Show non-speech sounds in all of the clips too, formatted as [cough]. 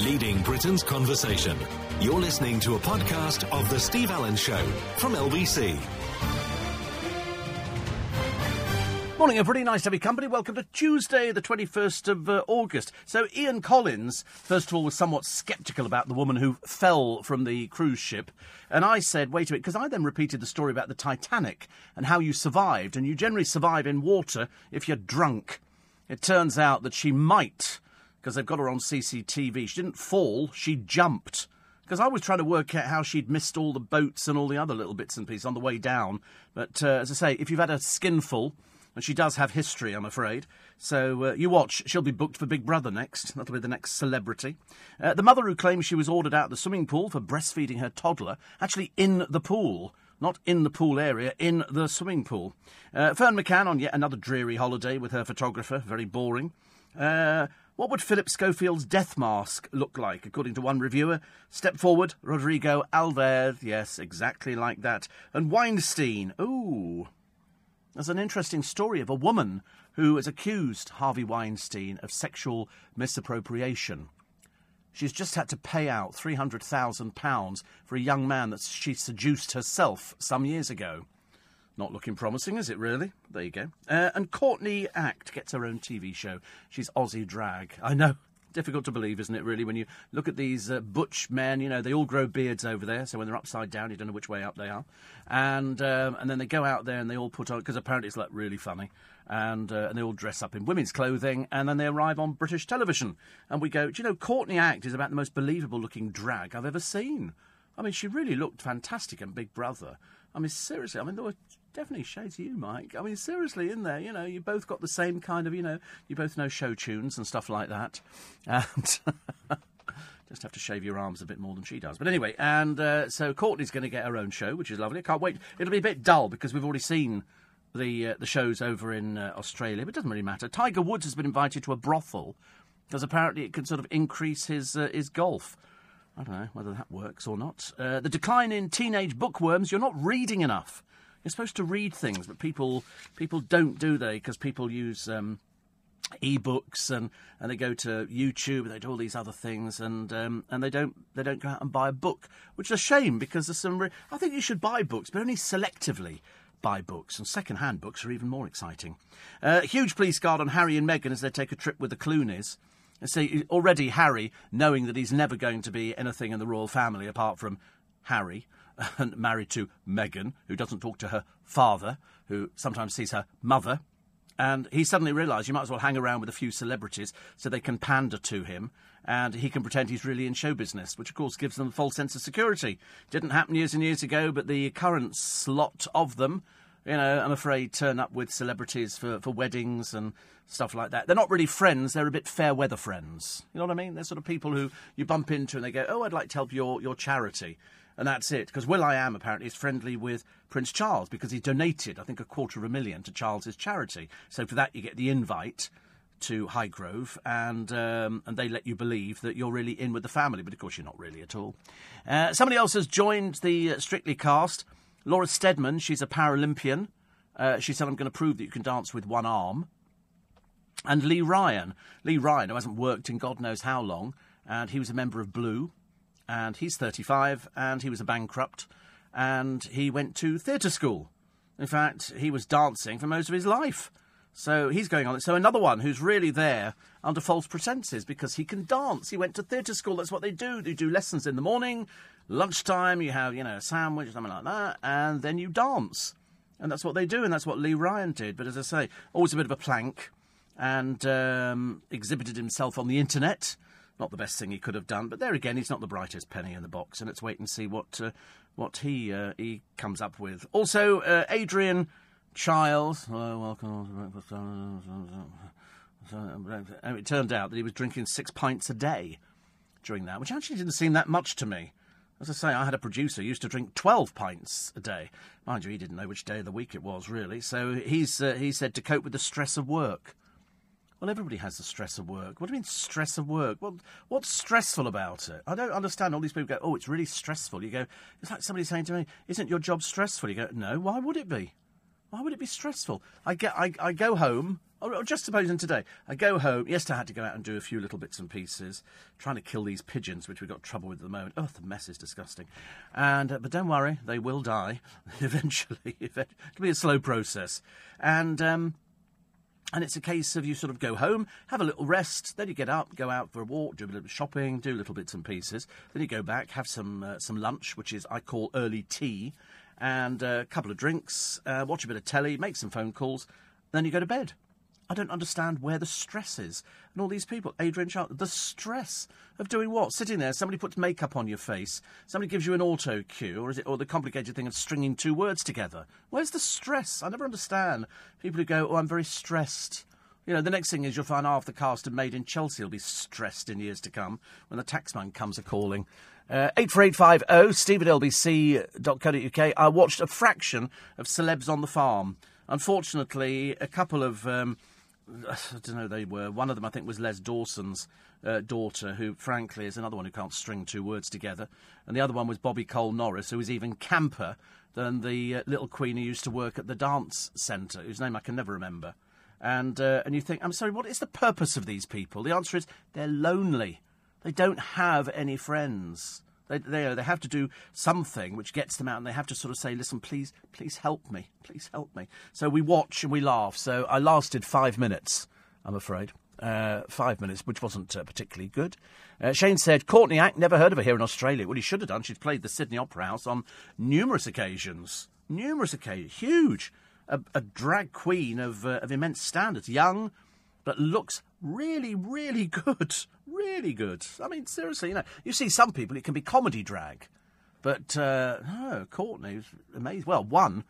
leading Britain's conversation. You're listening to a podcast of The Steve Allen Show from LBC. Morning, everybody. Nice to have your company. Welcome to Tuesday, the 21st of uh, August. So, Ian Collins, first of all, was somewhat sceptical about the woman who fell from the cruise ship. And I said, wait a minute, because I then repeated the story about the Titanic and how you survived. And you generally survive in water if you're drunk. It turns out that she might, because they've got her on CCTV. She didn't fall, she jumped. Because I was trying to work out how she'd missed all the boats and all the other little bits and pieces on the way down. But uh, as I say, if you've had a skinful, and she does have history, I'm afraid. So uh, you watch. She'll be booked for Big Brother next. That'll be the next celebrity. Uh, the mother who claims she was ordered out the swimming pool for breastfeeding her toddler, actually in the pool. Not in the pool area, in the swimming pool. Uh, Ferne McCann on yet another dreary holiday with her photographer. Very boring. Uh, what would Philip Schofield's death mask look like, according to one reviewer? Step forward, Rodrigo Alves. Yes, exactly like that. And Weinstein. Ooh. There's an interesting story of a woman who has accused Harvey Weinstein of sexual misappropriation. She's just had to pay out £300,000 for a young man that she seduced herself some years ago. Not looking promising, is it really? There you go. Uh, and Courtney Act gets her own TV show. She's Aussie drag. I know. Difficult to believe, isn't it, really, when you look at these uh, butch men, you know, they all grow beards over there, so when they're upside down, you don't know which way up they are. And um, and then they go out there and they all put on, because apparently it's like really funny, and, uh, and they all dress up in women's clothing, and then they arrive on British television. And we go, do you know, Courtney Act is about the most believable looking drag I've ever seen. I mean, she really looked fantastic in Big Brother. I mean, seriously, I mean, there were definitely shades you, Mike. I mean, seriously, in there, you know, you both got the same kind of, you know, you both know show tunes and stuff like that. [laughs] And just have to shave your arms a bit more than she does. But anyway, and uh, so Courtney's going to get her own show, which is lovely. I can't wait. It'll be a bit dull because we've already seen the uh, the shows over in uh, Australia, but it doesn't really matter. Tiger Woods has been invited to a brothel because apparently it can sort of increase his uh, his golf. I don't know whether that works or not. Uh, the decline in teenage bookworms. You're not reading enough. You're supposed to read things, but people people don't, do they? Because people use um, e-books and, and they go to YouTube and they do all these other things and um, and they don't they don't go out and buy a book, which is a shame because there's some. Re- I think you should buy books, but only selectively buy books, and second-hand books are even more exciting. Uh, huge police guard on Harry and Meghan as they take a trip with the Clooneys. See, already Harry, knowing that he's never going to be anything in the royal family apart from Harry, [laughs] married to Meghan, who doesn't talk to her father, who sometimes sees her mother. And he suddenly realised you might as well hang around with a few celebrities so they can pander to him and he can pretend he's really in show business, which of course gives them a false sense of security. Didn't happen years and years ago, but the current slot of them, you know, I'm afraid turn up with celebrities for, for weddings and stuff like that. They're not really friends, they're a bit fair weather friends. You know what I mean? They're sort of people who you bump into and they go, Oh, I'd like to help your, your charity and that's it. Because Will I Am apparently is friendly with Prince Charles because he donated, I think, a quarter of a million to Charles's charity. So for that, you get the invite to Highgrove, and um, and they let you believe that you're really in with the family, but of course you're not really at all. Uh, somebody else has joined the uh, Strictly cast. Laura Steadman, she's a Paralympian. Uh, she said, "I'm going to prove that you can dance with one arm." And Lee Ryan, Lee Ryan, who hasn't worked in God knows how long, and he was a member of Blue, and he's 35, and he was a bankrupt, and he went to theatre school. In fact, he was dancing for most of his life. So he's going on. So another one who's really there under false pretenses because he can dance. He went to theatre school. That's what they do. They do lessons in the morning, lunchtime. You have you know a sandwich or something like that, and then you dance. And that's what they do, and that's what Lee Ryan did. But as I say, always a bit of a plank, and um, exhibited himself on the internet not the best thing he could have done, but there again, he's not the brightest penny in the box, and let's wait and see what uh, what he uh, he comes up with. Also, uh, Adrian Chiles. Hello, welcome to breakfast. It turned out that he was drinking six pints a day during that, which actually didn't seem that much to me. As I say, I had a producer who used to drink 12 pints a day. Mind you, he didn't know which day of the week it was, really. So he's, uh, he said to cope with the stress of work. Well, everybody has the stress of work. What do you mean stress of work? Well, what's stressful about it? I don't understand. All these people go, "Oh, it's really stressful." You go, it's like somebody saying to me, "Isn't your job stressful?" You go, "No. Why would it be? Why would it be stressful?" I get, I, I go home Or, just supposing today, I go home. Yesterday I had to go out and do a few little bits and pieces, trying to kill these pigeons, which we've got trouble with at the moment. Oh, the mess is disgusting. And uh, but don't worry, they will die [laughs] eventually. [laughs] it can be a slow process, and. Um, and it's a case of you sort of go home, have a little rest, then you get up, go out for a walk, do a of shopping, do little bits and pieces. Then you go back, have some uh, some lunch, which is I call early tea, and uh, a couple of drinks, uh, watch a bit of telly, make some phone calls, then you go to bed. I don't understand where the stress is. And all these people, Adrian Chiles, the stress of doing what? Sitting there, somebody puts makeup on your face, somebody gives you an auto cue, or is it or the complicated thing of stringing two words together? Where's the stress? I never understand people who go, "Oh, I'm very stressed." You know, the next thing is you'll find half the cast of Made in Chelsea will be stressed in years to come when the taxman comes a calling. Uh, 84850 steve at lbc.co.uk. I watched a fraction of Celebs on the Farm. Unfortunately, a couple of um, [sighs] I don't know, they were. One of them, I think, was Les Dawson's uh, daughter, who, frankly, is another one who can't string two words together. And the other one was Bobby Cole Norris, who was even camper than the uh, little queen who used to work at the dance centre, whose name I can never remember. And, uh, and you think, I'm sorry, what is the purpose of these people? The answer is they're lonely. They don't have any friends. They, they, they have to do something which gets them out, and they have to sort of say, "Listen, please, please help me, please help me." So we watch and we laugh. So I lasted five minutes, I'm afraid. Uh, five minutes, which wasn't uh, particularly good. Uh, Shane said, Courtney Act, never heard of her here in Australia. Well, he should have done. She's played the Sydney Opera House on numerous occasions. Numerous occasions. Huge. A, a drag queen of, uh, of immense standards. Young, but looks really, really good. Really good. I mean, seriously, you know, you see some people, it can be comedy drag. But, uh, no, Courtney's amazing. Well, won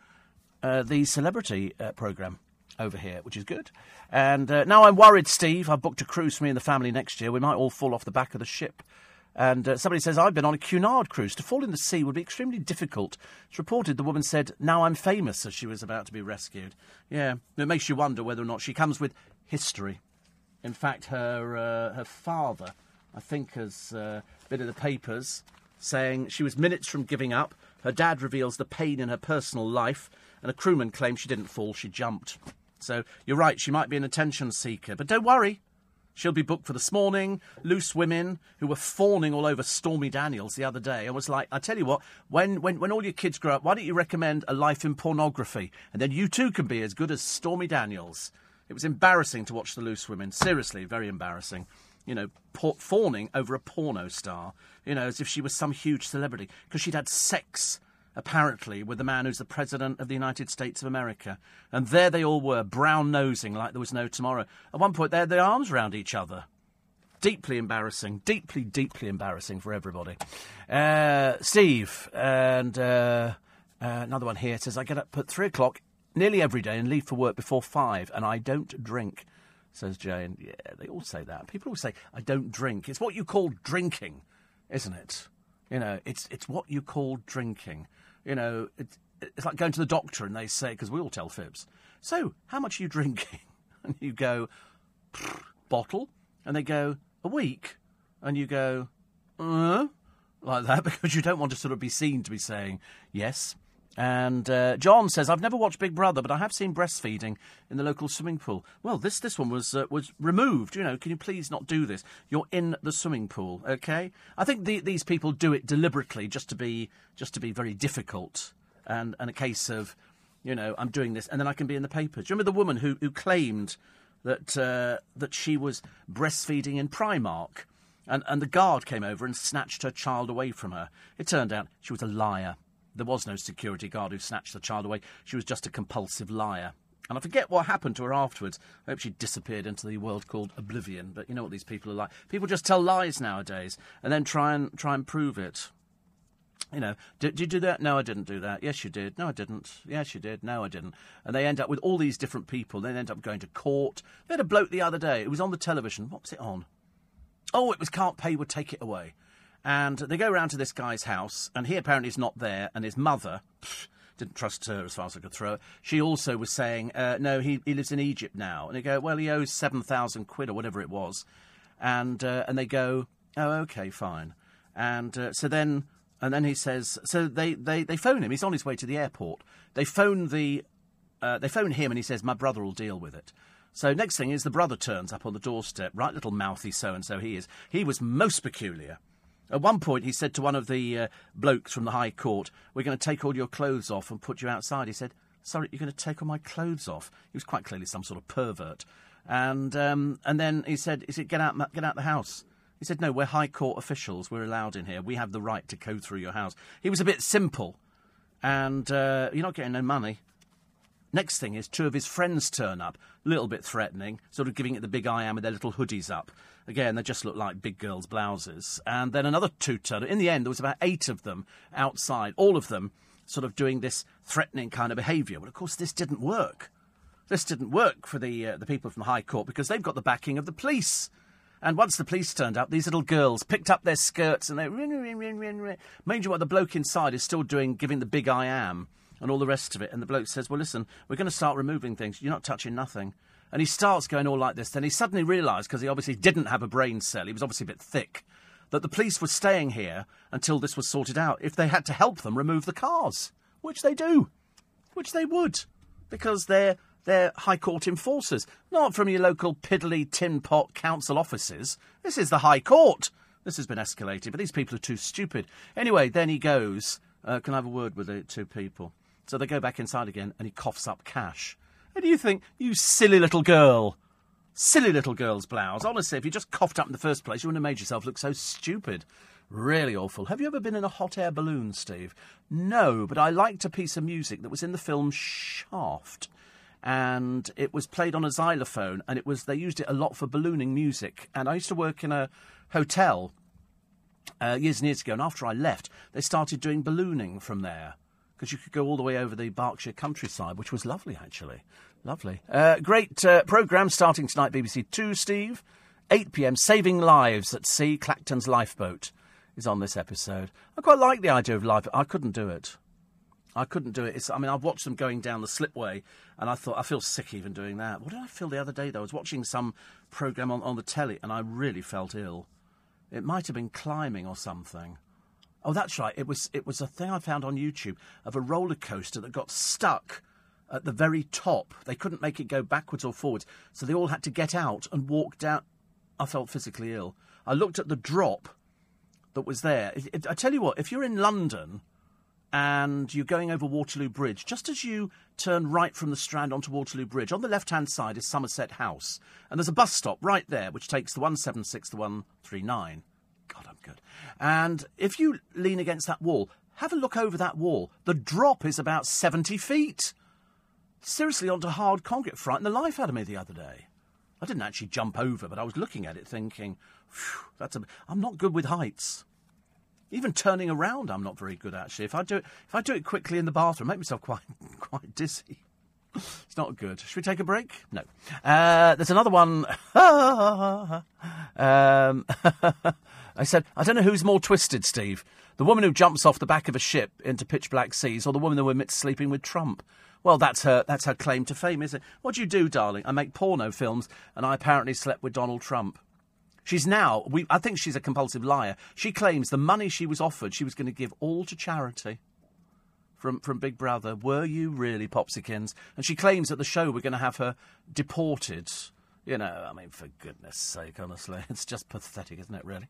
uh, the celebrity uh, programme over here, which is good. And uh, now I'm worried, Steve. I've booked a cruise for me and the family next year. We might all fall off the back of the ship. And uh, somebody says, I've been on a Cunard cruise. To fall in the sea would be extremely difficult. It's reported the woman said, Now I'm famous, as she was about to be rescued. Yeah, it makes you wonder whether or not she comes with history. In fact, her uh, her father, I think, has uh, been in the papers saying she was minutes from giving up. Her dad reveals the pain in her personal life, and a crewman claims she didn't fall, she jumped. So you're right, she might be an attention seeker, but don't worry. She'll be booked for this morning. Loose women who were fawning all over Stormy Daniels the other day. I was like, I tell you what, when, when, when all your kids grow up, why don't you recommend a life in pornography? And then you too can be as good as Stormy Daniels. It was embarrassing to watch the loose women. Seriously, very embarrassing. You know, fawning over a porno star. You know, as if she was some huge celebrity because she'd had sex apparently, with the man who's the President of the United States of America. And there they all were, brown nosing like there was no tomorrow. At one point, they had their arms around each other. Deeply embarrassing. Deeply, deeply embarrassing for everybody. Uh, Steve, and uh, uh, another one here says, I get up at three o'clock nearly every day and leave for work before five, and I don't drink, says Jane. Yeah, they all say that. People always say, I don't drink. It's what you call drinking, isn't it? You know, it's, it's what you call drinking. You know, it's, it's like going to the doctor and they say, because we all tell fibs, so how much are you [laughs] drinking? And you go, bottle. And they go, a week. And you go, uh, like that, [laughs] because you don't want to sort of be seen to be saying, yes, and uh, John says, "I've never watched Big Brother, but I have seen breastfeeding in the local swimming pool." Well, this this one was uh, was removed. You know, can you please not do this? You're in the swimming pool, okay? I think the, these people do it deliberately, just to be just to be very difficult, and and a case of, you know, I'm doing this, and then I can be in the papers. Do you remember the woman who who claimed that uh, that she was breastfeeding in Primark? And, and the guard came over and snatched her child away from her. It turned out she was a liar. There was no security guard who snatched the child away. She was just a compulsive liar. And I forget what happened to her afterwards. I hope she disappeared into the world called oblivion. But you know what these people are like. People just tell lies nowadays and then try and try and prove it. You know, did, did you do that? No, I didn't do that. Yes, you did. No, I didn't. Yes, you did. No, I didn't. And they end up with all these different people. They end up going to court. They had a bloke the other day. It was on the television. What was it on? Oh, it was Can't Pay Would Take It Away. And they go round to this guy's house, and he apparently is not there, and his mother. Didn't trust her as far as I could throw. her. She also was saying, uh, no, he, he lives in Egypt now. And they go, well, he owes 7,000 quid or whatever it was. And, uh, and they go, oh, okay, fine. And uh, so then, and then he says, so they, they, they phone him. He's on his way to the airport. They phone the, uh, they phone him and he says, my brother will deal with it. So next thing is the brother turns up on the doorstep. Right little mouthy so and so he is. He was most peculiar. At one point, he said to one of the uh, blokes from the High Court, We're going to take all your clothes off and put you outside. He said, Sorry, you're going to take all my clothes off? He was quite clearly some sort of pervert. And, um, and then he said, He said, get out, get out the house. He said, No, we're High Court officials. We're allowed in here. We have the right to go through your house. He was a bit simple. And uh, you're not getting no money. Next thing is two of his friends turn up, a little bit threatening, sort of giving it the big I am with their little hoodies up. Again, they just look like big girls' blouses. And then another two turn up. In the end, there was about eight of them outside, all of them sort of doing this threatening kind of behaviour. But of course, this didn't work. This didn't work for the uh, the people from the High Court because they've got the backing of the police. And once the police turned up, these little girls picked up their skirts and they rin, rin, rin, rin, rin. Mind you what, the bloke inside is still doing, giving the big I am and all the rest of it. And the bloke says, Well, listen, we're going to start removing things. You're not touching nothing. And he starts going all like this. Then he suddenly realised, because he obviously didn't have a brain cell, he was obviously a bit thick, that the police were staying here until this was sorted out. If they had to help them remove the cars, which they do, which they would, because they're they're High Court enforcers, not from your local piddly tin pot council offices. This is the High Court. This has been escalated, but these people are too stupid. Anyway, then he goes. Uh, can I have a word with the two people? So they go back inside again, and he coughs up cash. And you think, you silly little girl. Silly little girl's blouse. Honestly, if you just coughed up in the first place, you wouldn't have made yourself look so stupid. Really awful. Have you ever been in a hot air balloon, Steve? No, but I liked a piece of music that was in the film Shaft. And it was played on a xylophone, and it was they used it a lot for ballooning music. And I used to work in a hotel uh, years and years ago, and after I left, they started doing ballooning from there because you could go all the way over the Berkshire countryside, which was lovely, actually. Lovely. Uh, great uh, programme starting tonight, BBC Two, Steve. 8 pm, Saving Lives at Sea, Clacton's Lifeboat is on this episode. I quite like the idea of life. I couldn't do it. I couldn't do it. It's, I mean, I've watched them going down the slipway, and I thought, I feel sick even doing that. What did I feel the other day, though? I was watching some programme on, on the telly, and I really felt ill. It might have been climbing or something. Oh, that's right. It was it was a thing I found on YouTube of a roller coaster that got stuck at the very top. They couldn't make it go backwards or forwards, so they all had to get out and walk down. I felt physically ill. I looked at the drop that was there. It, it, I tell you what, if you're in London and you're going over Waterloo Bridge, just as you turn right from the Strand onto Waterloo Bridge, on the left hand side is Somerset House, and there's a bus stop right there which takes the 176 to 139. Good. And if you lean against that wall, have a look over that wall. The drop is about 70 feet. Seriously, onto hard concrete. Frightened the life out of me the other day. I didn't actually jump over, but I was looking at it thinking, that's a, I'm not good with heights. Even turning around, I'm not very good actually. If I do it, if I do it quickly in the bathroom, make myself [laughs] quite, quite dizzy. It's not good. Should we take a break? No. Uh, there's another one. [laughs] um, [laughs] I said, I don't know who's more twisted, Steve. The woman who jumps off the back of a ship into pitch black seas, or the woman who admits sleeping with Trump. Well, that's her. That's her claim to fame, is it? What do you do, darling? I make porno films, and I apparently slept with Donald Trump. She's now. We, I think she's a compulsive liar. She claims the money she was offered, she was going to give all to charity. From from Big Brother, were you really, Popsykins? And she claims that the show we're going to have her deported you know, I mean, for goodness sake, honestly. [laughs] It's just pathetic, isn't it, really?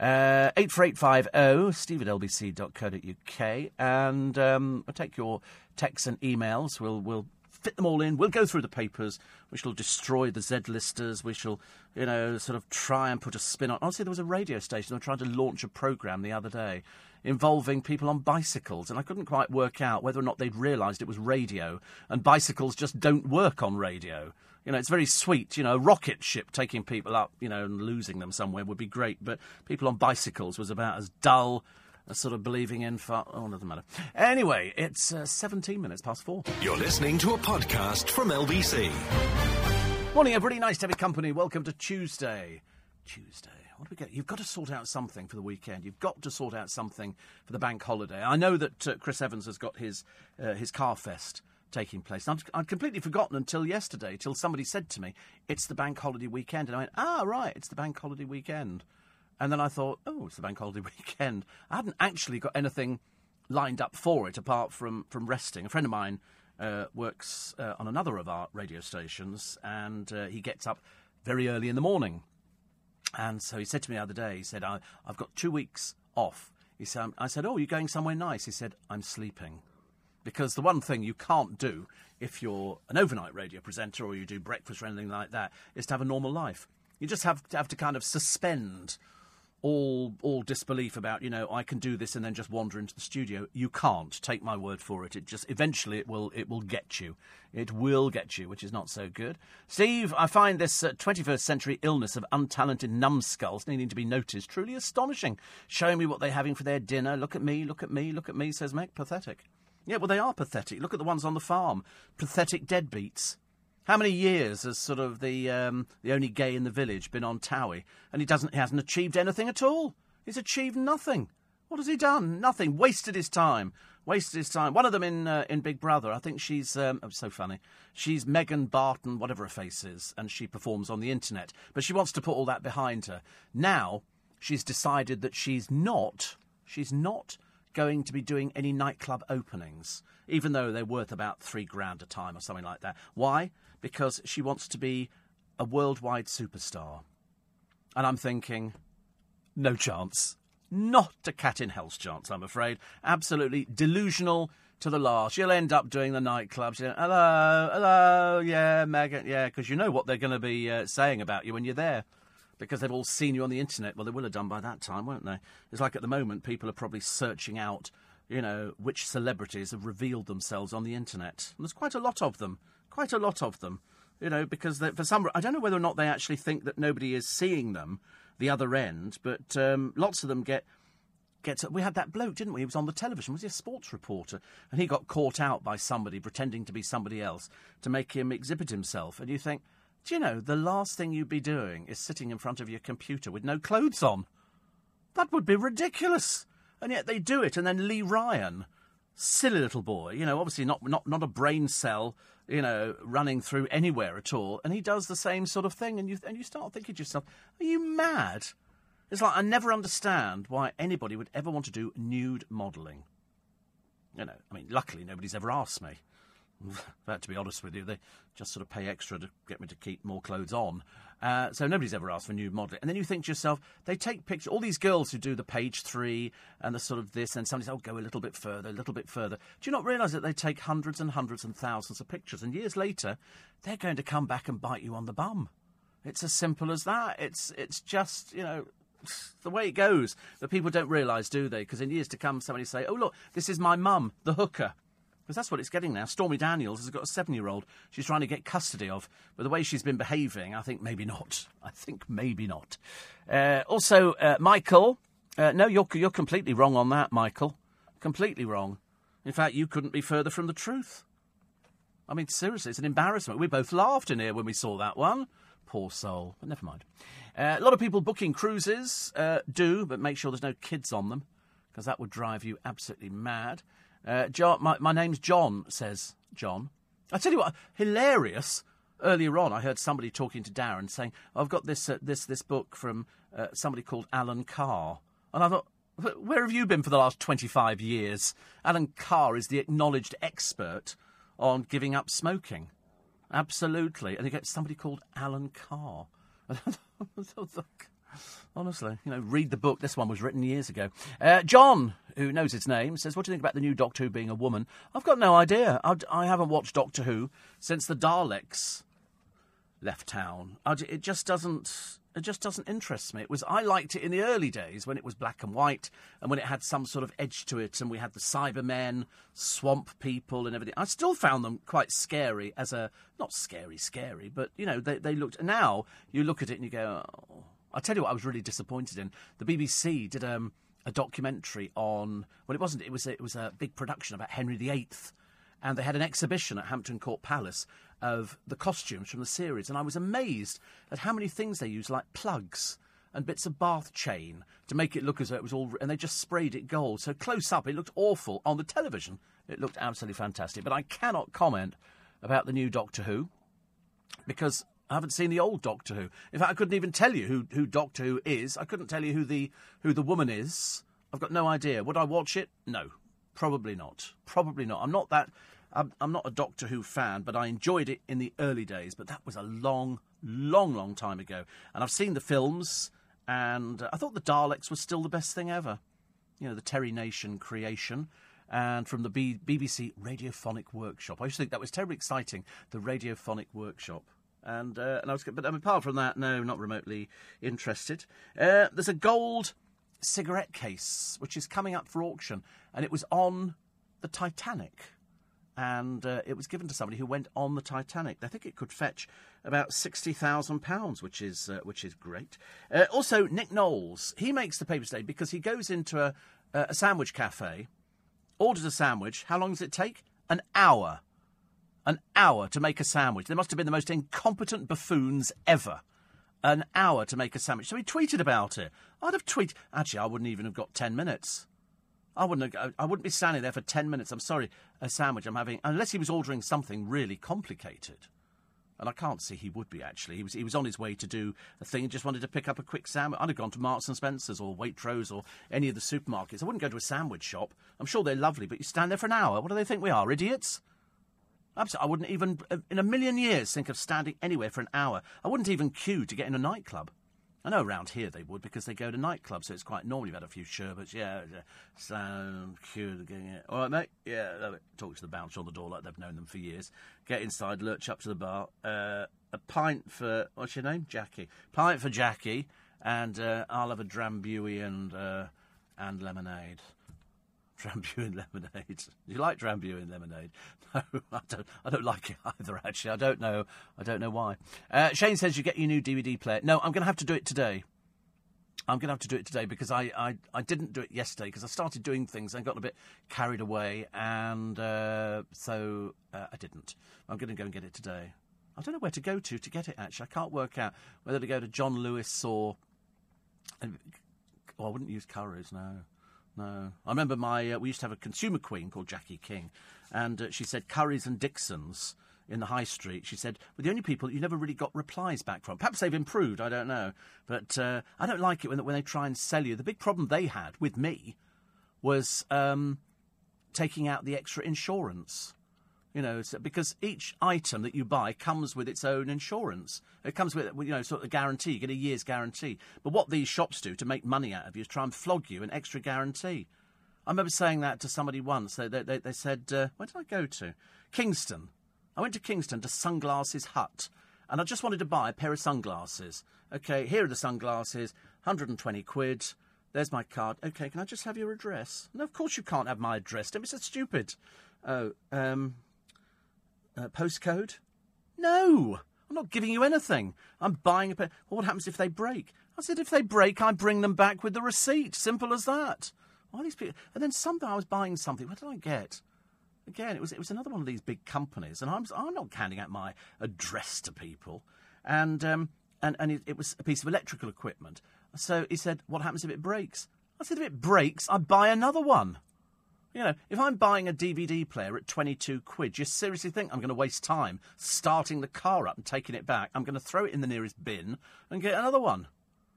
Uh, 84850 steve at lbc.co.uk. And um, we'll take your texts and emails. We'll, we'll fit them all in. We'll go through the papers. We shall destroy the Z listers. We shall, you know, sort of try and put a spin on. Honestly, there was a radio station that trying to launch a programme the other day involving people on bicycles, and I couldn't quite work out whether or not they'd realised it was radio, and bicycles just don't work on radio. You know, it's very sweet. You know, a rocket ship taking people up, you know, and losing them somewhere would be great. But people on bicycles was about as dull as sort of believing in. Far- oh, doesn't matter. Anyway, it's uh, 17 minutes past four. You're listening to a podcast from LBC. Morning, everybody. Nice to have your company. Welcome to Tuesday. Tuesday. What do we get? You've got to sort out something for the weekend. You've got to sort out something for the bank holiday. I know that uh, Chris Evans has got his uh, his CarFest taking place. I'd, I'd, completely forgotten until yesterday, till somebody said to me, it's the bank holiday weekend. And I went, ah, right, it's the bank holiday weekend. And then I thought, oh, it's the bank holiday [laughs] weekend. I hadn't actually got anything lined up for it apart from, from resting. A friend of mine uh, works uh, on another of our radio stations, and uh, he gets up very early in the morning. And so he said to me the other day, he said, I, I've got two weeks off. He said, I said, Oh, you're going somewhere nice? He said, I'm sleeping. Because the one thing you can't do if you're an overnight radio presenter or you do breakfast or anything like that is to have a normal life. You just have to have to kind of suspend all all disbelief about you know I can do this and then just wander into the studio. You can't. Take my word for it. It just eventually it will it will get you. It will get you, which is not so good. Steve, I find this uh, 21st century illness of untalented numbskulls needing to be noticed truly astonishing. Showing me what they're having for their dinner. Look at me. Look at me. Look at me. Says Meg. Pathetic. Yeah, well they are pathetic. Look at the ones on the farm. Pathetic deadbeats. How many years has sort of the um, the only gay in the village been on Towie, and he doesn't he hasn't achieved anything at all? He's achieved nothing. What has he done? Nothing. Wasted his time. Wasted his time. One of them in uh, in Big Brother. I think she's um, oh, so funny. She's Megan Barton, whatever her face is, and she performs on the internet. But she wants to put all that behind her. Now she's decided that she's not. She's not going to be doing any nightclub openings, even though they're worth about three grand a time or something like that. Why? because she wants to be a worldwide superstar. And I'm thinking, no chance. Not a cat in hell's chance, I'm afraid. Absolutely delusional to the last. You'll end up doing the nightclubs. You hello, hello, yeah, Megan, yeah, because you know what they're going to be uh, saying about you when you're there. Because they've all seen you on the internet. Well, they will have done by that time, won't they? It's like at the moment, people are probably searching out, you know, which celebrities have revealed themselves on the internet. And there's quite a lot of them quite a lot of them. You know, because for some, I don't know whether or not they actually think that nobody is seeing them, the other end, but um, lots of them get gets. We had that bloke, didn't we? He was on the television. Was he a sports reporter? And he got caught out by somebody pretending to be somebody else to make him exhibit himself. And you think, do you know, the last thing you'd be doing is sitting in front of your computer with no clothes on. That would be ridiculous. And yet they do it. And then Lee Ryan, silly little boy, you know, obviously not not not a brain cell you know, running through anywhere at all, and he does the same sort of thing, and you and you start thinking to yourself, are you mad? It's like I never understand why anybody would ever want to do nude modelling. You know, I mean, luckily nobody's ever asked me. [laughs] But to be honest with you, they just sort of pay extra to get me to keep more clothes on. Uh, so nobody's ever asked for new modelling. And then you think to yourself, they take pictures, all these girls who do the page three and the sort of this, and somebody says, oh, go a little bit further, a little bit further. Do you not realise that they take hundreds and hundreds and thousands of pictures, and years later, they're going to come back and bite you on the bum? It's as simple as that. It's, it's just, you know, [sighs] the way it goes. But people don't realise, do they? Because in years to come, somebody say, oh, look, this is my mum, the hooker. Because that's what it's getting now. Stormy Daniels has got a seven year old she's trying to get custody of. But the way she's been behaving, I think maybe not. [laughs] I think maybe not. Uh, also, uh, Michael. Uh, no, you're, you're completely wrong on that, Michael. Completely wrong. In fact, you couldn't be further from the truth. I mean, seriously, it's an embarrassment. We both laughed in here when we saw that one. Poor soul. But never mind. Uh, a lot of people booking cruises uh, do, but make sure there's no kids on them, because that would drive you absolutely mad. Uh, John, my, my name's John, says John. I tell you what, hilarious. Earlier on, I heard somebody talking to Darren saying, "I've got this uh, this this book from uh, somebody called Alan Carr," and I thought, "Where have you been for the last twenty-five years?" Alan Carr is the acknowledged expert on giving up smoking. Absolutely, and you get somebody called Alan Carr. [laughs] Honestly, you know, read the book. This one was written years ago. Uh, John, who knows its name, says, What do you think about the new Doctor Who being a woman? I've got no idea. I, I haven't watched Doctor Who since the Daleks left town. I, it just doesn't. It just doesn't interest me. It was I liked it in the early days when it was black and white and when it had some sort of edge to it, and we had the Cybermen, Swamp People, and everything. I still found them quite scary as a not scary, scary, but you know they they looked. Now you look at it and you go, oh, I'll tell you what I was really disappointed in. The BBC did um, a documentary on. Well, it wasn't. It was. A, it was a big production about Henry VIII, and they had an exhibition at Hampton Court Palace of the costumes from the series, and I was amazed at how many things they used, like plugs and bits of bath chain, to make it look as though it was all. And they just sprayed it gold. So close up, it looked awful. On the television, it looked absolutely fantastic. But I cannot comment about the new Doctor Who because I haven't seen the old Doctor Who. In fact, I couldn't even tell you who, who Doctor Who is. I couldn't tell you who the who the woman is. I've got no idea. Would I watch it? No, probably not. Probably not. I'm not that I'm, I'm not a Doctor Who fan, but I enjoyed it in the early days. But that was a long, long, long time ago. And I've seen the films, and I thought the Daleks was still the best thing ever. You know, the Terry Nation creation. And from the B- BBC Radiophonic Workshop. I used to think that was terribly exciting, the Radiophonic Workshop. And, uh, and I was, but apart from that, no, not remotely interested. Uh, there's a gold cigarette case which is coming up for auction, and it was on the Titanic. And uh, it was given to somebody who went on the Titanic. I think it could fetch about sixty thousand pounds, which is uh, which is great. Uh, also, Nick Knowles he makes the paper today because he goes into a, a sandwich cafe, orders a sandwich. How long does it take? An hour an hour to make a sandwich. They must have been the most incompetent buffoons ever. An hour to make a sandwich. So he tweeted about it. I'd have tweeted. Actually, I wouldn't even have got 10 minutes. I wouldn't, have, I wouldn't be standing there for 10 minutes. I'm sorry, a sandwich I'm having, unless he was ordering something really complicated. And I can't see he would be actually. He was he was on his way to do a thing and just wanted to pick up a quick sandwich. I'd have gone to Marks and Spencers or Waitrose or any of the supermarkets. I wouldn't go to a sandwich shop. I'm sure they're lovely, but you stand there for an hour. What do they think we are, idiots? I wouldn't even, uh, in a million years, think of standing anywhere for an hour. I wouldn't even queue to get in a nightclub. I know around here they would because they go to nightclubs, so it's quite normal. You've had a few sherbets, yeah. Stand, queue, getting it. All right, mate. Yeah, talk to the bouncer on the door like they've known them for years. Get inside, lurch up to the bar. Uh, a pint for what's your name, Jackie? Pint for Jackie, and uh, I'll have a drambuie and uh, and lemonade. [laughs] Drambuie lemonade. Do you like Drambuie lemonade? [laughs] No, I don't. I don't like it either. Actually, I don't know. I don't know why. Uh, Shane says you get your new DVD player. No, I'm going to have to do it today. I'm going to have to do it today because I, I, I didn't do it yesterday because I started doing things and got a bit carried away, and uh, so uh, I didn't. I'm going to go and get it today. I don't know where to go to to get it. Actually, I can't work out whether to go to John Lewis or. Oh, I wouldn't use Curry's. No. No. I remember my. Uh, we used to have a consumer queen called Jackie King, and uh, she said Currys and Dixons in the high street. She said, were the only people you never really got replies back from. Perhaps they've improved, I don't know. But uh, I don't like it when, when they try and sell you. The big problem they had with me was um, taking out the extra insurance. You know, because each item that you buy comes with its own insurance. It comes with, you know, sort of a guarantee. You get a year's guarantee. But what these shops do to make money out of you is try and flog you an extra guarantee. I remember saying that to somebody once. They, they, they, they said, uh, where did I go to? Kingston. I went to Kingston to Sunglasses Hut. And I just wanted to buy a pair of sunglasses. Okay, here are the sunglasses, 120 quid. There's my card. Okay, can I just have your address? No, of course you can't have my address. Don't be so stupid. Oh, um, uh, postcode? No, I'm not giving you anything. I'm buying a pair. Well, what happens if they break? I said, if they break, I bring them back with the receipt. Simple as that. Why these people? And then someday I was buying something. What did I get? Again, it was it was another one of these big companies, and I'm I'm not handing out my address to people, and um, and and it, it was a piece of electrical equipment. So he said, "What happens if it breaks?" I said, "If it breaks, I buy another one." You know, if I'm buying a DVD player at 22 quid, you seriously think I'm going to waste time starting the car up and taking it back? I'm going to throw it in the nearest bin and get another one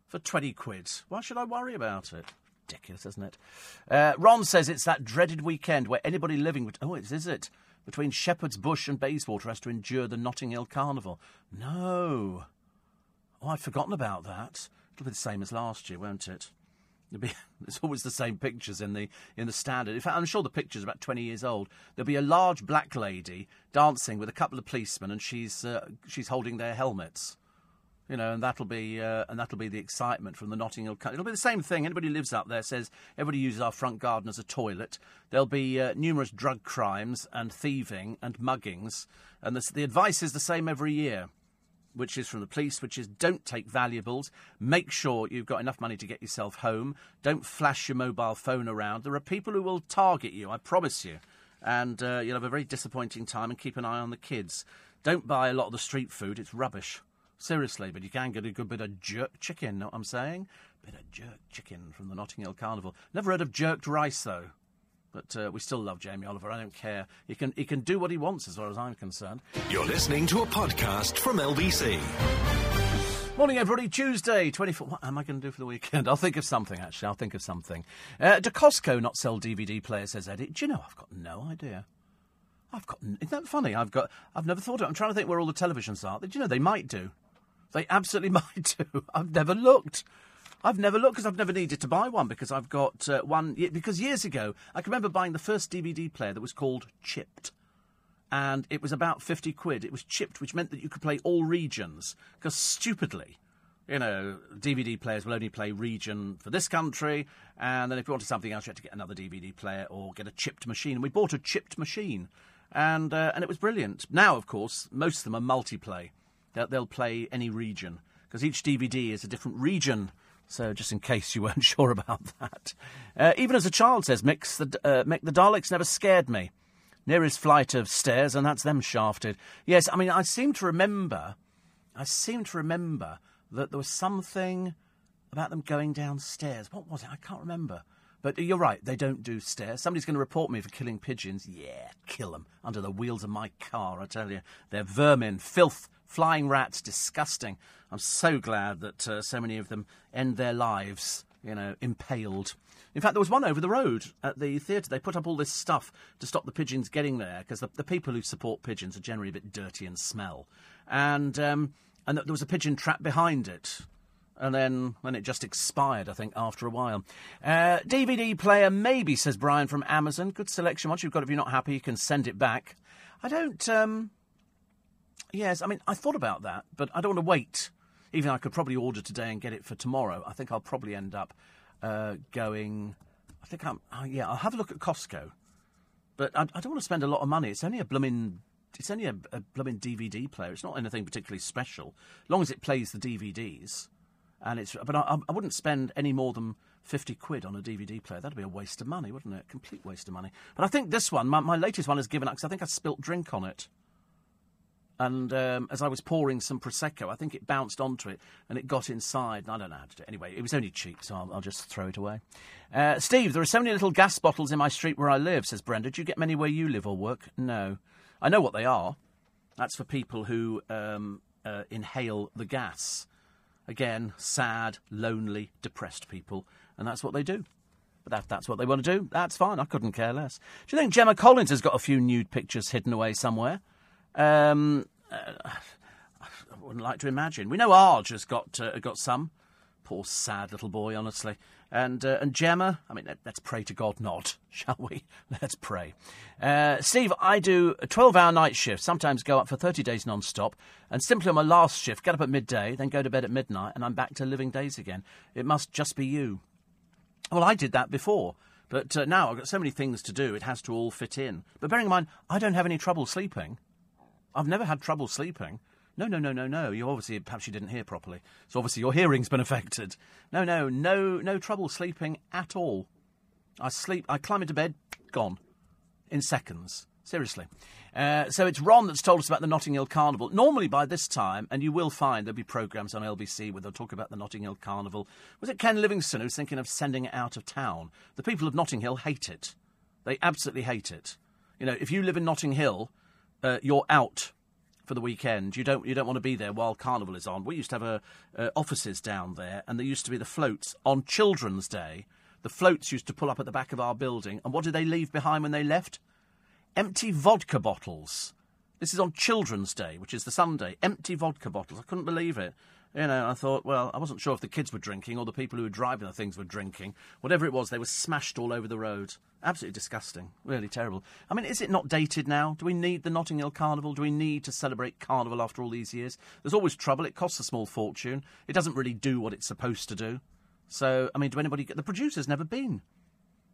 for 20 quid. Why should I worry about it? Ridiculous, isn't it? Uh, Ron says it's that dreaded weekend where anybody living. With, oh, is it? Between Shepherd's Bush and Bayswater has to endure the Notting Hill Carnival. No. Oh, I'd forgotten about that. It'll be the same as last year, won't it? It's [laughs] always the same pictures in the in the standard. In fact, I'm sure the picture's about 20 years old. There'll be a large black lady dancing with a couple of policemen, and she's uh, she's holding their helmets. You know, and that'll be uh, and that'll be the excitement from the Notting Hill. It'll be the same thing. Anybody who lives up there says everybody uses our front garden as a toilet. There'll be uh, numerous drug crimes and thieving and muggings, and the, the advice is the same every year which is from the police, which is don't take valuables. Make sure you've got enough money to get yourself home. Don't flash your mobile phone around. There are people who will target you, I promise you. And uh, you'll have a very disappointing time and keep an eye on the kids. Don't buy a lot of the street food, it's rubbish. Seriously, but you can get a good bit of jerk chicken, know what I'm saying? Bit of jerk chicken from the Notting Hill Carnival. Never heard of jerked rice, though. But uh, we still love Jamie Oliver. I don't care. He can he can do what he wants, as far as I'm concerned. You're listening to a podcast from LBC. Morning, everybody. Tuesday, 24. What am I going to do for the weekend? [laughs] I'll think of something, actually. I'll think of something. Uh, do Costco not sell DVD players, says Eddie? Do you know, I've got no idea. I've got. Isn't that funny? I've got. I've never thought of it. I'm trying to think where all the televisions are. Do you know they might do? They absolutely [laughs] might do. I've never looked. I've never looked because I've never needed to buy one because I've got uh, one. Because years ago, I can remember buying the first DVD player that was called Chipped. And it was about 50 quid. It was chipped, which meant that you could play all regions. Because stupidly, you know, DVD players will only play region for this country, and then if you wanted something else, you had to get another DVD player or get a chipped machine. And we bought a chipped machine, and uh, and it was brilliant. Now, of course, most of them are multiplay. They'll, they'll play any region because each DVD is a different region. So, just in case you [laughs] weren't sure about that, uh, even as a child, says Mix, the uh, Mick, the Daleks never scared me. Nearest flight of stairs, and that's them shafted. Yes, I mean, I seem to remember, I seem to remember that there was something about them going downstairs. What was it? I can't remember. But you're right, they don't do stairs. Somebody's going to report me for killing pigeons. Yeah, kill them under the wheels of my car, I tell you. They're vermin, filth, flying rats, disgusting. I'm so glad that uh, so many of them end their lives, you know, impaled. In fact, there was one over the road at the theatre. They put up all this stuff to stop the pigeons getting there because the, the, people who support pigeons are generally a bit dirty and smell. And um, and there was a pigeon trap behind it. And then, when it just expired, I think, after a while. Uh, DVD player, maybe, says Brian from Amazon. Good selection. Once you've got it, if you're not happy, you can send it back. I don't. Um, yes, I mean, I thought about that, but I don't want to wait. Even though I could probably order today and get it for tomorrow. I think I'll probably end up uh, going. I think I'm. Uh, yeah, I'll have a look at Costco. But I, I don't want to spend a lot of money. It's only a blooming it's only a, a blooming DVD player. It's not anything particularly special, as long as it plays the DVDs. And it's, but I, I wouldn't spend any more than 50 quid on a DVD player. That'd be a waste of money, wouldn't it? Complete waste of money. But I think this one, my, my latest one, has given up because I think I spilt drink on it. And um, as I was pouring some Prosecco, I think it bounced onto it and it got inside. I don't know how to do it. Anyway, it was only cheap, so I'll, I'll just throw it away. Uh, Steve, there are so many little gas bottles in my street where I live, says Brenda. Do you get many where you live or work? No. I know what they are. That's for people who um, uh, inhale the gas. Again, sad, lonely, depressed people, and that's what they do. But that, that's what they want to do. That's fine. I couldn't care less. Do you think Gemma Collins has got a few nude pictures hidden away somewhere? Um, I wouldn't like to imagine. We know Arg has got uh, got some. Poor sad little boy, honestly. And uh, and Gemma, I mean, let, us pray to God not, [laughs] shall we? Let's pray. Uh, Steve, I do a 12 hour night shift, sometimes go up for 30 days non stop, and simply on my last shift, get up at midday, then go to bed at midnight, and I'm back to living days again. It must just be you. Well, I did that before. But uh, now I've got so many things to do, it has to all fit in. But bearing in mind, I don't have any trouble sleeping. I've never had trouble sleeping. No, no, no, no, no. You obviously, perhaps you didn't hear properly. So obviously your hearing's been affected. No, no, no, no trouble sleeping at all. I sleep, I climb into bed, gone. In seconds. Seriously. Uh, so it's Ron that's told us about the Notting Hill Carnival. Normally by this time, and you will find there'll be programmes on LBC where they'll talk about the Notting Hill Carnival. Was it Ken Livingstone who's thinking of sending it out of town? The people of Notting Hill hate it. They absolutely hate it. You know, if you live in Notting Hill, uh, you're out for the weekend. You don't you don't want to be there while Carnival is on. We used to have a, uh, offices down there, and there used to be the floats on Children's Day. The floats used to pull up at the back of our building, and what did they leave behind when they left? Empty vodka bottles. This is on Children's Day, which is the Sunday. Empty vodka bottles. I couldn't believe it. You know, I thought, well, I wasn't sure if the kids were drinking or the people who were driving the things were drinking. Whatever it was, they were smashed all over the road. Absolutely disgusting. Really terrible. I mean, is it not dated now? Do we need the Notting Hill Carnival? Do we need to celebrate Carnival after all these years? There's always trouble. It costs a small fortune. It doesn't really do what it's supposed to do. So, I mean, do anybody get. The producer's never been.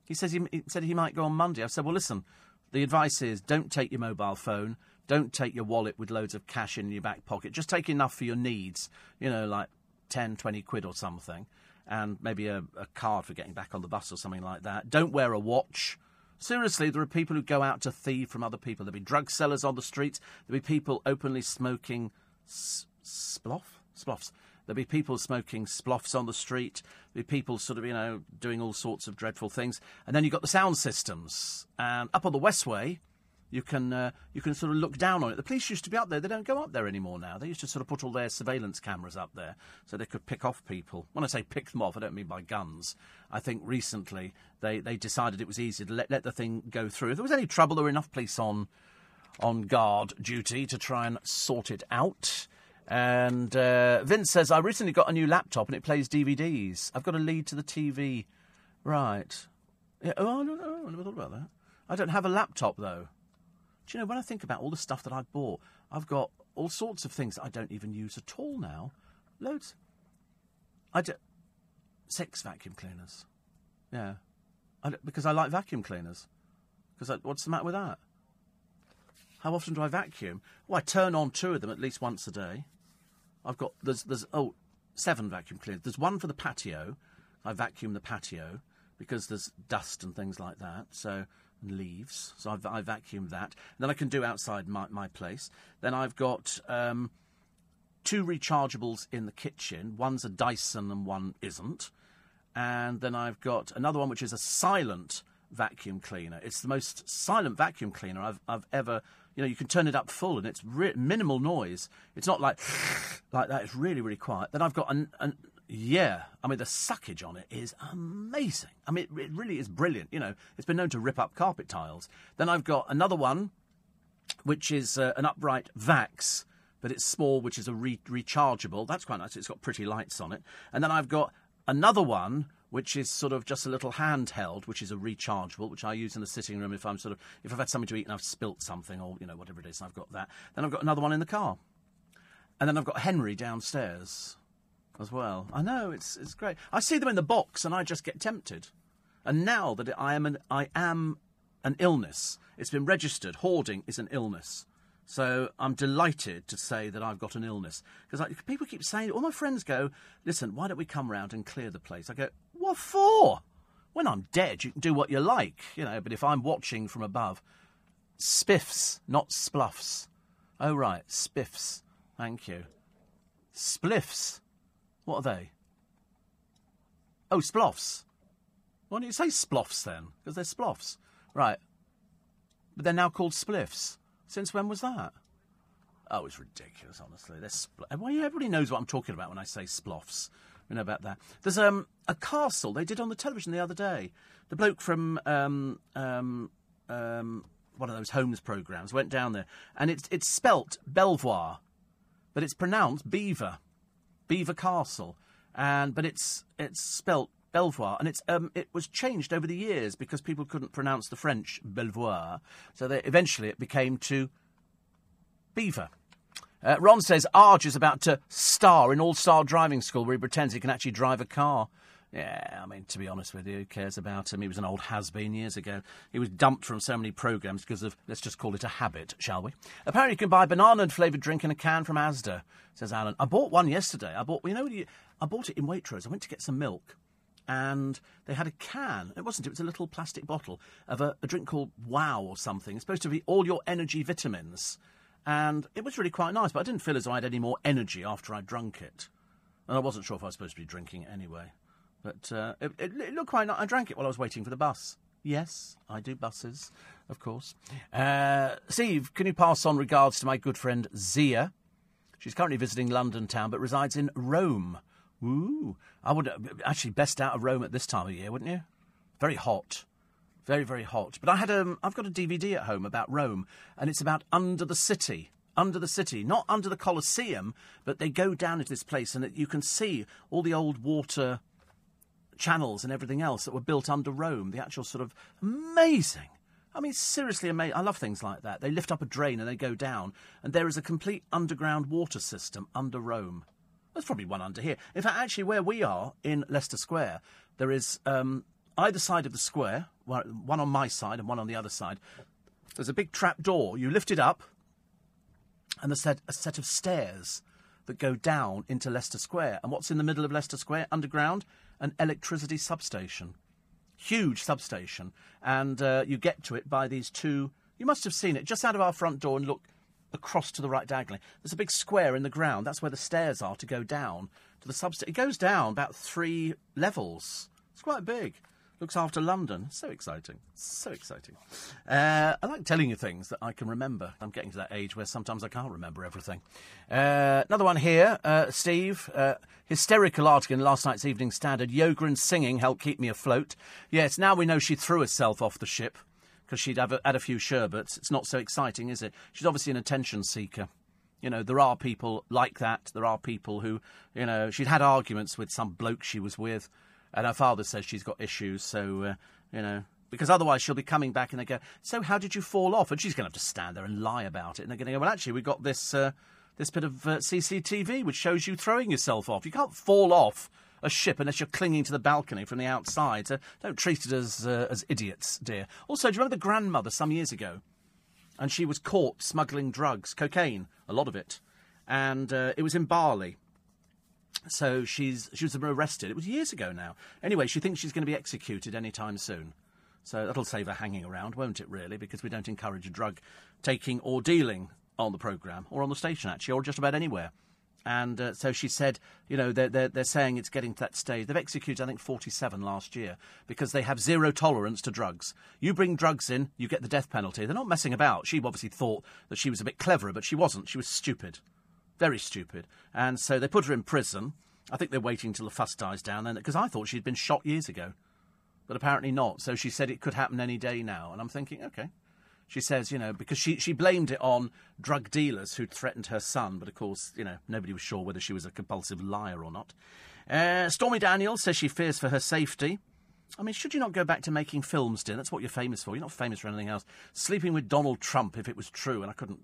He says he, he said he might go on Monday. I said, well, listen, the advice is don't take your mobile phone. Don't take your wallet with loads of cash in your back pocket. Just take enough for your needs, you know, like 10, 20 quid or something, and maybe a, a card for getting back on the bus or something like that. Don't wear a watch. Seriously, there are people who go out to thieve from other people. There'll be drug sellers on the streets. There'll be people openly smoking s- sploff? Sploffs. There'll be people smoking sploffs on the street. There'll be people sort of, you know, doing all sorts of dreadful things. And then you've got the sound systems. And up on the Westway, you can uh, you can sort of look down on it. The police used to be up there; they don't go up there anymore now. They used to sort of put all their surveillance cameras up there so they could pick off people. When I say pick them off, I don't mean by guns. I think recently they, they decided it was easy to let let the thing go through. If there was any trouble, there were enough police on on guard duty to try and sort it out. And uh, Vince says, I recently got a new laptop and it plays DVDs. I've got a lead to the TV. Right. Yeah, oh, I don't know. I never thought about that. I don't have a laptop, though. Do you know, when I think about all the stuff that I've bought, I've got all sorts of things that I don't even use at all now. Loads. I do, six vacuum cleaners. Yeah. I because I like vacuum cleaners. Because what's the matter with that? How often do I vacuum? Well, I turn on two of them at least once a day. I've got there's there's oh seven vacuum cleaners. There's one for the patio. I vacuum the patio because there's dust and things like that. So and leaves. So I've, I vacuum that. And then I can do outside my, my place. Then I've got um, two rechargeables in the kitchen. One's a Dyson and one isn't. And then I've got another one which is a silent vacuum cleaner. It's the most silent vacuum cleaner I've, I've ever. You know, you can turn it up full and it's re- minimal noise. It's not like [sighs] like that. It's really really quiet. Then I've got an, an yeah, I mean the suckage on it is amazing. I mean it, it really is brilliant. You know, it's been known to rip up carpet tiles. Then I've got another one, which is uh, an upright Vax, but it's small, which is a re- rechargeable. That's quite nice. It's got pretty lights on it. And then I've got another one which is sort of just a little handheld, which is a rechargeable, which I use in the sitting room if I'm sort of if I've had something to eat and I've spilt something or you know whatever it is, and I've got that. Then I've got another one in the car, and then I've got Henry downstairs as well. I know it's it's great. I see them in the box and I just get tempted. And now that I am an I am an illness, it's been registered. Hoarding is an illness. So I'm delighted to say that I've got an illness because people keep saying. All my friends go, "Listen, why don't we come round and clear the place?" I go, "What for? When I'm dead, you can do what you like, you know. But if I'm watching from above, spiffs, not spluffs. Oh right, spiffs. Thank you. Spliffs. What are they? Oh, sploffs. Why don't you say sploffs then? Because they're sploffs. Right. But they're now called spliffs. Since when was that? Oh, it's ridiculous, honestly. They're spl- well, everybody knows what I'm talking about when I say sploffs. You know about that. There's um, a castle they did on the television the other day. The bloke from um, um, um, one of those Holmes programs went down there, and it's it's spelt Belvoir, but it's pronounced Beaver. Beaver Castle, and but it's it's spelt Belvoir, and it's um, it was changed over the years because people couldn't pronounce the French Belvoir, so they, eventually it became to Beaver. Uh, Ron says Arg is about to star in All Star Driving School, where he pretends he can actually drive a car. Yeah, I mean, to be honest with you, who cares about him? He was an old has been years ago. He was dumped from so many programmes because of, let's just call it a habit, shall we? Apparently, you can buy banana and flavoured drink in a can from Asda, says Alan. I bought one yesterday. I bought, you know, I bought it in Waitrose. I went to get some milk and they had a can. It wasn't, it was a little plastic bottle of a, a drink called Wow or something. It's supposed to be all your energy vitamins. And it was really quite nice, but I didn't feel as though I had any more energy after I'd drunk it. And I wasn't sure if I was supposed to be drinking it anyway. But uh, it, it, looked quite nice. I drank it while I was waiting for the bus. Yes, I do buses, of course. Uh, Steve, can you pass on regards to my good friend Zia? She's currently visiting London town but resides in Rome. Ooh, I would uh, actually best out of Rome at this time of year, wouldn't you? Very hot. Very, very hot. But I had um, I've got a DVD at home about Rome, and it's about under the city under the city, not under the Colosseum, but they go down into this place and it, you can see all the old water channels and everything else that were built under Rome. The actual sort of amazing. I mean, seriously amazing. I love things like that. They lift up a drain and they go down, and there is a complete underground water system under Rome. There's probably one under here. In fact, actually, where we are in Leicester Square, there is um, either side of the square, one on my side and one on the other side. There's a big trap door. You lift it up, and there's a set of stairs that go down into Leicester Square. And what's in the middle of Leicester Square underground? An electricity substation. Huge substation. And uh, you get to it by these two. You must have seen it just out of our front door and look across to the right diagonally. There's a big square in the ground. That's where the stairs are to go down to the substation. It goes down about three levels. It's quite big looks after London. So exciting. So exciting. Uh, I like telling you things that I can remember. I'm getting to that age where sometimes I can't remember everything. Uh, another one here, uh, Steve. Uh, hysterical article in last night's Evening Standard. Yoga and singing helped keep me afloat. Yes, now we know she threw herself off the ship because she'd have a, had a few sherbets. It's not so exciting, is it? She's obviously an attention seeker. You know, there are people like that. There are people who, you know, she'd had arguments with some bloke she was with, and her father says she's got issues. So, uh, you know, because otherwise she'll be coming back and they go, "So how did you fall off?" And she's going to have to stand there and lie about it. And they're going to go, "Well, actually, we got this uh, this bit of uh, CCTV which shows you throwing yourself off. You can't fall off." A ship unless you're clinging to the balcony from the outside. So don't treat it as uh, as idiots, dear. Also, do you remember the grandmother some years ago? And she was caught smuggling drugs, cocaine, a lot of it, and uh, it was in Bali. So she's she was arrested. It was years ago now. Anyway, she thinks she's going to be executed any time soon. So that'll save her hanging around, won't it? Really, because we don't encourage drug taking or dealing on the programme or on the station actually, or just about anywhere. And uh, so she said, you know, they're, they're, they're saying it's getting to that stage. They've executed, I think, 47 last year because they have zero tolerance to drugs. You bring drugs in, you get the death penalty. They're not messing about. She obviously thought that she was a bit cleverer, but she wasn't. She was stupid. Very stupid. And so they put her in prison. I think they're waiting till the fuss dies down then, because I thought she'd been shot years ago. But apparently not. So she said it could happen any day now. And I'm thinking, okay, she says, you know, because she, she blamed it on drug dealers who'd threatened her son, but of course, you know, nobody was sure whether she was a compulsive liar or not. Uh, Stormy Daniels says she fears for her safety. I mean, should you not go back to making films, dear? That's what you're famous for. You're not famous for anything else. Sleeping with Donald Trump, if it was true, and I couldn't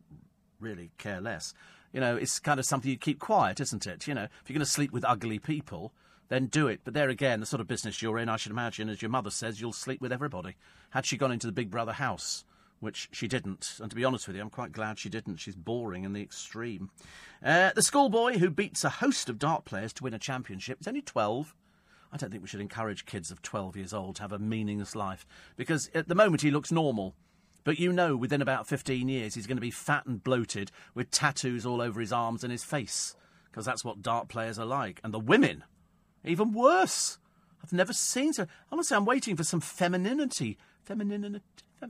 really care less. You know, it's kind of something you keep quiet, isn't it? You know, if you're going to sleep with ugly people, then do it. But there again, the sort of business you're in, I should imagine, as your mother says, you'll sleep with everybody. Had she gone into the Big Brother house, which she didn't. And to be honest with you, I'm quite glad she didn't. She's boring in the extreme. Uh, the schoolboy who beats a host of dart players to win a championship is only 12. I don't think we should encourage kids of 12 years old to have a meaningless life because at the moment he looks normal. But you know, within about 15 years, he's going to be fat and bloated with tattoos all over his arms and his face because that's what dart players are like. And the women, even worse. I've never seen so. Honestly, I'm waiting for some femininity. Femininity.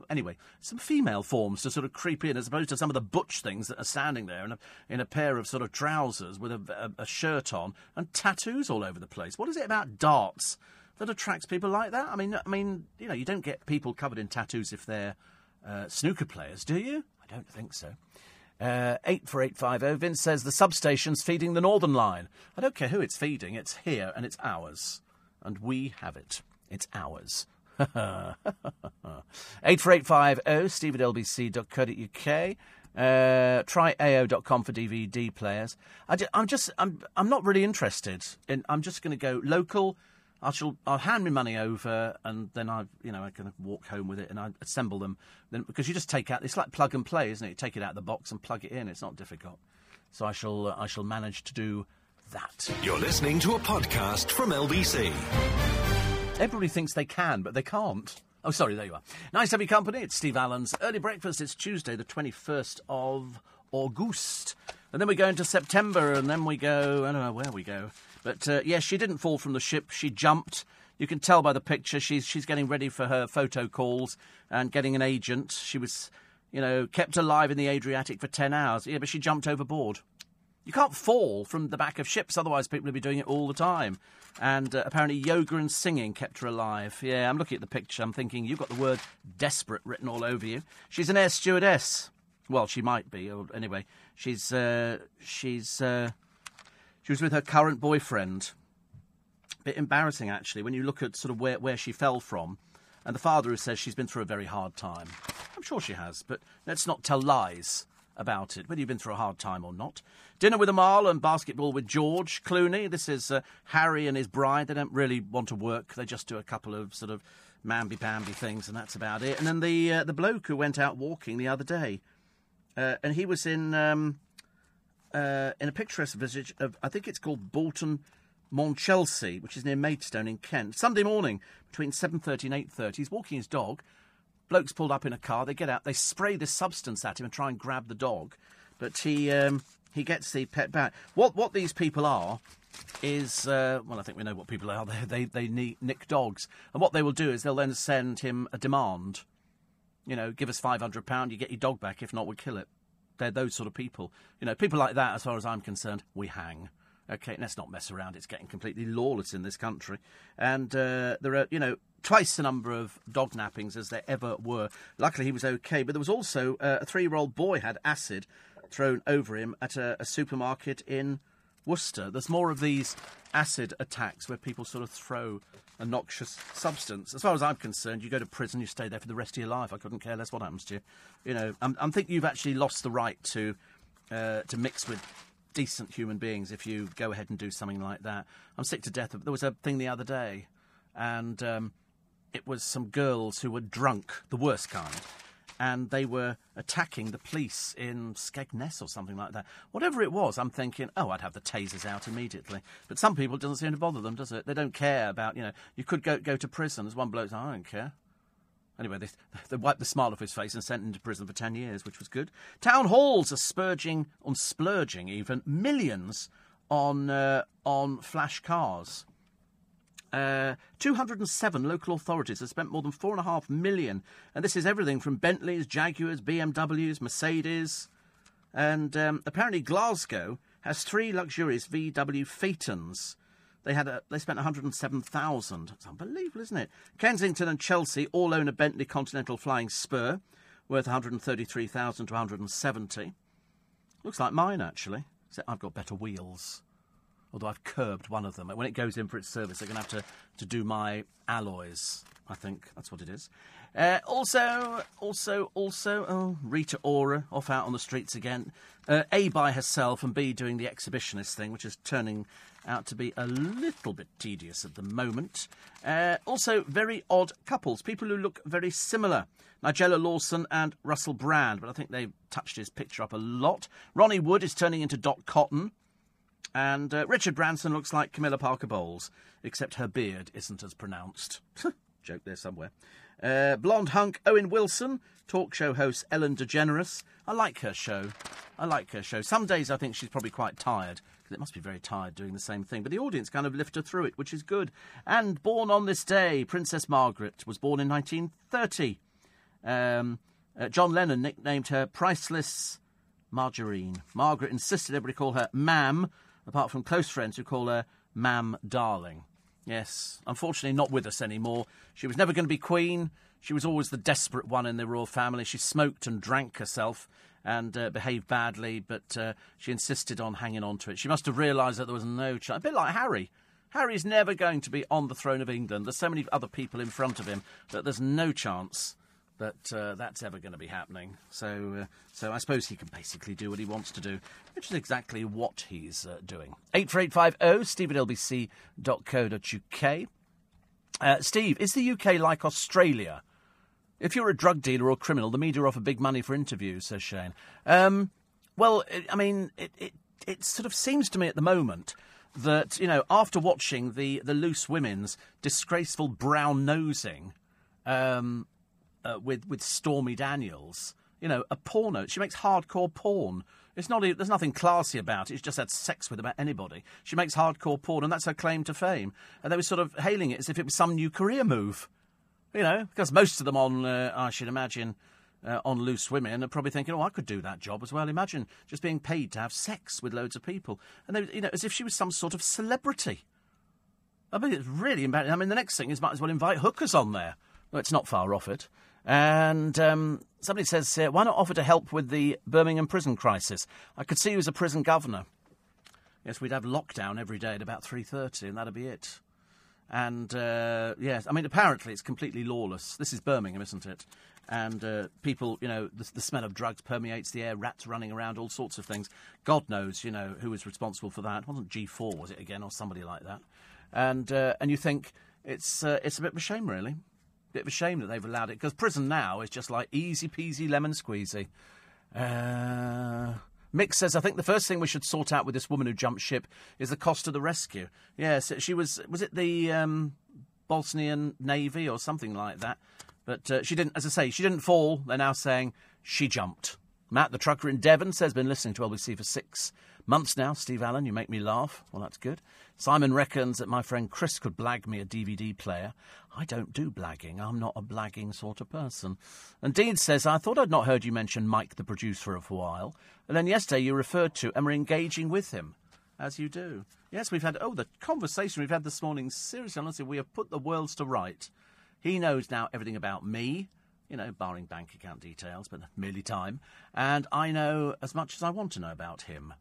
Anyway, some female forms to sort of creep in, as opposed to some of the butch things that are standing there in a, in a pair of sort of trousers with a, a, a shirt on and tattoos all over the place. What is it about darts that attracts people like that? I mean, I mean, you know, you don't get people covered in tattoos if they're uh, snooker players, do you? I don't think so. Uh, 84850. Vince says the substation's feeding the Northern Line. I don't care who it's feeding, it's here and it's ours. And we have it. It's ours. [laughs] 84850 steve at lbc.co.uk. Uh, try AO.com for DVD players. I am just, I'm, I'm not really interested in, I'm just going to go local. I shall, I'll hand my money over and then I, you know, I kind of walk home with it and I assemble them. Then, because you just take out, it's like plug and play, isn't it? You take it out of the box and plug it in. It's not difficult. So I shall, uh, I shall manage to do that. You're listening to a podcast from LBC. Everybody thinks they can, but they can't. Oh, sorry, there you are. Nice to have your company. It's Steve Allen's Early Breakfast. It's Tuesday, the 21st of August. And then we go into September, and then we go, I don't know where we go. But uh, yes, she didn't fall from the ship. She jumped. You can tell by the picture she's, she's getting ready for her photo calls and getting an agent. She was, you know, kept alive in the Adriatic for 10 hours. Yeah, but she jumped overboard. You can't fall from the back of ships, otherwise people would be doing it all the time. And uh, apparently, yoga and singing kept her alive. Yeah, I'm looking at the picture. I'm thinking you've got the word desperate written all over you. She's an air stewardess. Well, she might be. Or, anyway, she's uh, she's uh, she was with her current boyfriend. Bit embarrassing, actually, when you look at sort of where where she fell from. And the father who says she's been through a very hard time. I'm sure she has, but let's not tell lies about it, whether you've been through a hard time or not. Dinner with Amal and basketball with George Clooney. This is uh, Harry and his bride. They don't really want to work. They just do a couple of sort of mamby-pamby things, and that's about it. And then the uh, the bloke who went out walking the other day, uh, and he was in um, uh, in a picturesque visit of I think it's called Boughton. Monchelsea, which is near Maidstone in Kent. Sunday morning between 7.30 and 8.30, he's walking his dog Blokes pulled up in a car. They get out. They spray this substance at him and try and grab the dog, but he um, he gets the pet back. What what these people are is uh, well, I think we know what people are. [laughs] They they they nick dogs, and what they will do is they'll then send him a demand. You know, give us five hundred pound, you get your dog back. If not, we'll kill it. They're those sort of people. You know, people like that. As far as I'm concerned, we hang. Okay, let's not mess around. It's getting completely lawless in this country. And uh, there are, you know, twice the number of dog nappings as there ever were. Luckily, he was okay. But there was also uh, a three year old boy had acid thrown over him at a, a supermarket in Worcester. There's more of these acid attacks where people sort of throw a noxious substance. As far as I'm concerned, you go to prison, you stay there for the rest of your life. I couldn't care less what happens to you. You know, I'm, I'm thinking you've actually lost the right to uh, to mix with decent human beings if you go ahead and do something like that. I'm sick to death of. There was a thing the other day, and um, it was some girls who were drunk, the worst kind, and they were attacking the police in Skegness or something like that. Whatever it was, I'm thinking, oh, I'd have the tasers out immediately. But some people it doesn't seem to bother them, does it? They don't care about, you know, you could go go to prison. As one bloke said, I don't care. Anyway, they, they wiped the smile off his face and sent him to prison for 10 years, which was good. Town halls are spurging, on splurging even, millions on, uh, on flash cars. Uh, 207 local authorities have spent more than 4.5 million. And this is everything from Bentleys, Jaguars, BMWs, Mercedes. And um, apparently Glasgow has three luxurious VW Phaetons they had a, they spent 107,000. It's unbelievable, isn't it? Kensington and Chelsea all own a Bentley Continental Flying Spur, worth 133,000 to 170. Looks like mine actually. Except I've got better wheels. Although I've curbed one of them. When it goes in for its service, they're going to have to, to do my alloys. I think that's what it is. Uh, also, also, also, oh, Rita Ora off out on the streets again. Uh, a by herself and B doing the exhibitionist thing, which is turning out to be a little bit tedious at the moment. Uh, also, very odd couples, people who look very similar. Nigella Lawson and Russell Brand, but I think they've touched his picture up a lot. Ronnie Wood is turning into Dot Cotton. And uh, Richard Branson looks like Camilla Parker Bowles, except her beard isn't as pronounced. [laughs] Joke there somewhere. Uh, blonde hunk Owen Wilson, talk show host Ellen DeGeneres. I like her show. I like her show. Some days I think she's probably quite tired because it must be very tired doing the same thing. But the audience kind of lift her through it, which is good. And born on this day, Princess Margaret was born in 1930. Um, uh, John Lennon nicknamed her Priceless Margarine. Margaret insisted everybody call her Mam, apart from close friends who call her Mam Darling. Yes, unfortunately not with us anymore. She was never going to be queen. She was always the desperate one in the royal family. She smoked and drank herself and uh, behaved badly, but uh, she insisted on hanging on to it. She must have realised that there was no chance. A bit like Harry. Harry's never going to be on the throne of England. There's so many other people in front of him that there's no chance that uh, that's ever going to be happening. So, uh, so I suppose he can basically do what he wants to do, which is exactly what he's uh, doing. Eight four eight five zero oh, steve at lbc.co.uk. Uh, Steve, is the UK like Australia? If you're a drug dealer or criminal, the media offer big money for interviews, says Shane. Um, well, it, I mean, it, it, it sort of seems to me at the moment that, you know, after watching the, the loose women's disgraceful brown nosing um, uh, with, with Stormy Daniels, you know, a porno, she makes hardcore porn. It's not, there's nothing classy about it. She's just had sex with about anybody. She makes hardcore porn, and that's her claim to fame. And they were sort of hailing it as if it was some new career move. You know, because most of them on, uh, I should imagine, uh, on loose women are probably thinking, oh, I could do that job as well. Imagine just being paid to have sex with loads of people. And, they, you know, as if she was some sort of celebrity. I mean, it's really embarrassing. I mean, the next thing is might as well invite hookers on there. Well, it's not far off it. And um, somebody says, uh, why not offer to help with the Birmingham prison crisis? I could see you as a prison governor. Yes, we'd have lockdown every day at about 3.30 and that'd be it. And uh, yes, I mean, apparently it's completely lawless. This is Birmingham, isn't it? And uh, people, you know, the, the, smell of drugs permeates the air, rats running around, all sorts of things. God knows, you know, who was responsible for that. It wasn't G4, was it again, or somebody like that? And, uh, and you think it's, uh, it's a bit of a shame, really. Bit of a shame that they've allowed it, because prison now is just like easy peasy lemon squeezy. Uh, Mick says, I think the first thing we should sort out with this woman who jumped ship is the cost of the rescue. Yes, she was, was it the um, Bosnian Navy or something like that? But uh, she didn't, as I say, she didn't fall. They're now saying she jumped. Matt, the trucker in Devon, says, been listening to LBC for six months now. Steve Allen, you make me laugh. Well, that's good. Simon reckons that my friend Chris could blag me a DVD player. I don't do blagging. I'm not a blagging sort of person. And Dean says, I thought I'd not heard you mention Mike the producer for a while. And then yesterday you referred to and were engaging with him. as you do. Yes, we've had, oh, the conversation we've had this morning, seriously, honestly, we have put the worlds to right. He knows now everything about me, you know, barring bank account details, but merely time. And I know as much as I want to know about him.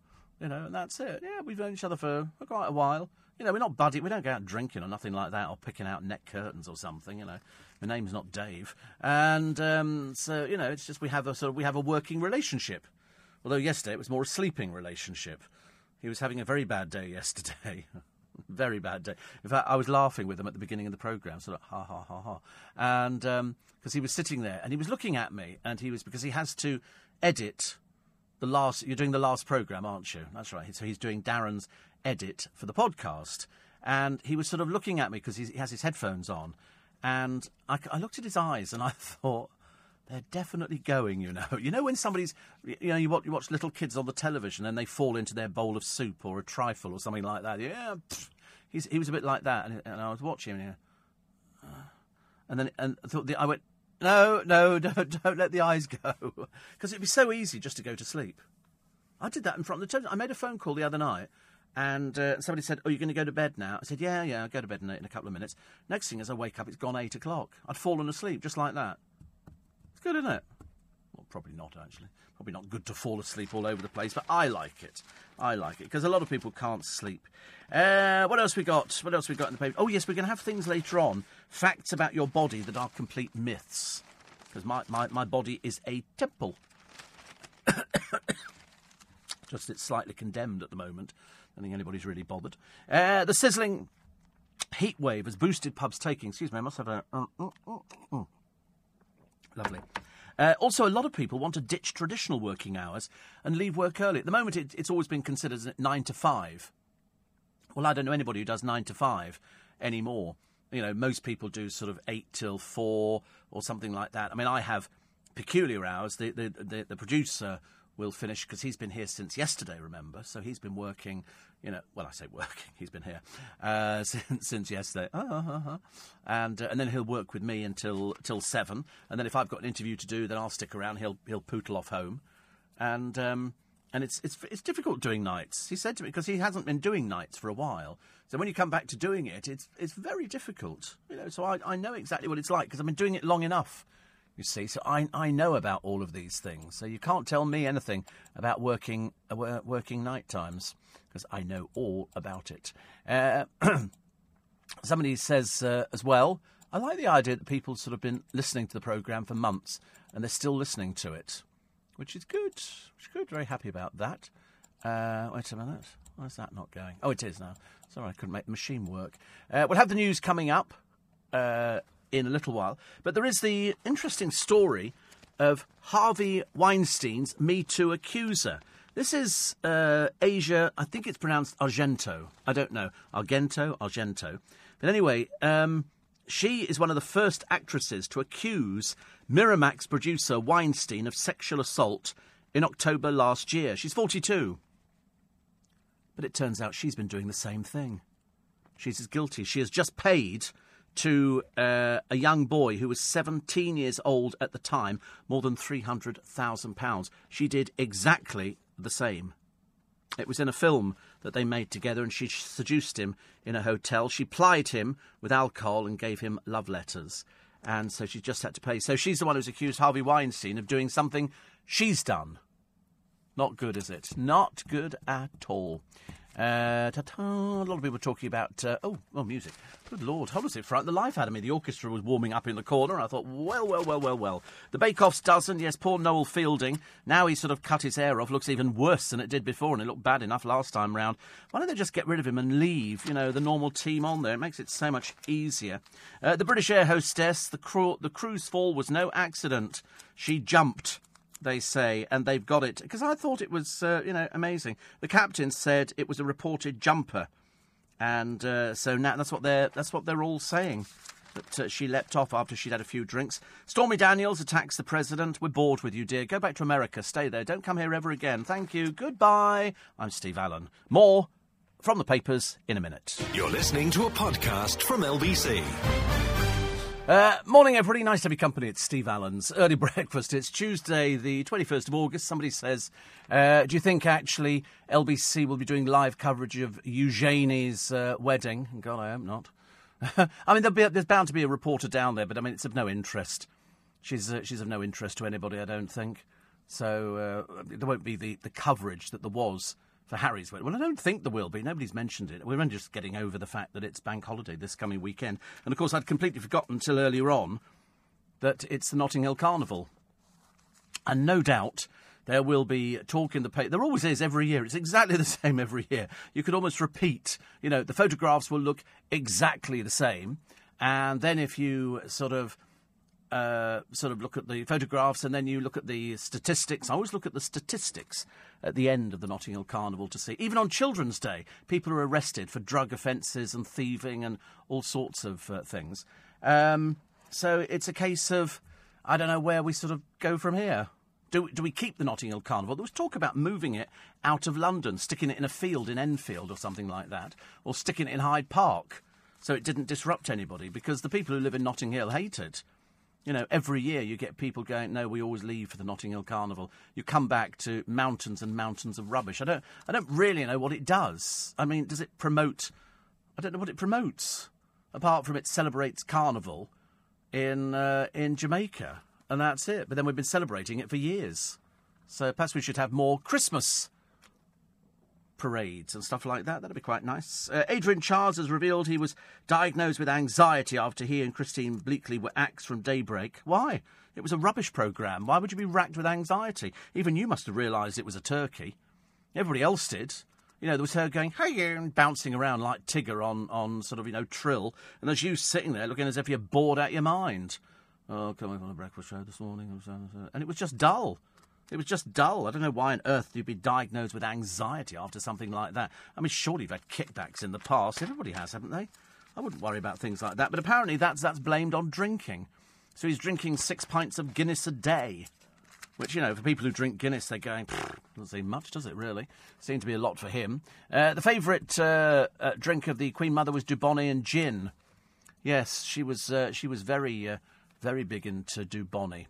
You know, and that's it. Yeah, we've known each other for, quite a while. You know, we're not buddy. We don't go out drinking or nothing like that, or picking out neck curtains or something. You know, my name's not Dave, and um, so you know, it's just we have a sort of we have a working relationship. Although yesterday it was more a sleeping relationship. He was having a very bad day yesterday. [laughs] very bad day. In fact, I was laughing with him at the beginning of the programme, sort of ha ha ha ha, and because um, he was sitting there and he was looking at me, and he was because he has to edit the last. You're doing the last programme, aren't you? That's right. So he's doing Darren's edit for the podcast, and he was sort of looking at me because he has his headphones on, and I, I looked at his eyes and I [laughs] thought they're definitely going, you know. [laughs] You know when somebody's, you know, you watch, you watch little kids on the television and they fall into their bowl of soup or a trifle or something like that. Yeah, he was a bit like that, and, and I was watching him, uh, and then and the, I went, no, no, [laughs] don't, don't let the eyes go, because it'd be so easy just to go to sleep. I did that in front of the television. I made a phone call the other night, and uh, somebody said, "Oh, you're going to go to bed now?" I said, "Yeah, yeah, I'll go to bed in a, in a couple of minutes." Next thing, as I wake up, it's gone eight o'clock. I'd fallen asleep just like that It's good, isn't it? Well, probably not, actually. Probably not good to fall asleep all over the place, but I like it. I like it because a lot of people can't sleep. Uh, what else we got? What else we got in the paper? Oh, yes, we're going to have things later on. Facts about your body that are complete myths. Because my, my, my body is a temple. [coughs] Just it's slightly condemned at the moment. I don't think anybody's really bothered. Uh, the sizzling heat wave has boosted pubs taking. Excuse me, I must have a. Uh, uh, uh Lovely. Uh, also, a lot of people want to ditch traditional working hours and leave work early. At the moment, it, it's always been considered nine to five. Well, I don't know anybody who does nine to five anymore. You know, most people do sort of eight till four or something like that. I mean, I have peculiar hours. The the the, the producer will finish because he's been here since yesterday. Remember, so he's been working. You know, well, I say working. [laughs] He's been here uh, [laughs] since, since yesterday, uh, uh, uh, and and then he'll work with me until till seven. And then if I've got an interview to do, then I'll stick around. He'll he'll pootle off home, and um, and it's it's it's difficult doing nights. He said to me because he hasn't been doing nights for a while. So when you come back to doing it, it's it's very difficult. You know, so I I know exactly what it's like because I've been doing it long enough. You see, so I, I know about all of these things. So you can't tell me anything about working uh, working night times because I know all about it. Uh, [clears throat] somebody says uh, as well, I like the idea that people sort of been listening to the program for months and they're still listening to it, which is good. Which is good. Very happy about that. Uh, wait a minute. Why is that not going? Oh, it is now. Sorry, I couldn't make the machine work. Uh, we'll have the news coming up. Uh, in a little while. But there is the interesting story of Harvey Weinstein's Me Too accuser. This is uh, Asia, I think it's pronounced Argento. I don't know. Argento, Argento. But anyway, um, she is one of the first actresses to accuse Miramax producer Weinstein of sexual assault in October last year. She's 42. But it turns out she's been doing the same thing. She's as guilty. She has just paid to uh, a young boy who was 17 years old at the time more than £300,000. She did exactly the same. It was in a film that they made together, and she seduced him in a hotel. She plied him with alcohol and gave him love letters. And so she just had to pay. So she's the one who's accused Harvey Weinstein of doing something she's done. Not good, is it? Not good at all. Uh, a lot of people were talking about uh, oh, oh, music. Good lord, how does it frighten the life out of me? The orchestra was warming up in the corner. I thought, well, well, well, well, well. The Bake Off's doesn't. Yes, poor Noel Fielding. Now he's sort of cut his hair off. Looks even worse than it did before, and it looked bad enough last time round. Why don't they just get rid of him and leave? You know, the normal team on there. It makes it so much easier. Uh, the British air hostess. The, cru- the cruise fall was no accident. She jumped they say, and they've got it. Because I thought it was, uh, you know, amazing. The captain said it was a reported jumper, and uh, so now that's what they're that's what they're all saying. That uh, she leapt off after she'd had a few drinks. Stormy Daniels attacks the president. We're bored with you, dear. Go back to America. Stay there. Don't come here ever again. Thank you. Goodbye. I'm Steve Allen. More from the papers in a minute. You're listening to a podcast from LBC. Uh, morning, everybody. Nice to have your company. It's Steve Allen's early [laughs] breakfast. It's Tuesday, the 21st of August. Somebody says, uh, Do you think actually LBC will be doing live coverage of Eugenie's uh, wedding? God, I hope not. [laughs] I mean, be, there's bound to be a reporter down there, but I mean, it's of no interest. She's, uh, she's of no interest to anybody, I don't think. So uh, there won't be the, the coverage that there was for Harry's wedding. Well, I don't think there will be. Nobody's mentioned it. We're only just getting over the fact that it's bank holiday this coming weekend. And of course, I'd completely forgotten until earlier on that it's the Notting Hill Carnival. And no doubt there will be talk in the paper. There always is every year. It's exactly [laughs] the same every year. You could almost repeat. You know, the photographs will look exactly the same. And then if you sort of uh, sort of look at the photographs and then you look at the statistics. I always look at the statistics at the end of the Notting Hill Carnival to see. Even on Children's Day, people are arrested for drug offences and thieving and all sorts of uh, things. Um, so it's a case of I don't know where we sort of go from here. Do, do we keep the Notting Hill Carnival? There was talk about moving it out of London, sticking it in a field in Enfield or something like that, or sticking it in Hyde Park so it didn't disrupt anybody because the people who live in Notting Hill hate it. You know, every year you get people going, no, we always leave for the Notting Hill Carnival. You come back to mountains and mountains of rubbish. I don't, I don't really know what it does. I mean, does it promote? I don't know what it promotes, apart from it celebrates Carnival in uh, in Jamaica, and that's it. But then we've been celebrating it for years. So perhaps we should have more Christmas parades and stuff like that. That'd be quite nice. Uh, Adrian Chiles has revealed he was diagnosed with anxiety after he and Christine Bleakley were axed from Daybreak. Why? It was a rubbish programme. Why would you be racked with anxiety? Even you must have realised it was a turkey. Everybody else did. You know, there was her going, hey, and bouncing around like Tigger on, on sort of, you know, trill. And there's you sitting there looking as if you're bored out your mind. Oh, coming on a breakfast show this morning. And it was just dull. It was just dull. I don't know why on earth you'd be diagnosed with anxiety after something like that. I mean, surely you've had kickbacks in the past. Everybody has, haven't they? I wouldn't worry about things like that. But apparently that's, that's blamed on drinking. So he's drinking six pints of Guinness a day. Which, you know, for people who drink Guinness, they're going, doesn't seem much, does it, really? Seemed to be a lot for him. Uh, the favourite uh, uh, drink of the Queen Mother was Dubonnet and gin. Yes, she was, uh, she was very, uh, very big into Dubonnet.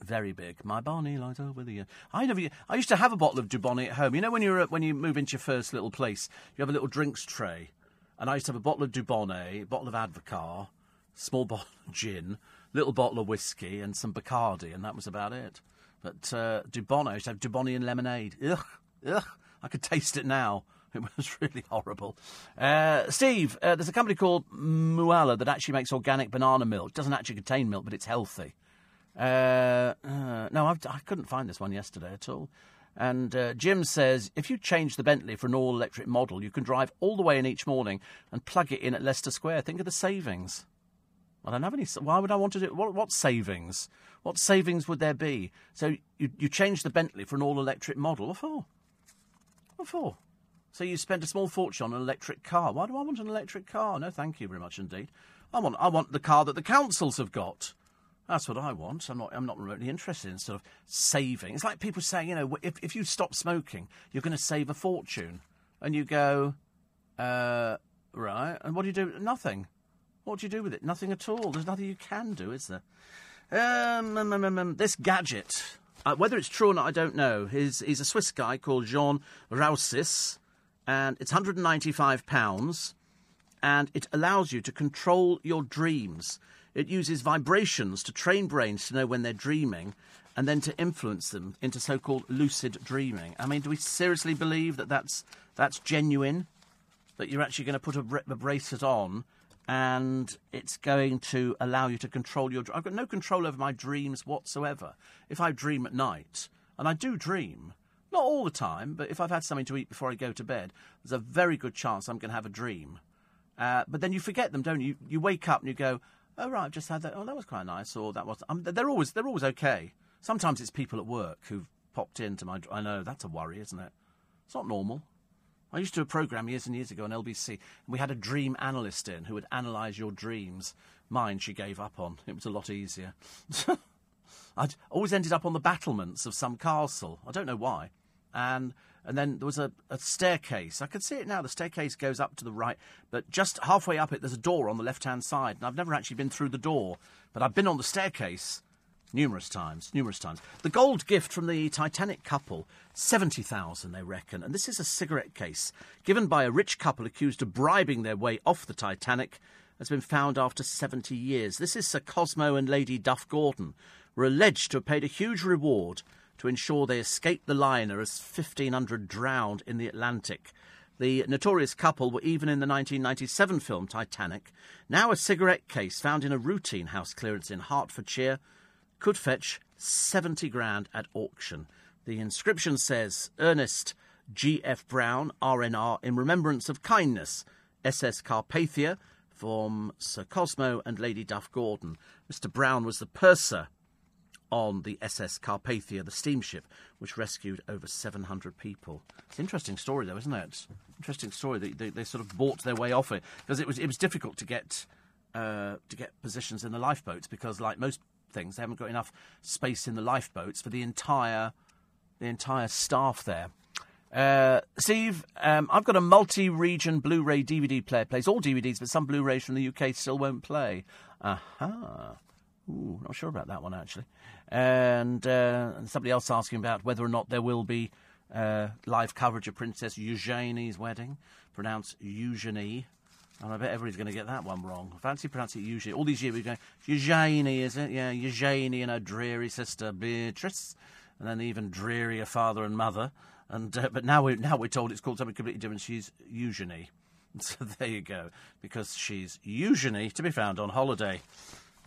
Very big. My Bonnie lies over the. I never. I used to have a bottle of Dubonnet at home. You know when you're when you move into your first little place, you have a little drinks tray, and I used to have a bottle of Dubonnet, a bottle of Advocaat, small [laughs] bottle of gin, little bottle of whiskey, and some Bacardi, and that was about it. But uh, Dubonnet, I used to have Dubonnet and lemonade. Ugh, ugh. I could taste it now. [laughs] It was really horrible. Uh, Steve, uh, there's a company called Mooala that actually makes organic banana milk. It doesn't actually contain milk, but it's healthy. Uh, uh, no, I've, I could not find this one yesterday at all. And uh, Jim says if you change the Bentley for an all electric model, you can drive all the way in each morning and plug it in at Leicester Square. Think of the savings. I don't have any. Why would I want to do what? What savings? What savings would there be? So you you change the Bentley for an all electric model. What for? What for? So you spend a small fortune on an electric car. Why do I want an electric car? No, thank you very much indeed. I want I want the car that the councils have got. That's what I want. I'm not. I'm not remotely interested in sort of saving. It's like people saying, you know, if if you stop smoking, you're going to save a fortune, and you go, uh, right. And what do you do? Nothing. What do you do with it? Nothing at all. There's nothing you can do, is there? Um, um, um, um, um this gadget, uh, whether it's true or not, I don't know. He's he's a Swiss guy called Jean Raussis, and it's 195 pounds, and it allows you to control your dreams. It uses vibrations to train brains to know when they're dreaming and then to influence them into so called lucid dreaming. I mean, do we seriously believe that that's, that's genuine? That you're actually going to put a, a bracelet on and it's going to allow you to control your. I've got no control over my dreams whatsoever. If I dream at night, and I do dream, not all the time, but if I've had something to eat before I go to bed, there's a very good chance I'm going to have a dream. Uh, but then you forget them, don't you? You wake up and you go, oh right, I've just had that. Oh, that was quite nice. Or that was. Um, they're always they're always okay. Sometimes it's people at work who've popped into my. I know that's a worry, isn't it? It's not normal. I used to do a program years and years ago on LBC, and we had a dream analyst in who would analyse your dreams. Mine, she gave up on. It was a lot easier. [laughs] I'd always ended up on the battlements of some castle. I don't know why. And and then there was a, a staircase. I could see it now. The staircase goes up to the right, but just halfway up it, there's a door on the left hand side. And I've never actually been through the door, but I've been on the staircase numerous times, numerous times. The gold gift from the Titanic couple, 70,000 they reckon, and this is a cigarette case given by a rich couple accused of bribing their way off the Titanic has been found after 70 years. This is Sir Cosmo and Lady Duff Gordon were alleged to have paid a huge reward to ensure they escaped the liner as 1,500 drowned in the Atlantic. The notorious couple were even in the 1997 film Titanic. Now, a cigarette case found in a routine house clearance in Hertfordshire could fetch 70 grand at auction. The inscription says Ernest G.F. Brown, RNR, in remembrance of kindness, SS Carpathia, from Sir Cosmo and Lady Duff Gordon. Mr. Brown was the purser on the SS Carpathia, the steamship, which rescued over 700 people. It's an interesting story, though, isn't it? Interesting story. They, they, they sort of bought their way off it because it was it was difficult to get uh, to get positions in the lifeboats because, like most things, they haven't got enough space in the lifeboats for the entire the entire staff there. Uh, Steve, um, I've got a multi-region Blu-ray DVD player. Plays all DVDs, but some Blu-rays from the UK still won't play. Aha. Uh-huh. Ooh, not sure about that one actually. And, uh, somebody else asking about whether or not there will be uh, live coverage of Princess Eugenie's wedding, pronounced Eugenie. And I bet everybody's going to get that one wrong. Fancy pronouncing it usually. All these years we're going, Eugenie, is it? Yeah, Eugenie and her dreary sister Beatrice, and then even drearier father and mother. And uh, but now we now we're told it's called something completely different. She's Eugenie. [laughs] So there you go, because she's Eugenie to be found on holiday.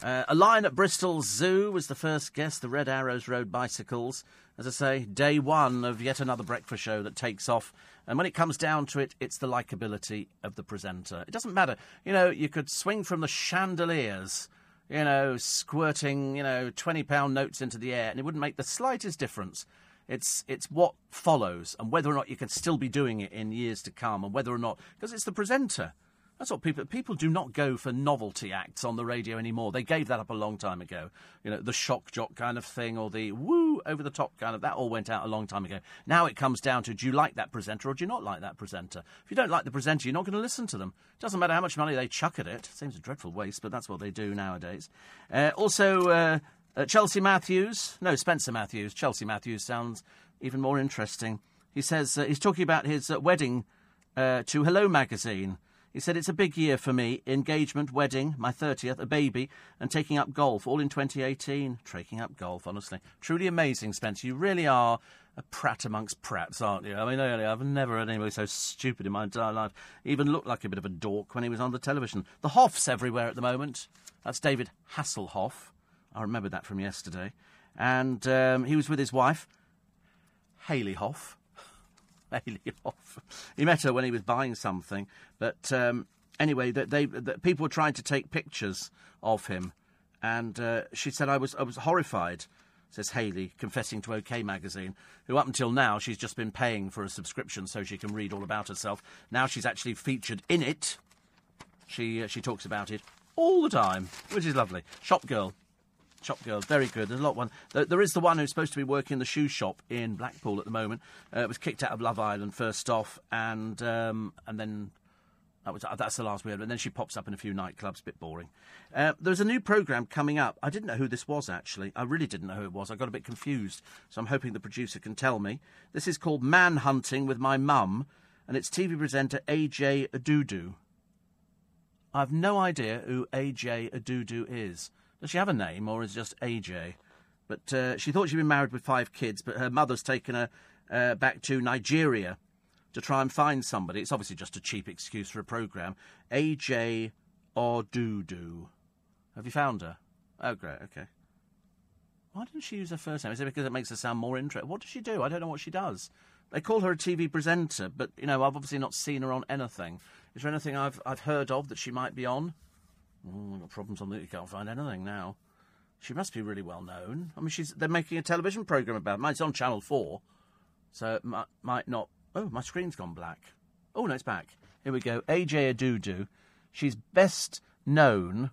Uh, a lion at Bristol Zoo was the first guest. The Red Arrows rode bicycles. As I say, day one of yet another breakfast show that takes off. And when it comes down to it, it's the likability of the presenter. It doesn't matter. You know, you could swing from the chandeliers, you know, squirting, you know, £20 notes into the air, and it wouldn't make the slightest difference. It's, it's what follows and whether or not you can still be doing it in years to come and whether or not, because it's the presenter. That's what people people do not go for novelty acts on the radio anymore. They gave that up a long time ago. You know, the shock jock kind of thing or the woo over the top kind of that all went out a long time ago. Now it comes down to do you like that presenter or do you not like that presenter? If you don't like the presenter, you're not going to listen to them. Doesn't matter how much money they chuck at it. Seems a dreadful waste, but that's what they do nowadays. Uh, also, uh, uh, Chelsea Matthews, no Spencer Matthews. Chelsea Matthews sounds even more interesting. He says uh, he's talking about his uh, wedding uh, to Hello magazine. He said, It's a big year for me. Engagement, wedding, my 30th, a baby, and taking up golf, all in 2018. Taking up golf, honestly. Truly amazing, Spencer. You really are a prat amongst prats, aren't you? I mean, really, I've never heard anybody so stupid in my entire life. Even looked like a bit of a dork when he was on the television. The Hoff's everywhere at the moment. That's David Hasselhoff. I remember that from yesterday. And um, he was with his wife, Haley Hoff. Hoff. He met her when he was buying something. But um, anyway, that they, that people were trying to take pictures of him, and uh, she said I was I was horrified. Says Haley, confessing to OK Magazine, who up until now she's just been paying for a subscription so she can read all about herself. Now she's actually featured in it. She uh, she talks about it all the time, which is lovely. Shop girl, shop girl, very good. There's a lot one. There, there is the one who's supposed to be working in the shoe shop in Blackpool at the moment. Uh, was kicked out of Love Island first off, and um, and then that was, that's the last we heard. And then she pops up in a few nightclubs, a bit boring. Uh, there's a new programme coming up. I didn't know who this was, actually. I really didn't know who it was. I got a bit confused. So I'm hoping the producer can tell me. This is called Man Hunting with My Mum, and it's TV presenter AJ Odudu. I've no idea who AJ Odudu is. Does she have a name, or is it just AJ? But uh, she thought she'd been married with five kids, but her mother's taken her uh, back to Nigeria to try and find somebody. It's obviously just a cheap excuse for a programme. AJ Odudu. Have you found her? Oh, great, okay. Why didn't she use her first name? Is it because it makes her sound more interesting? What does she do? I don't know what she does. They call her a TV presenter, but, you know, I've obviously not seen her on anything. Is there anything I've, I've heard of that she might be on? Oh, I've got problems on that. You can't find anything now. She must be really well known. I mean, she's they're making a television programme about it. It's on Channel 4, so it might, might not Oh, my screen's gone black. Oh, no, it's back. Here we go. AJ Odudu. She's best known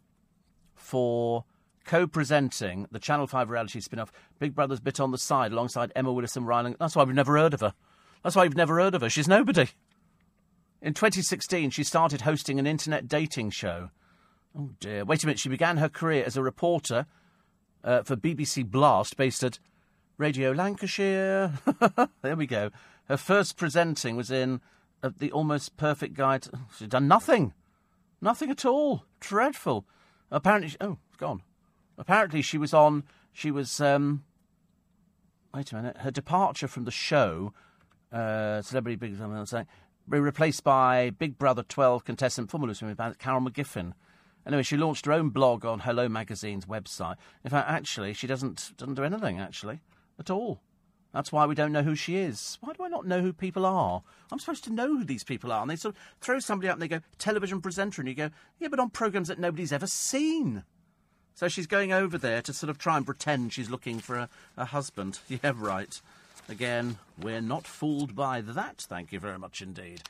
for co presenting the Channel 5 reality spin off Big Brother's Bit on the Side alongside Emma Willis and Rylan. That's why we've never heard of her. That's why you've never heard of her. She's nobody. In 2016, she started hosting an internet dating show. Oh dear. Wait a minute. She began her career as a reporter uh, for BBC Blast, based at Radio Lancashire. [laughs] there we go. Her first presenting was in uh, The Almost Perfect Guide. She'd done nothing. Nothing at all. Dreadful. Apparently, she, oh, it's gone. Apparently, she was on. She was. Um, wait a minute. Her departure from the show, uh, Celebrity Big Brother, be replaced by Big Brother 12 contestant Formula Swimming Carol McGiffin. Anyway, she launched her own blog on Hello Magazine's website. In fact, actually, she doesn't doesn't do anything actually at all. That's why we don't know who she is. Why do I not know who people are? I'm supposed to know who these people are. And they sort of throw somebody up and they go, television presenter. And you go, yeah, but on programmes that nobody's ever seen. So she's going over there to sort of try and pretend she's looking for a, a husband. [laughs] Yeah, right. Again, we're not fooled by that. Thank you very much indeed.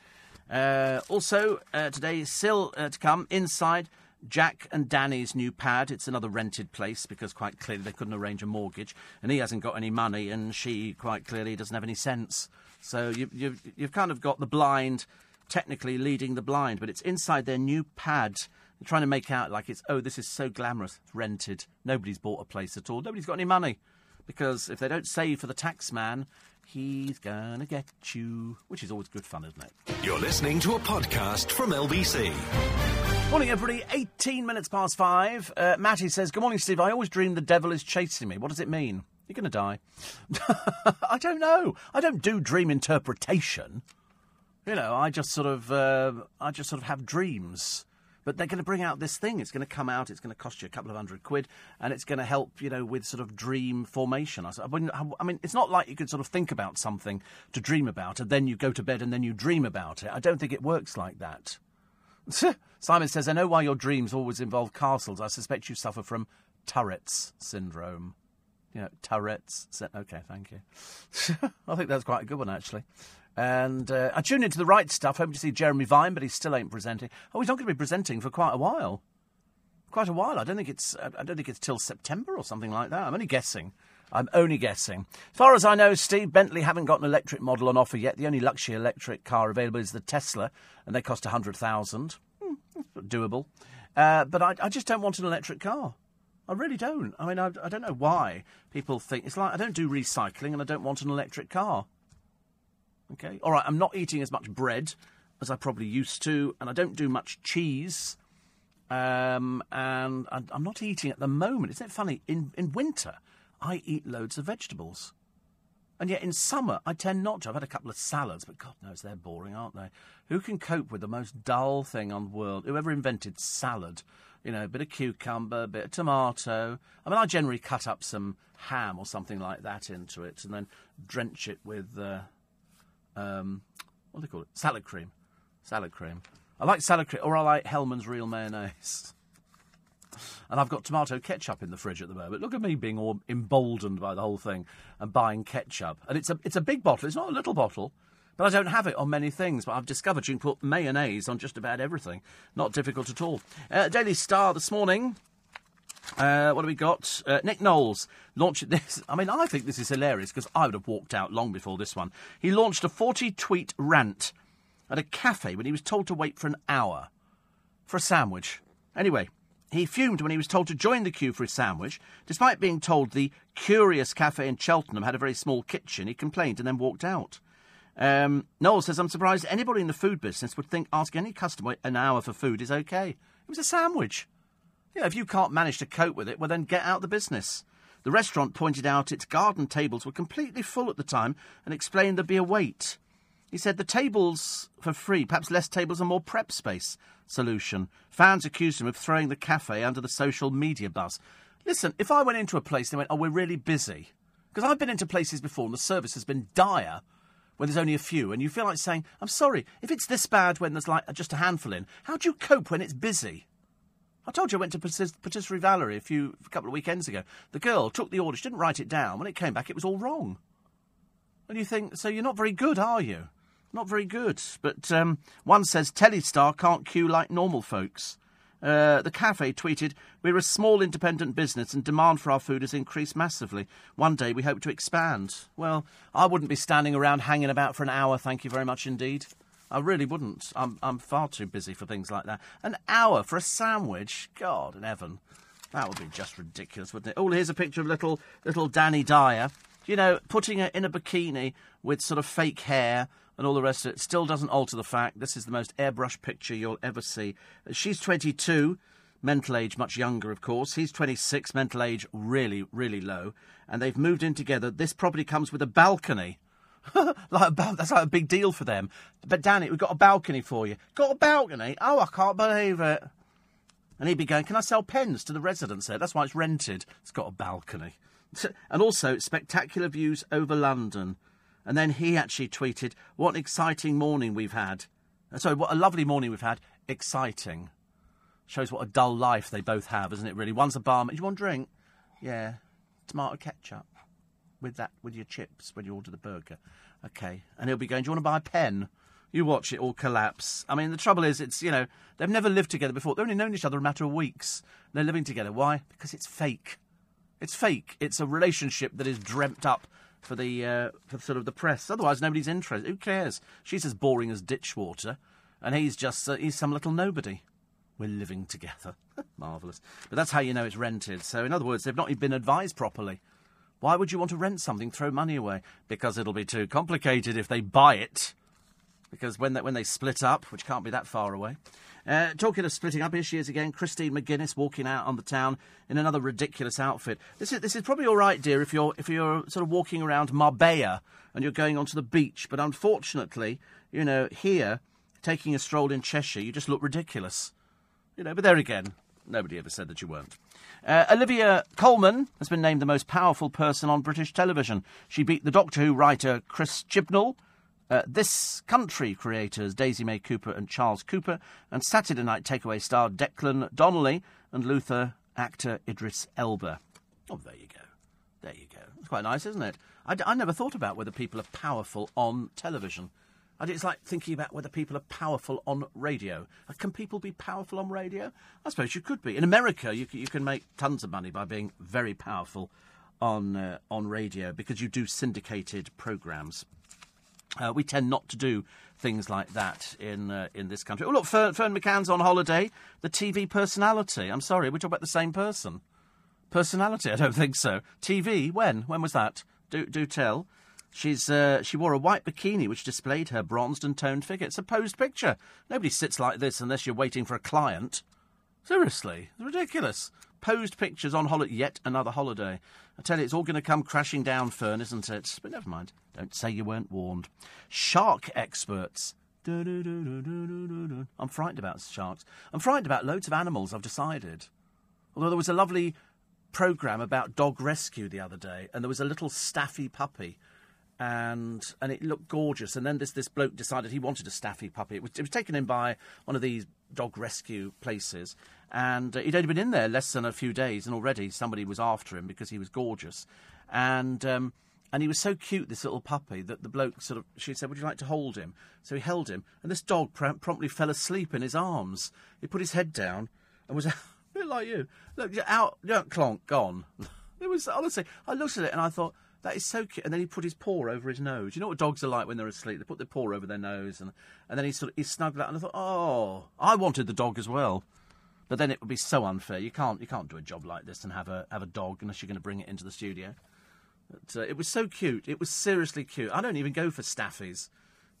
Uh, also, uh, today, still uh, to come, inside Jack and Dani's new pad. It's another rented place because quite clearly they couldn't arrange a mortgage, and he hasn't got any money, and she quite clearly doesn't have any sense. So you, you've you've kind of got the blind technically leading the blind, but it's inside their new pad. They're trying to make out like it's oh this is so glamorous, it's rented. Nobody's bought a place at all. Nobody's got any money because if they don't save for the tax man, he's gonna get you, which is always good fun, isn't it? You're listening to a podcast from LBC. Morning, everybody. 18 minutes past five. Uh, Matty says, Good morning, Steve. I always dream the devil is chasing me. What does it mean? You're going to die. [laughs] I don't know. I don't do dream interpretation. You know, I just sort of, uh, I just sort of have dreams. But they're going to bring out this thing. It's going to come out. It's going to cost you a couple of hundred quid, and it's going to help, you know, with sort of dream formation. I, I mean, it's not like you could sort of think about something to dream about, and then you go to bed and then you dream about it. I don't think it works like that. [laughs] Simon says, I know why your dreams always involve castles. I suspect you suffer from turrets syndrome. You know, turrets. Okay, thank you. [laughs] I think that's quite a good one, actually. And uh, I tuned into the right stuff, hoping to see Jeremy Vine, but he still ain't presenting. Oh, he's not going to be presenting for quite a while. Quite a while. I don't think it's. I don't think it's till September or something like that. I'm only guessing. I'm only guessing. As far as I know, Steve, Bentley haven't got an electric model on offer yet. The only luxury electric car available is the Tesla, and they cost a 100000 hmm, Doable. Uh, but I, I, just don't want an electric car. I really don't. I mean, I, I don't know why people think. It's like I don't do recycling and I don't want an electric car. Okay? All right, I'm not eating as much bread as I probably used to, and I don't do much cheese. Um, and I'm not eating at the moment. Isn't it funny? In, in winter, I eat loads of vegetables. And yet in summer, I tend not to. I've had a couple of salads, but God knows they're boring, aren't they? Who can cope with the most dull thing on the world? Whoever invented salad? You know, a bit of cucumber, a bit of tomato. I mean, I generally cut up some ham or something like that into it and then drench it with, uh, um, what do they call it? Salad cream. Salad cream. I like salad cream, or I like Hellmann's real mayonnaise. [laughs] And I've got tomato ketchup in the fridge at the moment. Look at me being all emboldened by the whole thing and buying ketchup. And it's a it's a big bottle. It's not a little bottle. But I don't have it on many things. But I've discovered you can put mayonnaise on just about everything. Not difficult at all. Uh, Daily Star this morning. Uh, what have we got? Uh, Nick Knowles launched this. [laughs] I mean, I think this is hilarious because I would have walked out long before this one. He launched a 40 tweet rant at a cafe when he was told to wait for an hour for a sandwich. Anyway, he fumed when he was told to join the queue for his sandwich. Despite being told the Curious Cafe in Cheltenham had a very small kitchen, he complained and then walked out. Um, Noel says, I'm surprised anybody in the food business would think asking any customer an hour for food is okay. It was a sandwich. You know, if you can't manage to cope with it, well, then get out the business. The restaurant pointed out its garden tables were completely full at the time and explained there'd be a wait. He said the tables for free, perhaps less tables and more prep space solution. Fans accused him of throwing the cafe under the social media buzz. Listen, if I went into a place and they went, oh, we're really busy, because I've been into places before and the service has been dire when there's only a few, and you feel like saying, I'm sorry, if it's this bad when there's like just a handful in, how do you cope when it's busy? I told you I went to Patisserie Valerie a few a couple of weekends ago. The girl took the order, she didn't write it down. When it came back, it was all wrong. And you think, so you're not very good, are you? Not very good. But um, one says Telestar can't queue like normal folks. Uh, the cafe tweeted, We're a small independent business and demand for our food has increased massively. One day we hope to expand. Well, I wouldn't be standing around hanging about for an hour, thank you very much indeed. I really wouldn't. I'm, I'm far too busy for things like that. An hour for a sandwich? God in heaven. That would be just ridiculous, wouldn't it? Oh, here's a picture of little little Dani Dyer. You know, putting her in a bikini with sort of fake hair and all the rest of it still doesn't alter the fact this is the most airbrush picture you'll ever see. She's 22, mental age much younger, of course. He's 26, mental age really, really low. And they've moved in together. This property comes with a balcony. [laughs] like that's like a big deal for them. But Dani, we've got a balcony for you. Got a balcony? Oh, I can't believe it. And he'd be going, Can I sell pens to the residents there? That's why it's rented. It's got a balcony. [laughs] And also, spectacular views over London. And then he actually tweeted, What an exciting morning we've had. Uh, sorry, what a lovely morning we've had. Exciting. Shows what a dull life they both have, isn't it, really? One's a barman. Do you want a drink? Yeah. Tomato ketchup. With that, with your chips when you order the burger. Okay. And he'll be going, Do you want to buy a pen? You watch it all collapse. I mean, the trouble is, it's, you know, they've never lived together before. They've only known each other a matter of weeks. They're living together. Why? Because it's fake. It's fake. It's a relationship that is dreamt up for the uh, for sort of the press. Otherwise, nobody's interested. Who cares? She's as boring as ditch water, and he's just uh, he's some little nobody. We're living together. [laughs] Marvellous. But that's how you know it's rented. So, in other words, they've not even been advised properly. Why would you want to rent something, throw money away? Because it'll be too complicated if they buy it because when they, when they split up, which can't be that far away. Uh, talking of splitting up, here she is again, Christine McGuinness walking out on the town in another ridiculous outfit. This is this is probably all right, dear, if you're if you're sort of walking around Marbella and you're going onto the beach. But unfortunately, you know, here taking a stroll in Cheshire, you just look ridiculous. You know, but there again, nobody ever said that you weren't. Uh, Olivia Colman has been named the most powerful person on British television. She beat the Doctor Who writer Chris Chibnall uh, this Country creators Daisy May Cooper and Charles Cooper, and Saturday Night Takeaway star Declan Donnelly and Luther actor Idris Elba. Oh, there you go. There you go. It's quite nice, isn't it? I, I never thought about whether people are powerful on television. It's like thinking about whether people are powerful on radio. Uh, can people be powerful on radio? I suppose you could be. In America, you, you can make tons of money by being very powerful on uh, on radio because you do syndicated programs. Uh, we tend not to do things like that in uh, in this country. Oh, look, Fern, Ferne McCann's on holiday. The TV personality. I'm sorry, we're talking about the same person. Personality? I don't think so. TV? When? When was that? Do do tell. She's uh, she wore a white bikini which displayed her bronzed and toned figure. It's a posed picture. Nobody sits like this unless you're waiting for a client. Seriously, ridiculous. Posed pictures on holiday, yet another holiday. I tell you, it's all going to come crashing down, Ferne, isn't it? But never mind. Don't say you weren't warned. Shark experts. I'm frightened about sharks. I'm frightened about loads of animals, I've decided. Although there was a lovely programme about dog rescue the other day, and there was a little staffy puppy, and and it looked gorgeous. And then this this bloke decided he wanted a staffy puppy. It was, it was taken in by one of these dog rescue places, and uh, he'd only been in there less than a few days, and already somebody was after him because he was gorgeous, and. Um, and he was so cute, this little puppy, that the bloke sort of, she said, Would you like to hold him? So he held him, and this dog pr- promptly fell asleep in his arms. He put his head down and was [laughs] a bit like you. Look, out, yeah, clonk, gone. [laughs] It was, honestly, I looked at it and I thought, that is so cute. And then he put his paw over his nose. You know what dogs are like when they're asleep? They put their paw over their nose, and, and then he sort of he snuggled out. And I thought, oh, I wanted the dog as well. But then it would be so unfair. You can't you can't do a job like this and have a have a dog unless you're going to bring it into the studio. But, uh, it was so cute. It was seriously cute. I don't even go for staffies,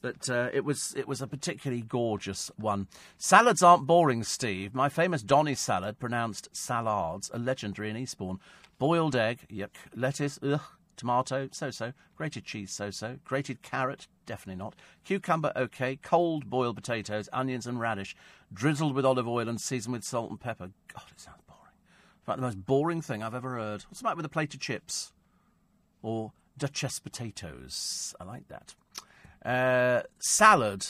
but uh, it was it was a particularly gorgeous one. Salads aren't boring, Steve. My famous Donny salad, pronounced salads, a legendary in Eastbourne. Boiled egg, yuck. Lettuce, ugh. Tomato, so so. Grated cheese, so so. Grated carrot, definitely not. Cucumber, okay. Cold boiled potatoes, onions and radish, drizzled with olive oil and seasoned with salt and pepper. God, it sounds boring. In fact, the most boring thing I've ever heard. What's the matter with a plate of chips? or Duchess potatoes. I like that. Uh, salad,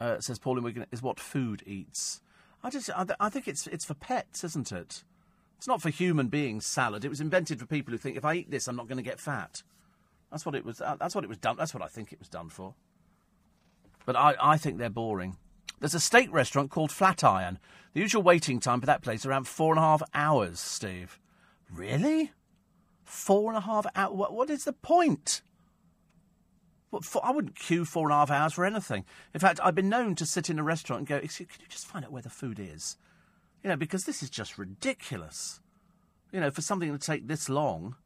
uh, says Pauline Wigan, is what food eats. I just, I, I, think it's it's for pets, isn't it? It's not for human beings. Salad. It was invented for people who think if I eat this, I'm not going to get fat. That's what it was. Uh, that's what it was done. That's what I think it was done for. But I, I think they're boring. There's a steak restaurant called Flatiron. The usual waiting time for that place is around four and a half hours, Steve. Really? Four and a half hours? What, what is the point? What, for, I wouldn't queue four and a half hours for anything. In fact, I've been known to sit in a restaurant and go, Excuse, can you just find out where the food is? You know, because this is just ridiculous. You know, for something to take this long.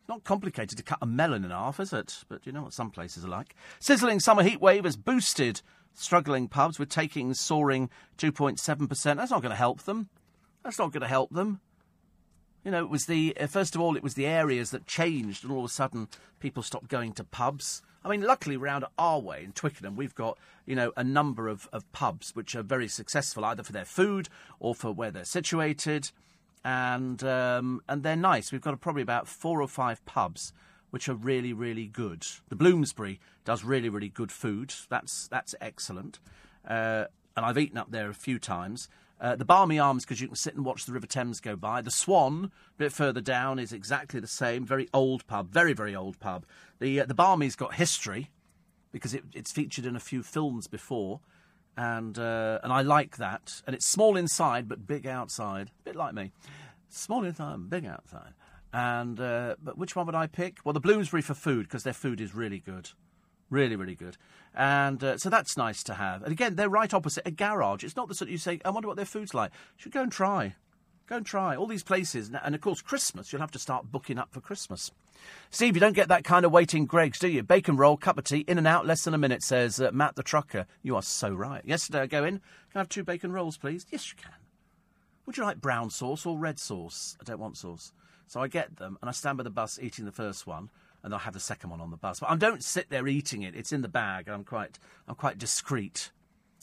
It's not complicated to cut a melon in half, is it? But you know what some places are like. Sizzling summer heat wave has boosted struggling pubs with takings soaring 2.7%. That's not going to help them. That's not going to help them. You know, it was the uh, first of all, it was the areas that changed, and all of a sudden, people stopped going to pubs. I mean, luckily, round our way in Twickenham, we've got you know a number of, of pubs which are very successful, either for their food or for where they're situated, and um, and they're nice. We've got probably about four or five pubs which are really, really good. The Bloomsbury does really, really good food. That's that's excellent, uh, and I've eaten up there a few times. Uh, the Barmy Arms, because you can sit and watch the River Thames go by. The Swan, a bit further down, is exactly the same. Very old pub, very, very old pub. The uh, the Barmy's got history because it, it's featured in a few films before, and uh, and I like that. And it's small inside but big outside, a bit like me. Small inside, big outside. And uh, but which one would I pick? Well, the Bloomsbury for food because their food is really good. Really, really good. And uh, so that's nice to have. And again, they're right opposite a garage. It's not the sort you say, I wonder what their food's like. Should go and try. Go and try. All these places. And of course, Christmas, you'll have to start booking up for Christmas. Steve, you don't get that kind of waiting Greggs, do you? Bacon roll, cup of tea, in and out, less than a minute, says uh, Matt the trucker. You are so right. Yesterday I go in, can I have two bacon rolls, please? Yes, you can. Would you like brown sauce or red sauce? I don't want sauce. So I get them, and I stand by the bus eating the first one, and I'll have the second one on the bus. But I don't sit there eating it. It's in the bag. And I'm quite, I'm quite discreet.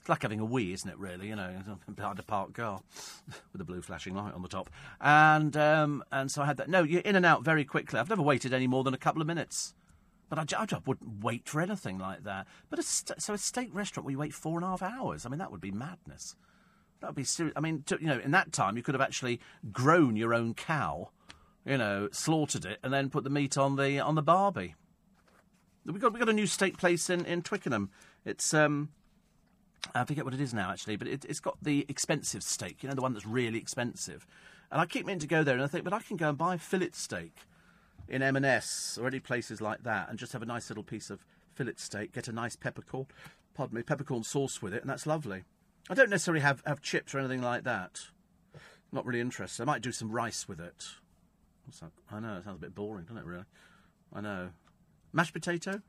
It's like having a wee, isn't it? Really, you know, behind a parked car [laughs] with a blue flashing light on the top. And um, and so I had that. No, you're in and out very quickly. I've never waited any more than a couple of minutes. But I, I just wouldn't wait for anything like that. But a st- so a steak restaurant where you wait four and a half hours. I mean, that would be madness. That would be serious. I mean, to, you know, in that time you could have actually grown your own cow you know, slaughtered it and then put the meat on the on the barbie. We got we got a new steak place in, in Twickenham. It's um, I forget what it is now actually, but it, has got the expensive steak. You know, the one that's really expensive. And I keep meaning to go there, and I think, but I can go and buy fillet steak in M&S or any places like that, and just have a nice little piece of fillet steak. Get a nice peppercorn, pardon me, peppercorn sauce with it, and that's lovely. I don't necessarily have, have chips or anything like that. Not really interested. I might do some rice with it. I know, it sounds a bit boring, doesn't it, really? I know. Mashed potato?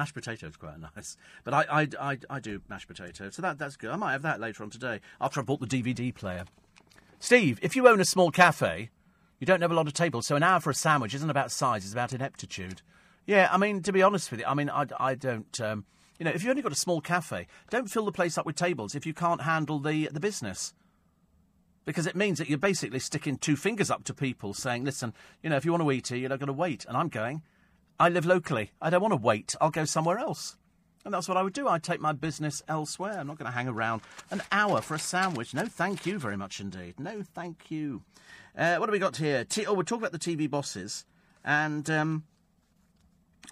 Mashed potato is quite [laughs] nice. But I, I, I, I do mashed potato, so that, that's good. I might have that later on today, after I bought the DVD player. Steve, if you own a small cafe, you don't have a lot of tables, so an hour for a sandwich isn't about size, it's about ineptitude. Yeah, I mean, to be honest with you, I mean, I, I don't. Um, you know, if you've only got a small cafe, don't fill the place up with tables if you can't handle the the business because it means that you're basically sticking two fingers up to people saying, listen, you know, if you want to eat here, you're not going to wait. And I'm going, I live locally. I don't want to wait. I'll go somewhere else. And that's what I would do. I'd take my business elsewhere. I'm not going to hang around an hour for a sandwich. No, thank you very much indeed. No, thank you. Uh, what have we got here? T- oh, we're talking about the TV bosses. And. Um,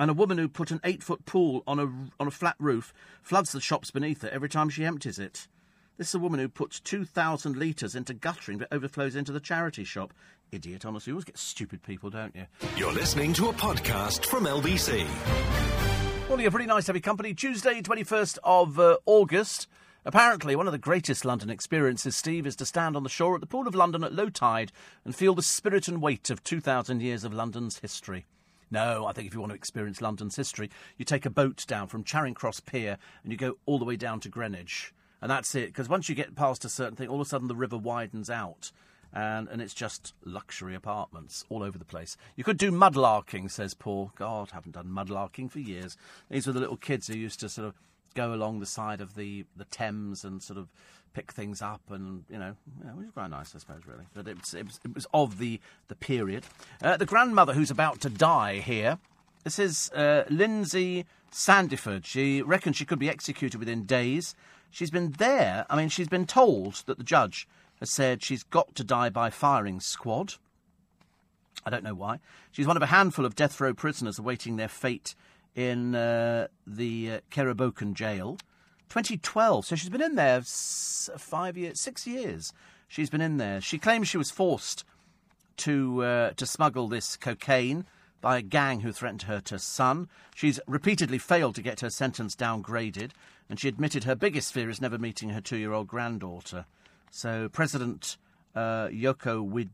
and a woman who put an eight foot pool on a, on a flat roof floods the shops beneath it every time she empties it. This is a woman who puts 2,000 litres into guttering that overflows into the charity shop. Idiot, honestly. You always get stupid people, don't you? You're listening to a podcast from LBC. Well, you're pretty nice to have your company. Tuesday, 21st of uh, August. Apparently, one of the greatest London experiences, Steve, is to stand on the shore at the Pool of London at low tide and feel the spirit and weight of 2,000 years of London's history. No, I think if you want to experience London's history, you take a boat down from Charing Cross Pier and you go all the way down to Greenwich and that's it. Because once you get past a certain thing, all of a sudden the river widens out. And, and it's just luxury apartments all over the place. You could do mudlarking, says Paul. God, haven't done mudlarking for years. These were the little kids who used to sort of go along the side of the, the Thames and sort of pick things up, and you know, it was quite nice, I suppose, really. But it was, it was, it was of the the period. Uh, the grandmother who's about to die here. This is uh, Lindsay Sandiford. She reckons she could be executed within days. She's been there. I mean, she's been told that the judge has said she's got to die by firing squad. I don't know why. She's one of a handful of death row prisoners awaiting their fate in uh, the uh, jail. 2012. So she's been in there five years, six years. She's been in there. She claims she was forced to uh, to smuggle this cocaine by a gang who threatened her to son. She's repeatedly failed to get her sentence downgraded, and she admitted her biggest fear is never meeting her two-year-old granddaughter. So President uh, Yoko Wid-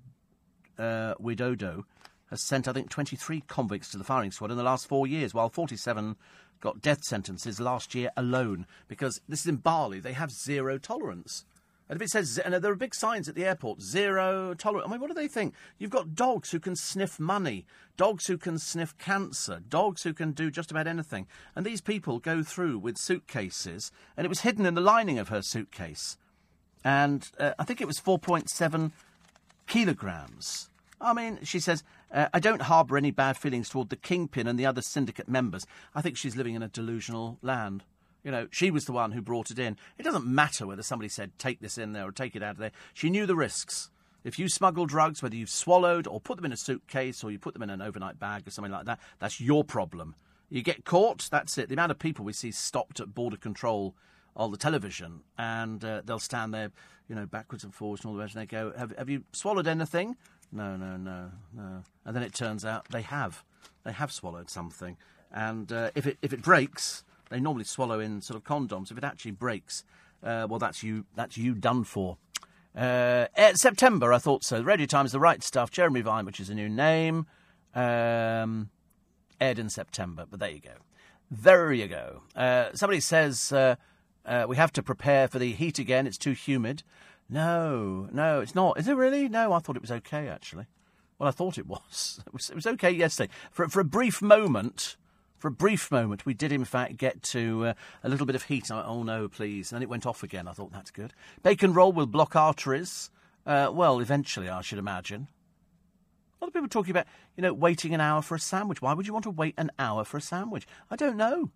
uh, Widodo has sent, I think, 23 convicts to the firing squad in the last four years, while 47 got death sentences last year alone. Because this is in Bali, they have zero tolerance. And if it says, and there are big signs at the airport, zero tolerance. I mean, what do they think? You've got dogs who can sniff money, dogs who can sniff cancer, dogs who can do just about anything. And these people go through with suitcases, and it was hidden in the lining of her suitcase. And uh, I think it was 4.7 kilograms. I mean, she says, uh, I don't harbour any bad feelings toward the kingpin and the other syndicate members. I think she's living in a delusional land. You know, she was the one who brought it in. It doesn't matter whether somebody said, take this in there or take it out of there. She knew the risks. If you smuggle drugs, whether you've swallowed or put them in a suitcase or you put them in an overnight bag or something like that, that's your problem. You get caught, that's it. The amount of people we see stopped at border control on the television and uh, they'll stand there, you know, backwards and forwards and all the rest, and they go, have, have you swallowed anything? No, no, no, no. And then it turns out they have. They have swallowed something. And uh, if, it, if it breaks, they normally swallow in sort of condoms. If it actually breaks, uh, well, that's you, that's you done for. Uh, September, I thought so. Radio Times, The Right Stuff, Jeremy Vine, which is a new name, um, aired in September. But there you go. There you go. Uh, somebody says uh, we have to prepare for the heat again. It's too humid. No, no, it's not. Is it really? No, I thought it was okay, actually. Well, I thought it was. [laughs] It was, it was okay yesterday. For, for a brief moment, for a brief moment, we did in fact get to uh, a little bit of heat. I oh no, please. And then it went off again. I thought that's good. Bacon roll will block arteries. Uh, well, eventually, I should imagine. A lot of people talking about, you know, waiting an hour for a sandwich. Why would you want to wait an hour for a sandwich? I don't know.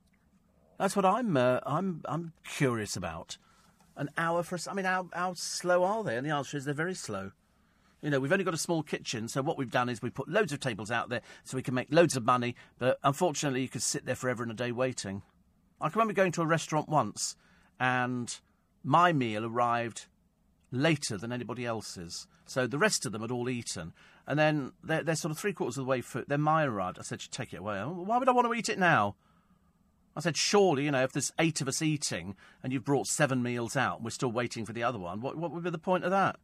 That's what I'm. Uh, I'm. I'm curious about. An hour for. us. I mean, how how slow are they? And the answer is they're very slow. You know, we've only got a small kitchen, so what we've done is we put loads of tables out there so we can make loads of money. But unfortunately, you could sit there forever and a day waiting. I can remember going to a restaurant once, and my meal arrived later than anybody else's. So the rest of them had all eaten, and then they're, they're sort of three quarters of the way through. Then mine arrived. I said, "You take it away." "Oh, Why would I want to eat it now? I said, surely, you know, if there's eight of us eating and you've brought seven meals out and we're still waiting for the other one, what, what would be the point of that?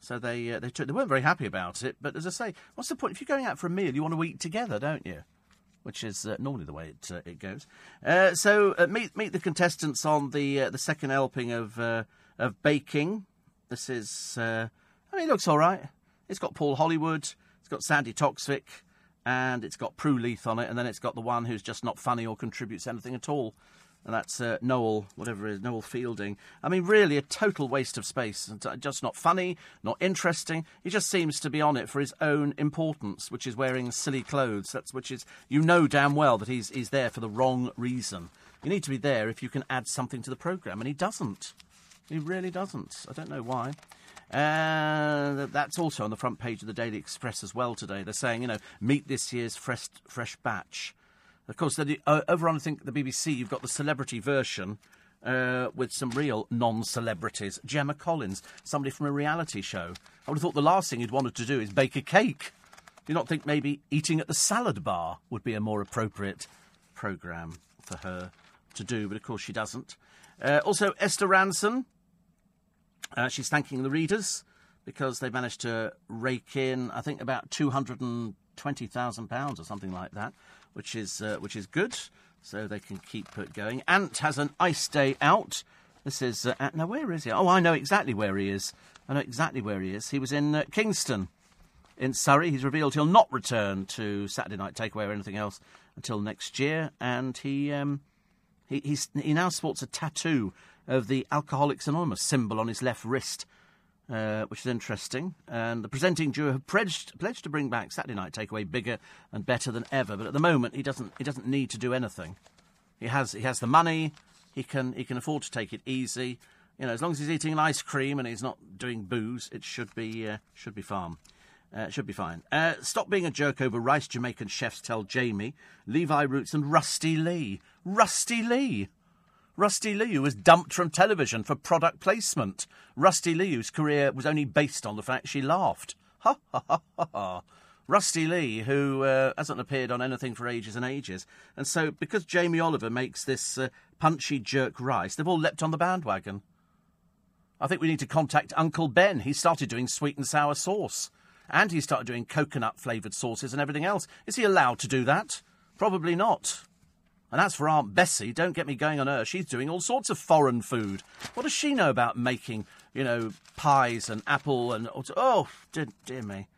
So they uh, they took, they weren't very happy about it. But as I say, what's the point? If you're going out for a meal, you want to eat together, don't you? Which is uh, normally the way it uh, it goes. Uh, so uh, meet meet the contestants on the uh, the second helping of of baking. This is I mean, it looks all right. It's got Paul Hollywood. It's got Sandi Toksvig. And it's got Prue Leith on it, and then it's got the one who's just not funny or contributes anything at all and that's uh, Noel, whatever it is, Noel Fielding. I mean, really a total waste of space. uh, Just not funny, not interesting. He just seems to be on it for his own importance, which is wearing silly clothes. That's which is you know damn well that he's he's there for the wrong reason. You need to be there if you can add something to the program, and he doesn't. He really doesn't. I don't know why. Uh, that's also on the front page of the Daily Express as well today. They're saying, you know, meet this year's fresh fresh batch. Of course, the, uh, over on I think the BBC, you've got the celebrity version uh, with some real non-celebrities. Gemma Collins, somebody from a reality show. I would have thought the last thing you'd wanted to do is bake a cake. Do you not think maybe eating at the salad bar would be a more appropriate programme for her to do? But of course, she doesn't. Uh, also, Esther Rantzen. Uh, she's thanking the readers because they managed to rake in, I think, about two hundred and twenty thousand pounds or something like that, which is uh, which is good. So they can keep going. Ant has an ice day out. This is uh, Ant. Now, where is he? Oh, I know exactly where he is. I know exactly where he is. He was in uh, Kingston, in Surrey. He's revealed he'll not return to Saturday Night Takeaway or anything else until next year, and he um, he he now sports a tattoo of the Alcoholics Anonymous symbol on his left wrist, uh, which is interesting. And the presenting duo have pledged, pledged to bring back Saturday Night Takeaway bigger and better than ever. But at the moment, he doesn't he doesn't need to do anything. He has he has the money. He can he can afford to take it easy. You know, as long as he's eating an ice cream and he's not doing booze, it should be uh, should be fine. Uh, should be fine. Uh, stop being a jerk over rice. Jamaican chefs tell Jamie. Levi Roots and Rusty Lee. Rusty Lee. Rusty Lee was dumped from television for product placement. Rusty Lee's career was only based on the fact she laughed. [laughs] Ha ha ha ha ha. Rusty Lee, who uh, hasn't appeared on anything for ages and ages. And so, because Jamie Oliver makes this uh, punchy jerk rice, they've all leapt on the bandwagon. I think we need to contact Uncle Ben. He started doing sweet and sour sauce. And he started doing coconut flavoured sauces and everything else. Is he allowed to do that? Probably not. And as for Aunt Bessie, don't get me going on her. She's doing all sorts of foreign food. What does she know about making, you know, pies and apple and. Oh, dear, dear me.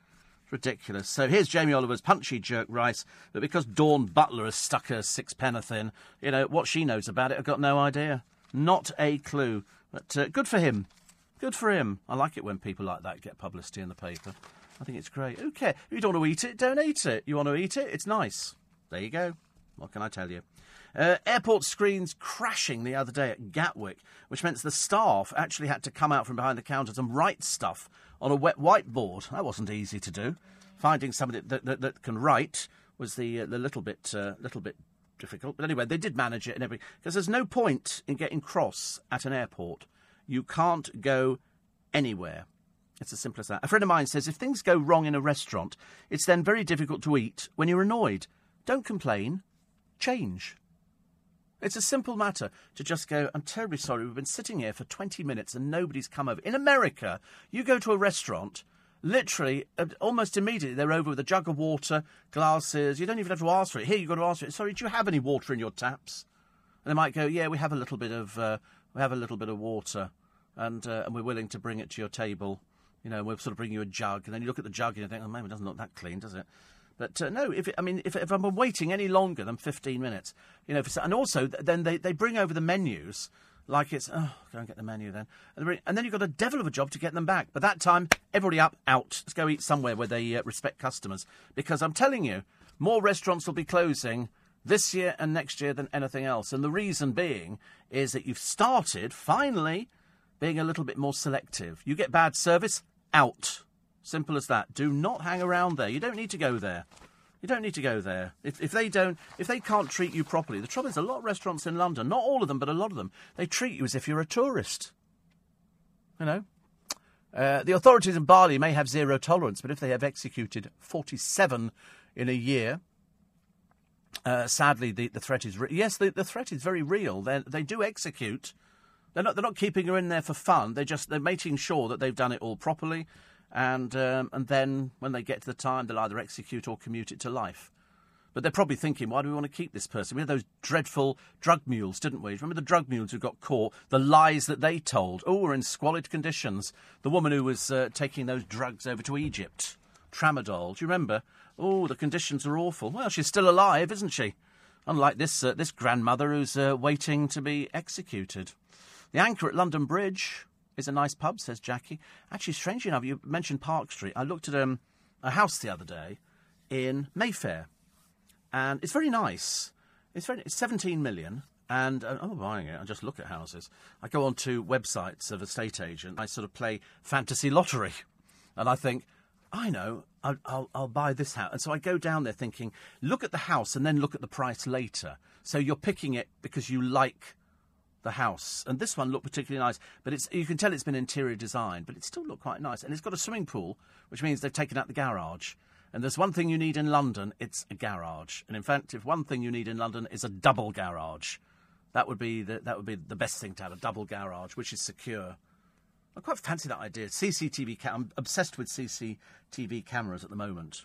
Ridiculous. So here's Jamie Oliver's punchy jerk rice, but because Dawn Butler has stuck her sixpenneth in, you know, what she knows about it, I've got no idea. Not a clue. But uh, good for him. Good for him. I like it when people like that get publicity in the paper. I think it's great. Who cares? If you don't want to eat it, don't eat it. You want to eat it? It's nice. There you go. What can I tell you? Uh, airport screens crashing the other day at Gatwick, which meant the staff actually had to come out from behind the counters and write stuff on a wet whiteboard. That wasn't easy to do. Finding somebody that, that, that can write was the uh, the little bit uh, little bit difficult. But anyway, they did manage it and everything. Because there's no point in getting cross at an airport. You can't go anywhere. It's as simple as that. A friend of mine says if things go wrong in a restaurant, it's then very difficult to eat when you're annoyed. Don't complain, change. It's a simple matter to just go, I'm terribly sorry, we've been sitting here for 20 minutes and nobody's come over. In America, you go to a restaurant, literally, uh, almost immediately, they're over with a jug of water, glasses. You don't even have to ask for it. Here, you've got to ask for it. Sorry, do you have any water in your taps? And they might go, Yeah, we have a little bit of, uh, we have a little bit of water, and, uh, and we're willing to bring it to your table. You know, we'll sort of bring you a jug, and then you look at the jug and you think, oh, maybe it doesn't look that clean, does it? But uh, no, if it, I mean, if, if I'm waiting any longer than 15 minutes, you know, for, and also then they, they bring over the menus like it's, oh, go and get the menu then. And, bring, and then you've got a devil of a job to get them back. But that time, everybody up, out. Let's go eat somewhere where they uh, respect customers. Because I'm telling you, more restaurants will be closing this year and next year than anything else. And the reason being is that you've started, finally, being a little bit more selective. You get bad service, out. Simple as that. Do not hang around there. You don't need to go there. You don't need to go there. If, if they don't, if they can't treat you properly, the trouble is, a lot of restaurants in London, not all of them, but a lot of them, they treat you as if you're a tourist. You know, uh, the authorities in Bali may have zero tolerance, but if they have executed 47 in a year, uh, sadly, the, the threat is re- yes, the, the threat is very real. They they do execute. They're not they're not keeping her in there for fun. They're just they're making sure that they've done it all properly, and um, and then when they get to the time, they'll either execute or commute it to life. But they're probably thinking, why do we want to keep this person? We had those dreadful drug mules, didn't we? Remember the drug mules who got caught? The lies that they told. Oh, we're in squalid conditions. The woman who was uh, taking those drugs over to Egypt, tramadol. Do you remember? Oh, the conditions are awful. Well, she's still alive, isn't she? Unlike this, uh, this grandmother who's uh, waiting to be executed. The Anchor at London Bridge is a nice pub, says Jackie. Actually, strangely enough, you mentioned Park Street. I looked at um, a house the other day in Mayfair, and it's very nice. It's very it's 17 million, and uh, I'm not buying it. I just look at houses. I go on to websites of estate agent. I sort of play fantasy lottery, and I think, I know, I'll, I'll, I'll buy this house. And so I go down there thinking, look at the house and then look at the price later. So you're picking it because you like the house. And this one looked particularly nice, but it's you can tell it's been interior design, but it still looked quite nice. And it's got a swimming pool, which means they've taken out the garage. And there's one thing you need in London, it's a garage. And in fact, if one thing you need in London is a double garage, that would be the, that would be the best thing to have a double garage, which is secure. I quite fancy that idea. CCTV. Ca- I'm obsessed with CCTV cameras at the moment.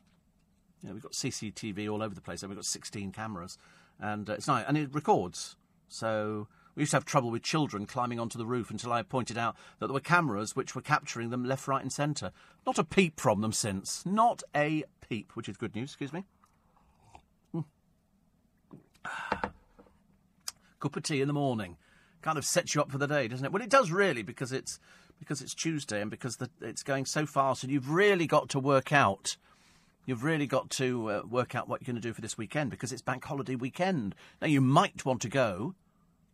You know, we've got CCTV all over the place, and we've got 16 cameras, and uh, it's nice, and it records. So we used to have trouble with children climbing onto the roof until I pointed out that there were cameras which were capturing them left, right, and centre. Not a peep from them since. Not a peep, which is good news. Excuse me. Mm. [sighs] Cup of tea in the morning kind of sets you up for the day, doesn't it? Well, it does really because it's because it's Tuesday and because the, it's going so fast, and you've really got to work out. You've really got to uh, work out what you're going to do for this weekend because it's bank holiday weekend. Now you might want to go.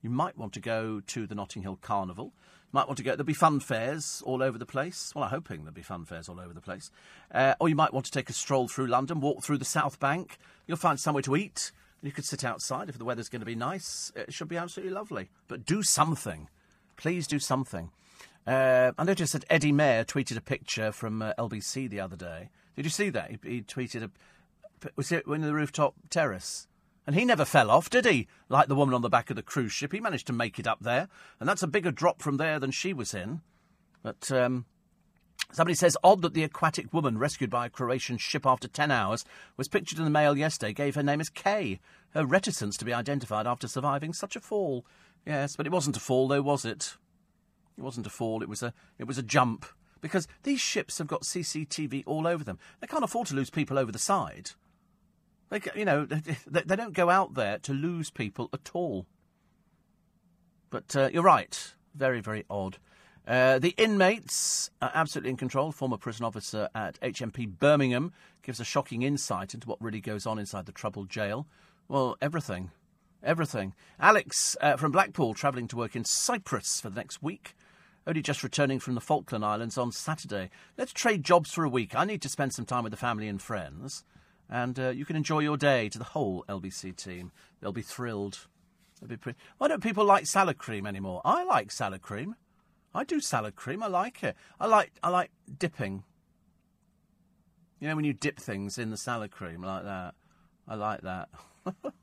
You might want to go to the Notting Hill Carnival. You might want to go. There'll be fun fairs all over the place. Well, I'm hoping there'll be fun fairs all over the place. Uh, or you might want to take a stroll through London, walk through the South Bank. You'll find somewhere to eat. You could sit outside if the weather's going to be nice. It should be absolutely lovely. But do something. Please do something. Uh, I noticed that Eddie Mair tweeted a picture from uh, LBC the other day. Did you see that? He, he tweeted a. Was it in the rooftop terrace? And he never fell off, did he? Like the woman on the back of the cruise ship. He managed to make it up there. And that's a bigger drop from there than she was in. But um, somebody says odd that the aquatic woman rescued by a Croatian ship after 10 hours was pictured in the Mail yesterday gave her name as Kay. Her reticence to be identified after surviving such a fall. Yes, but it wasn't a fall, though, was it? It wasn't a fall. It was a it was a jump because these ships have got CCTV all over them. They can't afford to lose people over the side. They, you know, [laughs] they, they don't go out there to lose people at all. But uh, you're right. Very, very odd. Uh, the inmates are absolutely in control. Former prison officer at HMP Birmingham gives a shocking insight into what really goes on inside the troubled jail. Well, everything. Everything. Alex uh, from Blackpool travelling to work in Cyprus for the next week. Only just returning from the Falkland Islands on Saturday. Let's trade jobs for a week. I need to spend some time with the family and friends. And uh, you can enjoy your day to the whole LBC team. They'll be thrilled. They'll be pretty... Why don't people like salad cream anymore? I like salad cream. I do salad cream. I like it. I like I like dipping. You know when you dip things in the salad cream like that. I like that. [laughs]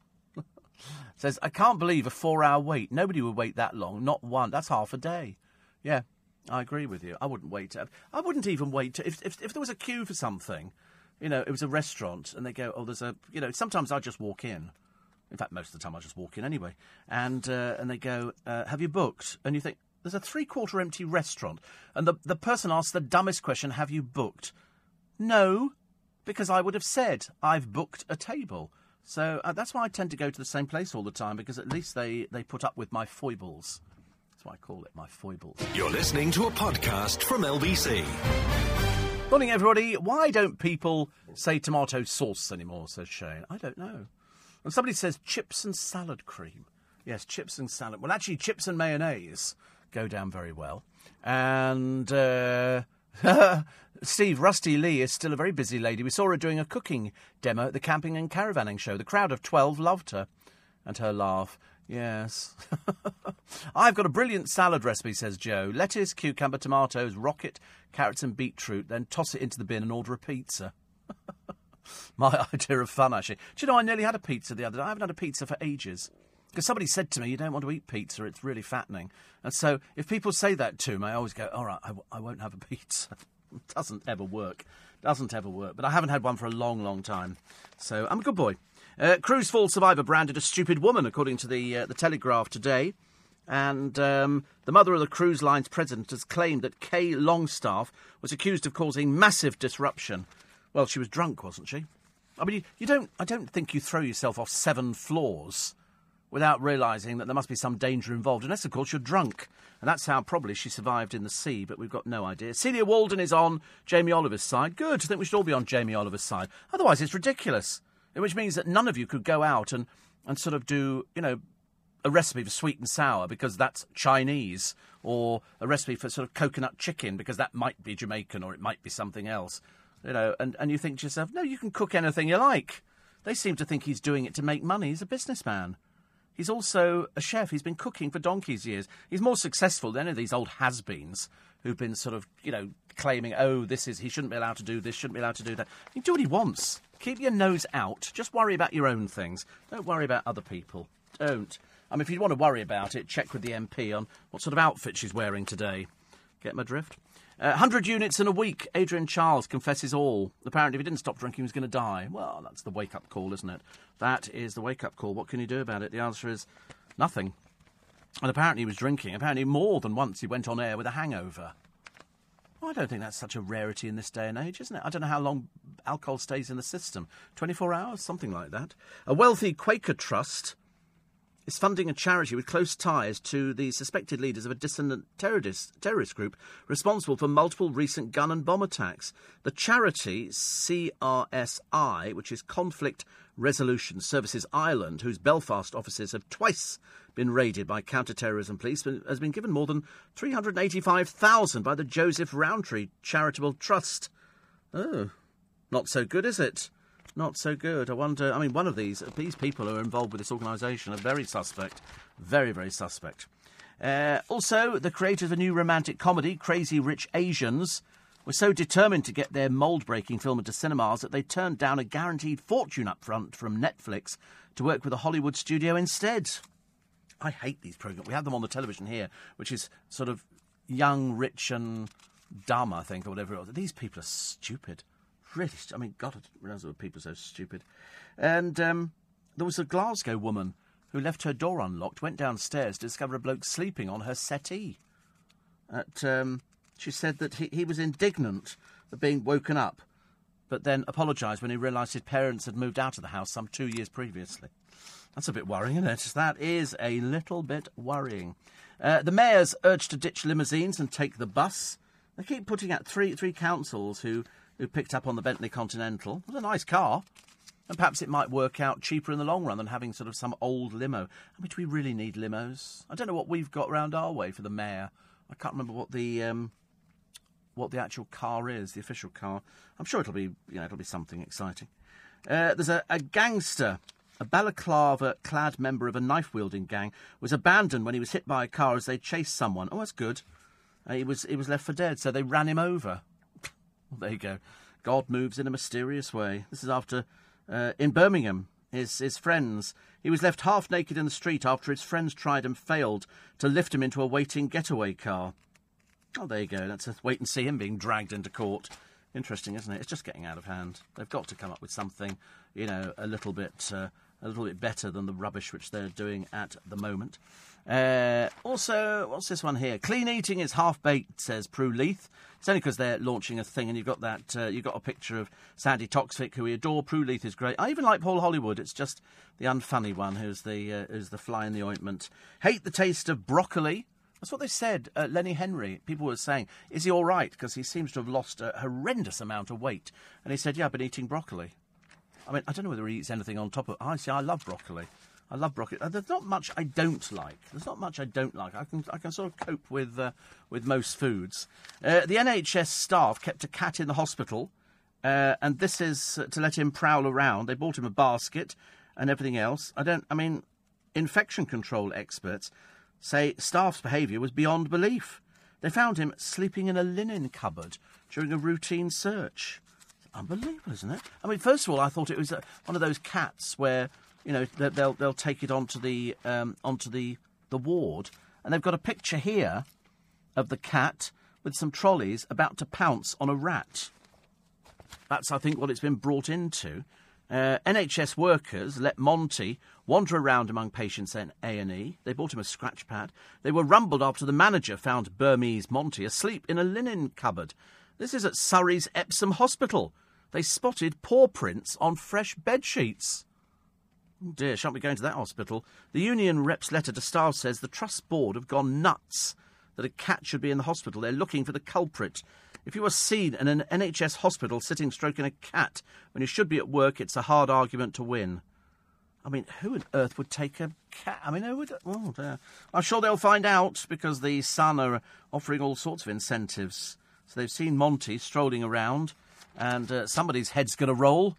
Says I can't believe a four-hour wait. Nobody would wait that long. Not one. That's half a day. Yeah, I agree with you. I wouldn't wait. I wouldn't even wait to, if, if if there was a queue for something. You know, it was a restaurant, and they go, "Oh, there's a." You know, sometimes I just walk in. In fact, most of the time I just walk in anyway, and uh, and they go, uh, "Have you booked?" And you think, there's a three quarter empty restaurant, and the, the person asks the dumbest question Have you booked? No, because I would have said, I've booked a table. So uh, that's why I tend to go to the same place all the time, because at least they, they put up with my foibles. That's why I call it my foibles. You're listening to a podcast from LBC. Morning, everybody. Why don't people say tomato sauce anymore, says Shane. I don't know. And somebody says chips and salad cream. Yes, chips and salad. Well, actually, chips and mayonnaise go down very well. And uh, [laughs] Steve, Rusty Lee is still a very busy lady. We saw her doing a cooking demo at the camping and caravanning show. The crowd of 12 loved her. And her laugh. Yes. [laughs] I've got a brilliant salad recipe, says Joe. Lettuce, cucumber, tomatoes, rocket, carrots, and beetroot. Then toss it into the bin and order a pizza. [laughs] My [laughs] idea of fun, actually. Do you know, I nearly had a pizza the other day. I haven't had a pizza for ages. Because somebody said to me, you don't want to eat pizza, it's really fattening. And so if people say that to me, I always go, all right, I, w- I won't have a pizza. doesn't ever work. Doesn't ever work. But I haven't had one for a long, long time. So I'm a good boy. Uh, cruise fall survivor branded a stupid woman, according to the, uh, the Telegraph today. And um, the mother of the cruise line's president has claimed that Kay Longstaff was accused of causing massive disruption. Well, she was drunk, wasn't she? I mean, you, you don't. I don't think you throw yourself off seven floors without realising that there must be some danger involved, unless, of course, you're drunk. And that's how probably she survived in the sea, but we've got no idea. Celia Walden is on Jamie Oliver's side. Good. I think we should all be on Jamie Oliver's side. Otherwise, it's ridiculous. Which means that none of you could go out and, and sort of do, you know, a recipe for sweet and sour because that's Chinese, or a recipe for sort of coconut chicken because that might be Jamaican or it might be something else. You know, and, and you think to yourself, no, you can cook anything you like. They seem to think he's doing it to make money. He's a businessman. He's also a chef. He's been cooking for donkey's years. He's more successful than any of these old has-beens who've been sort of, you know, claiming, oh, this is, he shouldn't be allowed to do this, shouldn't be allowed to do that. He can do what he wants. Keep your nose out. Just worry about your own things. Don't worry about other people. Don't. I mean, if you want to worry about it, check with the MP on what sort of outfit she's wearing today. Get my drift? Uh, 100 units in a week. Adrian Chiles confesses all. Apparently, if he didn't stop drinking, he was going to die. Well, that's the wake up call, isn't it? That is the wake up call. What can you do about it? The answer is nothing. And apparently, he was drinking. Apparently, more than once he went on air with a hangover. Well, I don't think that's such a rarity in this day and age, isn't it? I don't know how long alcohol stays in the system 24 hours, something like that. A wealthy Quaker trust is funding a charity with close ties to the suspected leaders of a dissident terrorist, terrorist group responsible for multiple recent gun and bomb attacks. The charity CRSI, which is Conflict Resolution Services Ireland, whose Belfast offices have twice been raided by counter-terrorism police, has been given more than 385,000 by the Joseph Rowntree Charitable Trust. Oh, not so good, is it? not so good. I wonder. I mean, one of these these people who are involved with this organisation are very suspect, very very suspect. Uh, also, the creators of a new romantic comedy, Crazy Rich Asians, were so determined to get their mould breaking film into cinemas that they turned down a guaranteed fortune up front from Netflix to work with a Hollywood studio instead. I hate these programs. We have them on the television here, which is sort of young, rich, and dumb, I think, or whatever. These people are stupid. Really, I mean, God, I didn't realise there people so stupid. And um, there was a Glasgow woman who left her door unlocked, went downstairs to discover a bloke sleeping on her settee. At, um, she said that he, he was indignant at being woken up, but then apologised when he realised his parents had moved out of the house some two years previously. That's a bit worrying, isn't it? That is a little bit worrying. Uh, the mayors urged to ditch limousines and take the bus. They keep putting out three three councils who, who picked up on the Bentley Continental. It was a nice car. And perhaps it might work out cheaper in the long run than having sort of some old limo. Do we really need limos? I don't know what we've got round our way for the mayor. I can't remember what the um, what the actual car is, the official car. I'm sure it'll be, you know, it'll be something exciting. Uh, there's a, a gangster, a balaclava-clad member of a knife-wielding gang, was abandoned when he was hit by a car as they chased someone. Oh, that's good. Uh, he was he was left for dead, so they ran him over. well, [laughs] there you go. God moves in a mysterious way. This is after uh, in Birmingham. His his friends. He was left half naked in the street after his friends tried and failed to lift him into a waiting getaway car. Oh, there you go. Let's wait and see him being dragged into court. Interesting, isn't it? It's just getting out of hand. They've got to come up with something, you know, a little bit, uh, a little bit better than the rubbish which they're doing at the moment. Uh, also, what's this one here? Clean eating is half baked, says Prue Leith. It's only because they're launching a thing, and you've got that. Uh, you've got a picture of Sandi Toksvig, who we adore. Prue Leith is great. I even like Paul Hollywood. It's just the unfunny one who's the uh, who's the fly in the ointment. Hate the taste of broccoli. That's what they said. Uh, Lenny Henry, people were saying, is he all right? Because he seems to have lost a horrendous amount of weight. And he said, yeah, I've been eating broccoli. I mean, I don't know whether he eats anything on top of. I see. I love broccoli. I love broccoli. Uh, there's not much I don't like. There's not much I don't like. I can I can sort of cope with uh, with most foods. Uh, the NHS staff kept a cat in the hospital, uh, and this is to let him prowl around. They bought him a basket and everything else. I don't. I mean, infection control experts say staff's behaviour was beyond belief. They found him sleeping in a linen cupboard during a routine search. Unbelievable, isn't it? I mean, first of all, I thought it was uh, one of those cats where you know they'll they'll take it onto the um, onto the the ward, and they've got a picture here of the cat with some trolleys about to pounce on a rat. That's, I think, what it's been brought into. Uh, NHS workers let Monty wander around among patients in A&E. They bought him a scratch pad. They were rumbled after the manager found Burmese Monty asleep in a linen cupboard. This is at Surrey's Epsom Hospital. They spotted paw prints on fresh bed sheets. Oh dear, shan't we go into that hospital? The union rep's letter to staff says the trust board have gone nuts that a cat should be in the hospital. They're looking for the culprit. If you are seen in an NHS hospital sitting stroking a cat when you should be at work, it's a hard argument to win. I mean, who on earth would take a cat? I mean, who would? Oh, dear. I'm sure they'll find out because the Sun are offering all sorts of incentives. So they've seen Monty strolling around, and uh, somebody's head's going to roll,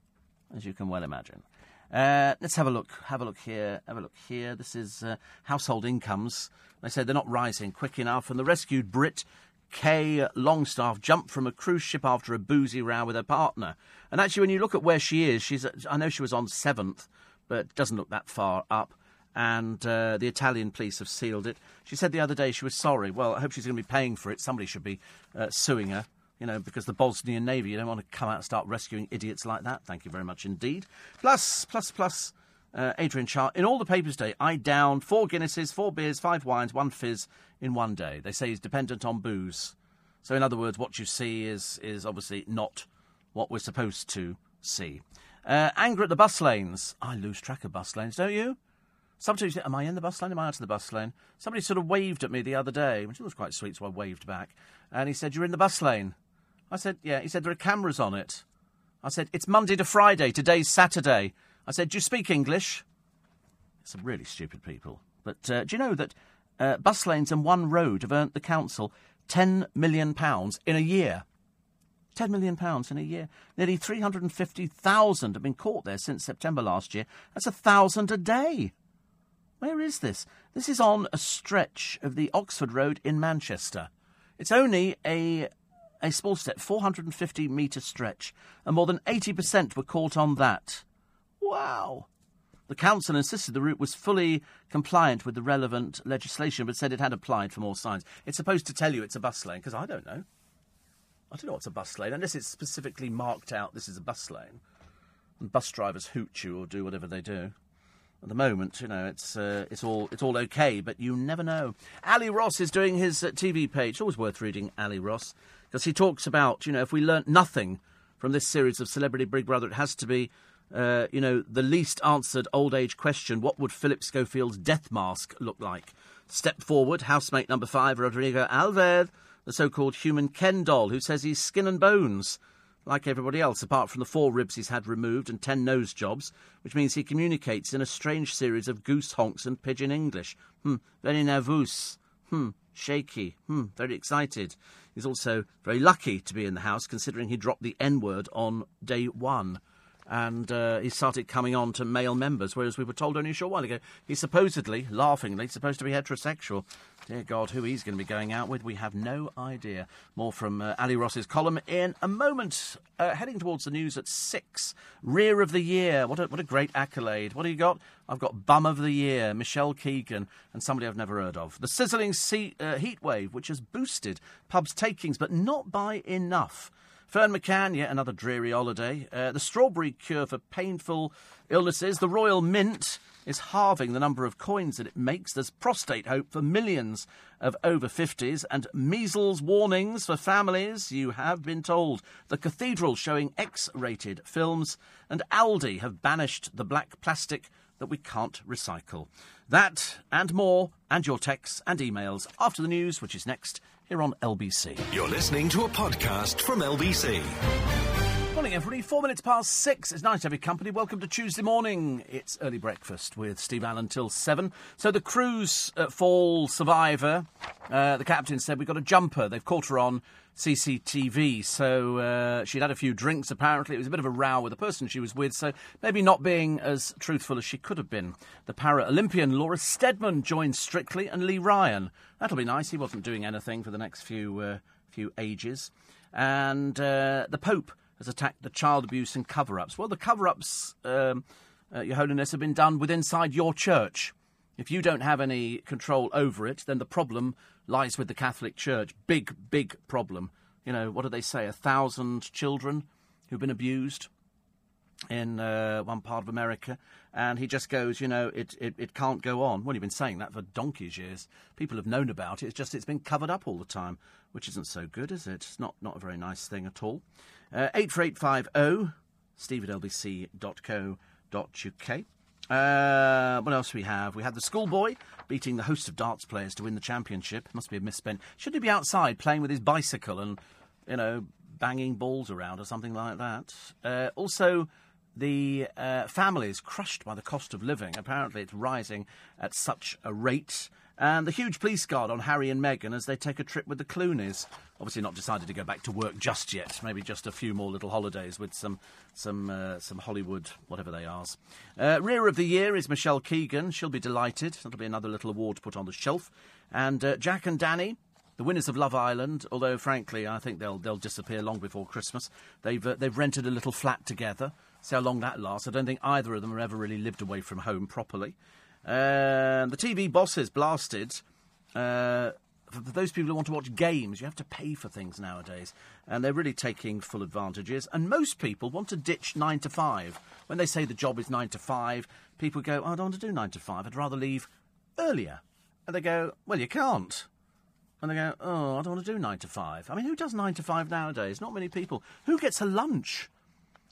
as you can well imagine. Uh, let's have a look. Have a look here. Have a look here. This is uh, household incomes. They say they're not rising quick enough, and the rescued Brit Kay Longstaff jumped from a cruise ship after a boozy row with her partner. And actually, when you look at where she is, she's I know she was on seventh, but doesn't look that far up. And uh, the Italian police have sealed it. She said the other day she was sorry. Well, I hope she's going to be paying for it. Somebody should be uh, suing her you know, because the Bosnian Navy, you don't want to come out and start rescuing idiots like that. Thank you very much indeed. Plus, plus, plus, uh, Adrian Chiles. In all the papers today, I downed four Guinnesses, four beers, five wines, one fizz in one day. They say he's dependent on booze. So, in other words, what you see is, is obviously not what we're supposed to see. Uh, anger at the bus lanes. I lose track of bus lanes, don't you? Sometimes, am I in the bus lane? Am I out of the bus lane? Somebody sort of waved at me the other day, which was quite sweet, so I waved back. And he said, You're in the bus lane. I said, Yeah. He said, There are cameras on it. I said, It's Monday to Friday. Today's Saturday. I said, Do you speak English? Some really stupid people. But uh, do you know that uh, bus lanes and one road have earned the council £10 million in a year? £10 million in a year. Nearly 350,000 have been caught there since September last year. That's a thousand a day. Where is this? This is on a stretch of the Oxford Road in Manchester. It's only a a small step, 450 metre stretch, and more than 80% were caught on that. Wow! The council insisted the route was fully compliant with the relevant legislation, but said it had applied for more signs. It's supposed to tell you it's a bus lane, because I don't know. I don't know what's a bus lane, unless it's specifically marked out this is a bus lane. And bus drivers hoot you or do whatever they do. At the moment, you know, it's uh, it's all it's all okay, but you never know. Ally Ross is doing his uh, TV page. Always worth reading Ally Ross because he talks about, you know, if we learnt nothing from this series of Celebrity Big Brother, it has to be, uh, you know, the least answered old age question: What would Philip Schofield's death mask look like? Step forward, housemate number five, Rodrigo Alves, the so-called human Ken doll, who says he's skin and bones like everybody else, apart from the four ribs he's had removed and ten nose jobs, which means he communicates in a strange series of goose honks and pigeon English. Hmm, very nervous. Hmm, shaky. Hmm, very excited. He's also very lucky to be in the house, considering he dropped the N word on day one and uh, he started coming on to male members, whereas we were told only a short while ago he's supposedly, laughingly, supposed to be heterosexual. Dear God, who he's going to be going out with, we have no idea. More from uh, Ally Ross's column in a moment. Uh, heading towards the news at six. Rear of the year. What a, what a great accolade. What do you got? I've got Bum of the Year, Michelle Keegan, and somebody I've never heard of. The sizzling sea, uh, heat wave, which has boosted pubs' takings, but not by enough. Ferne McCann, yet another dreary holiday. Uh, the strawberry cure for painful illnesses. The Royal Mint is halving the number of coins that it makes. There's prostate hope for millions of over 50s and measles warnings for families, you have been told. The Cathedral showing X rated films, and Aldi have banished the black plastic that we can't recycle. That and more, and your texts and emails after the news, which is next here on LBC. You're listening to a podcast from LBC. Morning, everybody. Four minutes past six. It's nice to have your company. Welcome to Tuesday morning. It's early breakfast with Steve Allen till seven. So the cruise uh, fall survivor, uh, the captain said we've got a jumper. They've caught her on CCTV. So uh, she'd had a few drinks, apparently. It was a bit of a row with the person she was with, so maybe not being as truthful as she could have been. The para Olympian Laura Steadman joined Strictly and Lee Ryan. That'll be nice. He wasn't doing anything for the next few, uh, few ages. And uh, the Pope has attacked the child abuse and cover ups. Well, the cover ups, um, uh, Your Holiness, have been done with inside your church. If you don't have any control over it, then the problem lies with the Catholic Church. Big, big problem. You know, what do they say? A thousand children who've been abused in uh, one part of America. And he just goes, you know, it, it, it can't go on. Well, you've been saying that for donkey's years. People have known about it. It's just it's been covered up all the time, which isn't so good, is it? It's not, not a very nice thing at all. Uh, 84850 steve at lbc.co.uk. Uh, what else we have? We had the schoolboy beating the host of darts players to win the championship. Must be a misspent. Should he be outside playing with his bicycle and, you know, banging balls around or something like that? Uh, also, the uh, families crushed by the cost of living. Apparently, it's rising at such a rate. And the huge police guard on Harry and Meghan as they take a trip with the Clooneys. Obviously, not decided to go back to work just yet. Maybe just a few more little holidays with some some uh, some Hollywood, whatever they are. Uh, Rear of the year is Michelle Keegan. She'll be delighted. That'll be another little award to put on the shelf. And uh, Jack and Dani, the winners of Love Island, although frankly I think they'll they'll disappear long before Christmas. They've uh, they've rented a little flat together. See how long that lasts. I don't think either of them have ever really lived away from home properly. Uh, the TV bosses blasted. Uh, for those people who want to watch games, you have to pay for things nowadays, and they're really taking full advantages. And most people want to ditch nine to five. When they say the job is nine to five, people go, oh, "I don't want to do nine to five. I'd rather leave earlier." And they go, "Well, you can't." And they go, "Oh, I don't want to do nine to five. I mean, who does nine to five nowadays? Not many people. Who gets a lunch?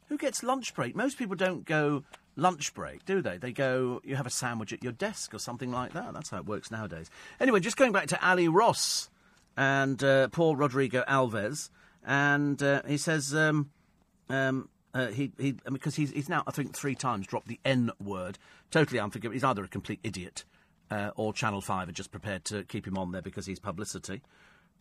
Who gets lunch break? Most people don't go lunch break, do they? They go, you have a sandwich at your desk or something like that. That's how it works nowadays. Anyway, just going back to Ally Ross and uh, Paul Rodrigo Alves, and uh, he says um, um, uh, he he because he's he's now I think three times dropped the N word. Totally unforgivable. He's either a complete idiot uh, or Channel Five are just prepared to keep him on there because he's publicity.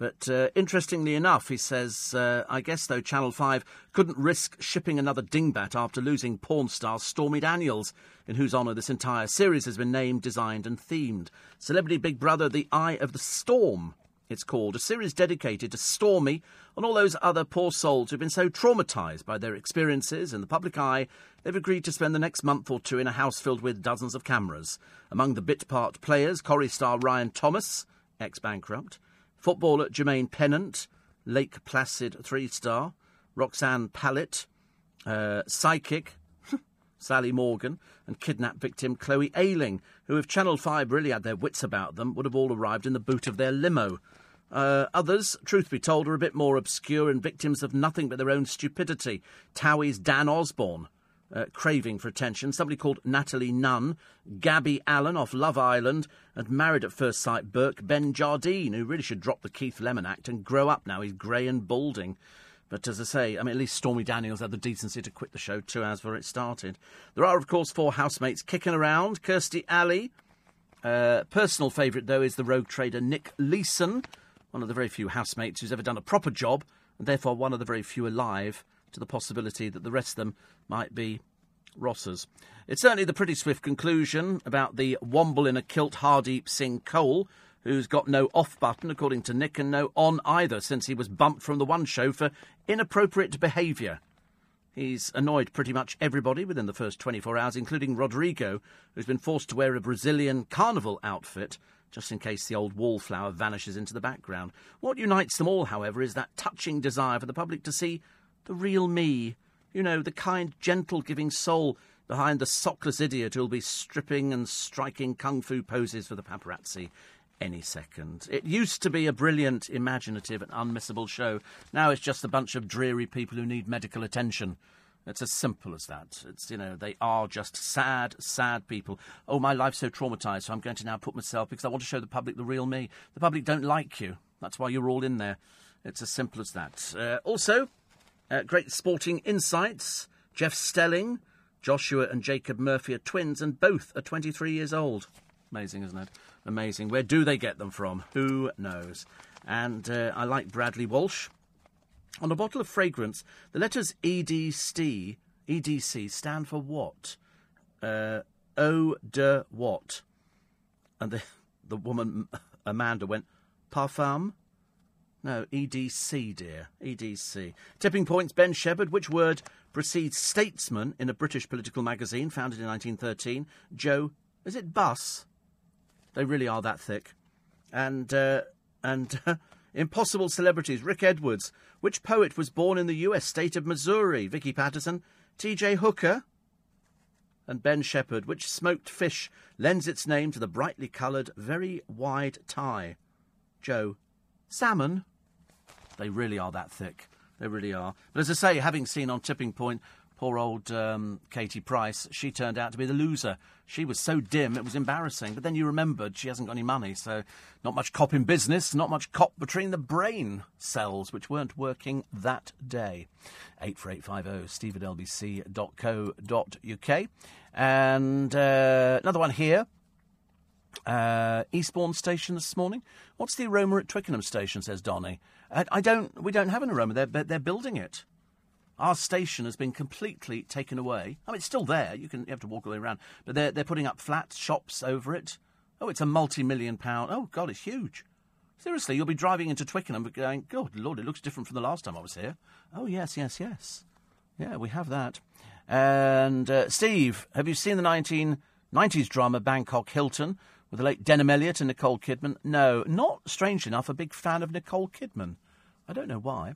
But uh, interestingly enough, he says, uh, I guess though Channel 5 couldn't risk shipping another dingbat after losing porn star Stormy Daniels, in whose honour this entire series has been named, designed, and themed. Celebrity Big Brother The Eye of the Storm, it's called. A series dedicated to Stormy and all those other poor souls who've been so traumatised by their experiences in the public eye, they've agreed to spend the next month or two in a house filled with dozens of cameras. Among the bit part players, Corrie star Ryan Thomas, ex bankrupt Footballer Jermaine Pennant, Lake Placid three star, Roxanne Pallett, uh, psychic [laughs] Sally Morgan, and kidnapped victim Chloe Ayling, who, if Channel 5 really had their wits about them, would have all arrived in the boot of their limo. Uh, others, truth be told, are a bit more obscure and victims of nothing but their own stupidity. Towie's Dan Osborne, uh, craving for attention, somebody called Natalie Nunn, Gabby Allen off Love Island, and married at first sight Burke Ben Jardine, who really should drop the Keith Lemon act and grow up now. He's grey and balding. But as I say, I mean, at least Stormy Daniels had the decency to quit the show two hours before it started. There are, of course, four housemates kicking around. Kirstie Alley. Uh, personal favourite, though, is the rogue trader Nick Leeson, one of the very few housemates who's ever done a proper job, and therefore one of the very few alive to the possibility that the rest of them might be Rossers. It's certainly the pretty swift conclusion about the womble in a kilt Hardeep Singh Kohli, who's got no off button, according to Nick, and no on either, since he was bumped from the one show for inappropriate behaviour. He's annoyed pretty much everybody within the first 24 hours, including Rodrigo, who's been forced to wear a Brazilian carnival outfit just in case the old wallflower vanishes into the background. What unites them all, however, is that touching desire for the public to see the real me. You know, the kind, gentle, giving soul behind the sockless idiot who'll be stripping and striking kung fu poses for the paparazzi any second. It used to be a brilliant, imaginative, and unmissable show. Now it's just a bunch of dreary people who need medical attention. It's as simple as that. It's, you know, they are just sad, sad people. Oh, my life's so traumatised, so I'm going to now put myself, because I want to show the public the real me. The public don't like you. That's why you're all in there. It's as simple as that. Uh, also, uh, great sporting insights. Jeff Stelling, Joshua and Jacob Murphy are twins, and both are 23 years old. Amazing, isn't it? Amazing. Where do they get them from? Who knows? And uh, I like Bradley Walsh. On a bottle of fragrance, the letters EDC, EDC stand for what? Uh, eau de what? And the, [laughs] the woman, Amanda, went, parfum? No, EDC, dear. EDC. Tipping points, Ben Shepherd. Which word precedes statesman in a British political magazine founded in 1913? Joe, is it bus? They really are that thick. And, uh, and [laughs] impossible celebrities. Rick Edwards. Which poet was born in the US state of Missouri? Vicky Pattison. T.J. Hooker. And Ben Shepherd. Which smoked fish lends its name to the brightly coloured, very wide tie? Joe. Salmon. They really are that thick. They really are. But as I say, having seen on Tipping Point, poor old um, Katie Price, she turned out to be the loser. She was so dim, it was embarrassing. But then you remembered she hasn't got any money, so not much cop in business, not much cop between the brain cells, which weren't working that day. 84850 steve at lbc.co.uk. And uh, another one here. Uh, Eastbourne Station this morning. What's the aroma at Twickenham Station? Says Donny. I, don't. We don't have an aroma. They're they're building it. Our station has been completely taken away. I mean, it's still there. You can you have to walk all the way around, but they're they're putting up flats, shops over it. Oh, it's a multi-million pound. Oh God, it's huge. Seriously, you'll be driving into Twickenham, going, God, Lord, it looks different from the last time I was here. Oh yes, yes, yes. Yeah, we have that. And uh, Steve, have you seen the 1990s drama Bangkok Hilton? With the late Denholm Elliott and Nicole Kidman? No, not strange enough, a big fan of Nicole Kidman. I don't know why.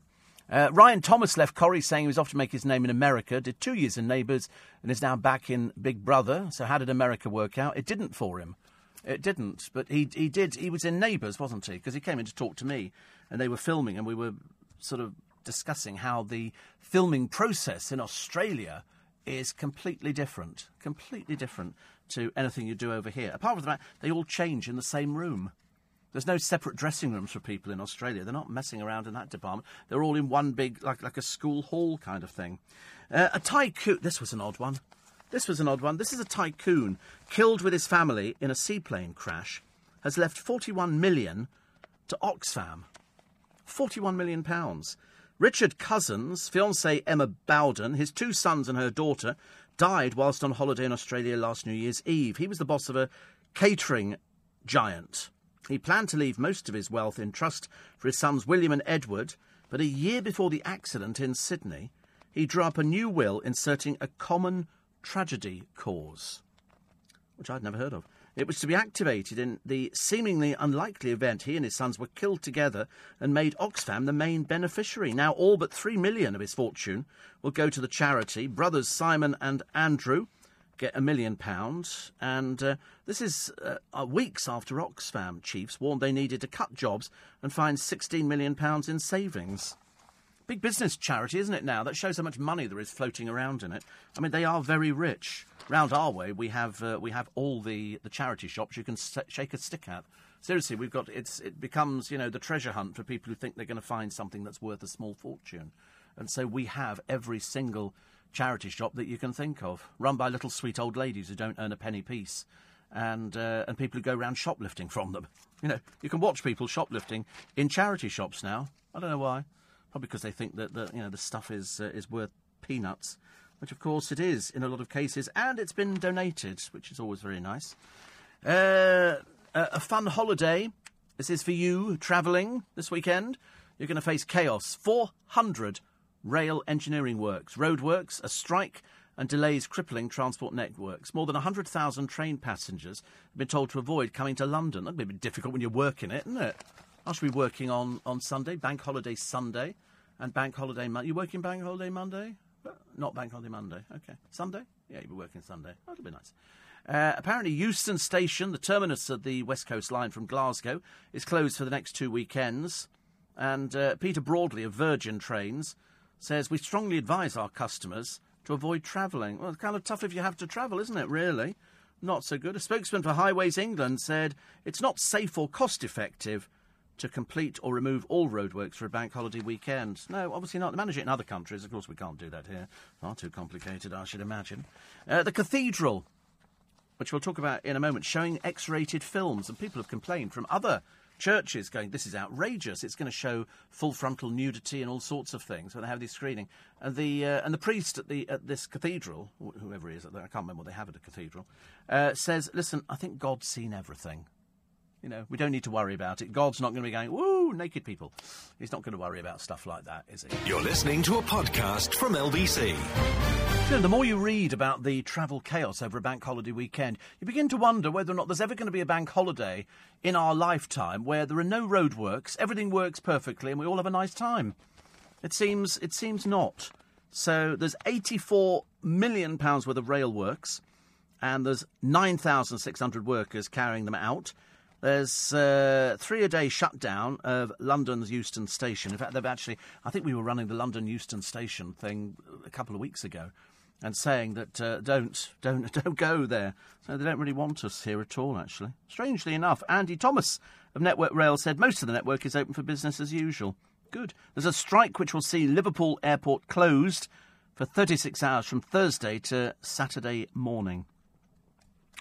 Uh, Ryan Thomas left Corrie saying he was off to make his name in America, did two years in Neighbours, and is now back in Big Brother. So, how did America work out? It didn't for him. It didn't, but he he did. He was in Neighbours, wasn't he? Because he came in to talk to me, and they were filming, and we were sort of discussing how the filming process in Australia is completely different, completely different to anything you do over here. Apart from that, they all change in the same room. There's no separate dressing rooms for people in Australia. They're not messing around in that department. They're all in one big, like, like a school hall kind of thing. Uh, a tycoon. This was an odd one. This was an odd one. This is a tycoon killed with his family in a seaplane crash. Has left 41 million to Oxfam. £41 million. Richard Cousins, fiancée Emma Bowden, his two sons and her daughter died whilst on holiday in Australia last New Year's Eve. He was the boss of a catering giant. He planned to leave most of his wealth in trust for his sons William and Edward, but a year before the accident in Sydney, he drew up a new will inserting a common tragedy cause, which I'd never heard of. It was to be activated in the seemingly unlikely event he and his sons were killed together and made Oxfam the main beneficiary. Now, all but three million of his fortune will go to the charity. Brothers Simon and Andrew get a million pounds, and uh, this is uh, uh, weeks after Oxfam chiefs warned they needed to cut jobs and find 16 million pounds in savings. Big business charity, isn't it now? That shows how much money there is floating around in it. I mean, they are very rich. Round our way, we have uh, we have all the, the charity shops you can st- shake a stick at. Seriously, we've got it's it becomes you know the treasure hunt for people who think they're going to find something that's worth a small fortune, and so we have every single charity shop that you can think of, run by little sweet old ladies who don't earn a penny piece, and uh, and people who go around shoplifting from them. [laughs] You know, you can watch people shoplifting in charity shops now. I don't know why. Probably because they think that the, you know the stuff is uh, is worth peanuts, which of course it is in a lot of cases, and it's been donated, which is always very nice. Uh, a fun holiday. This is for you travelling this weekend. You're going to face chaos. 400 rail engineering works, roadworks, a strike, and delays crippling transport networks. More than 100,000 train passengers have been told to avoid coming to London. That'd be a bit difficult when you're working it, isn't it? I should be working on, on Sunday, Bank Holiday Sunday, and Bank Holiday Monday. You working Bank Holiday Monday? Not Bank Holiday Monday. Okay. Sunday? Yeah, you'll be working Sunday. That'll be nice. Uh, apparently, Euston Station, the terminus of the West Coast line from Glasgow, is closed for the next two weekends. And uh, Peter Broadley of Virgin Trains says we strongly advise our customers to avoid travelling. Well, it's kind of tough if you have to travel, isn't it, really? Not so good. A spokesman for Highways England said it's not safe or cost effective to complete or remove all roadworks for a bank holiday weekend. No, obviously not. They manage it in other countries. Of course, we can't do that here. Far too complicated, I should imagine. Uh, the cathedral, which we'll talk about in a moment, showing X rated films. And people have complained from other churches going, this is outrageous. It's going to show full frontal nudity and all sorts of things when they have this screening. And the, uh, and the priest at, the, at this cathedral, whoever he is, I can't remember what they have at a cathedral, uh, says, listen, I think God's seen everything. You know, we don't need to worry about it. God's not going to be going, woo, naked people. He's not going to worry about stuff like that, is he? You're listening to a podcast from LBC. You know, the more you read about the travel chaos over a bank holiday weekend, you begin to wonder whether or not there's ever going to be a bank holiday in our lifetime where there are no roadworks, everything works perfectly, and we all have a nice time. It seems, it seems not. So there's 84 million pounds worth of rail works, and there's 9,600 workers carrying them out. There's uh, three a day shutdown of London's Euston Station. In fact, they've actually, I think we were running the London Euston Station thing a couple of weeks ago and saying that uh, don't, don't, [laughs] don't go there. So they don't really want us here at all, actually. Strangely enough, Andy Thomas of Network Rail said most of the network is open for business as usual. Good. There's a strike which will see Liverpool Airport closed for 36 hours from Thursday to Saturday morning.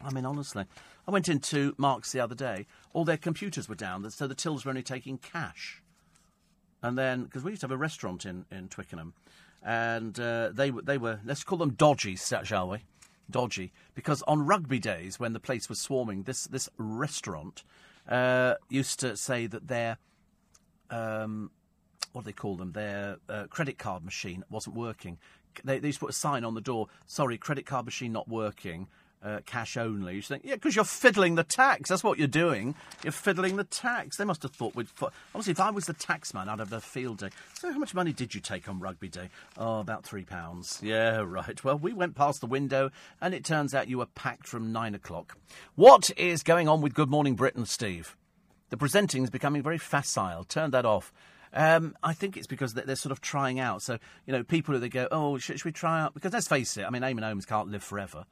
I mean, honestly. I went into Marks the other day. All their computers were down, so the tills were only taking cash. And then, because we used to have a restaurant in, in Twickenham, and uh, they, they were, let's call them dodgy, shall we? Dodgy. Because on rugby days, when the place was swarming, this, this restaurant uh, used to say that their, um, what do they call them, their uh, credit card machine wasn't working. They, they used to put a sign on the door, sorry, credit card machine not working uh, cash only. You think, yeah, because you're fiddling the tax. That's what you're doing. You're fiddling the tax. They must have thought we'd. Fo- Honestly, if I was the taxman, I'd have a field day. So, how much money did you take on rugby day? Oh, about three pounds. Yeah, [laughs] right. Well, we went past the window, and it turns out you were packed from nine o'clock. What is going on with Good Morning Britain, Steve? The presenting is becoming very facile. Turn that off. Um, I think it's because they're, sort of trying out. So, you know, people who they go, oh, should, should we try out? Because let's face it, I mean, Eamonn Holmes can't live forever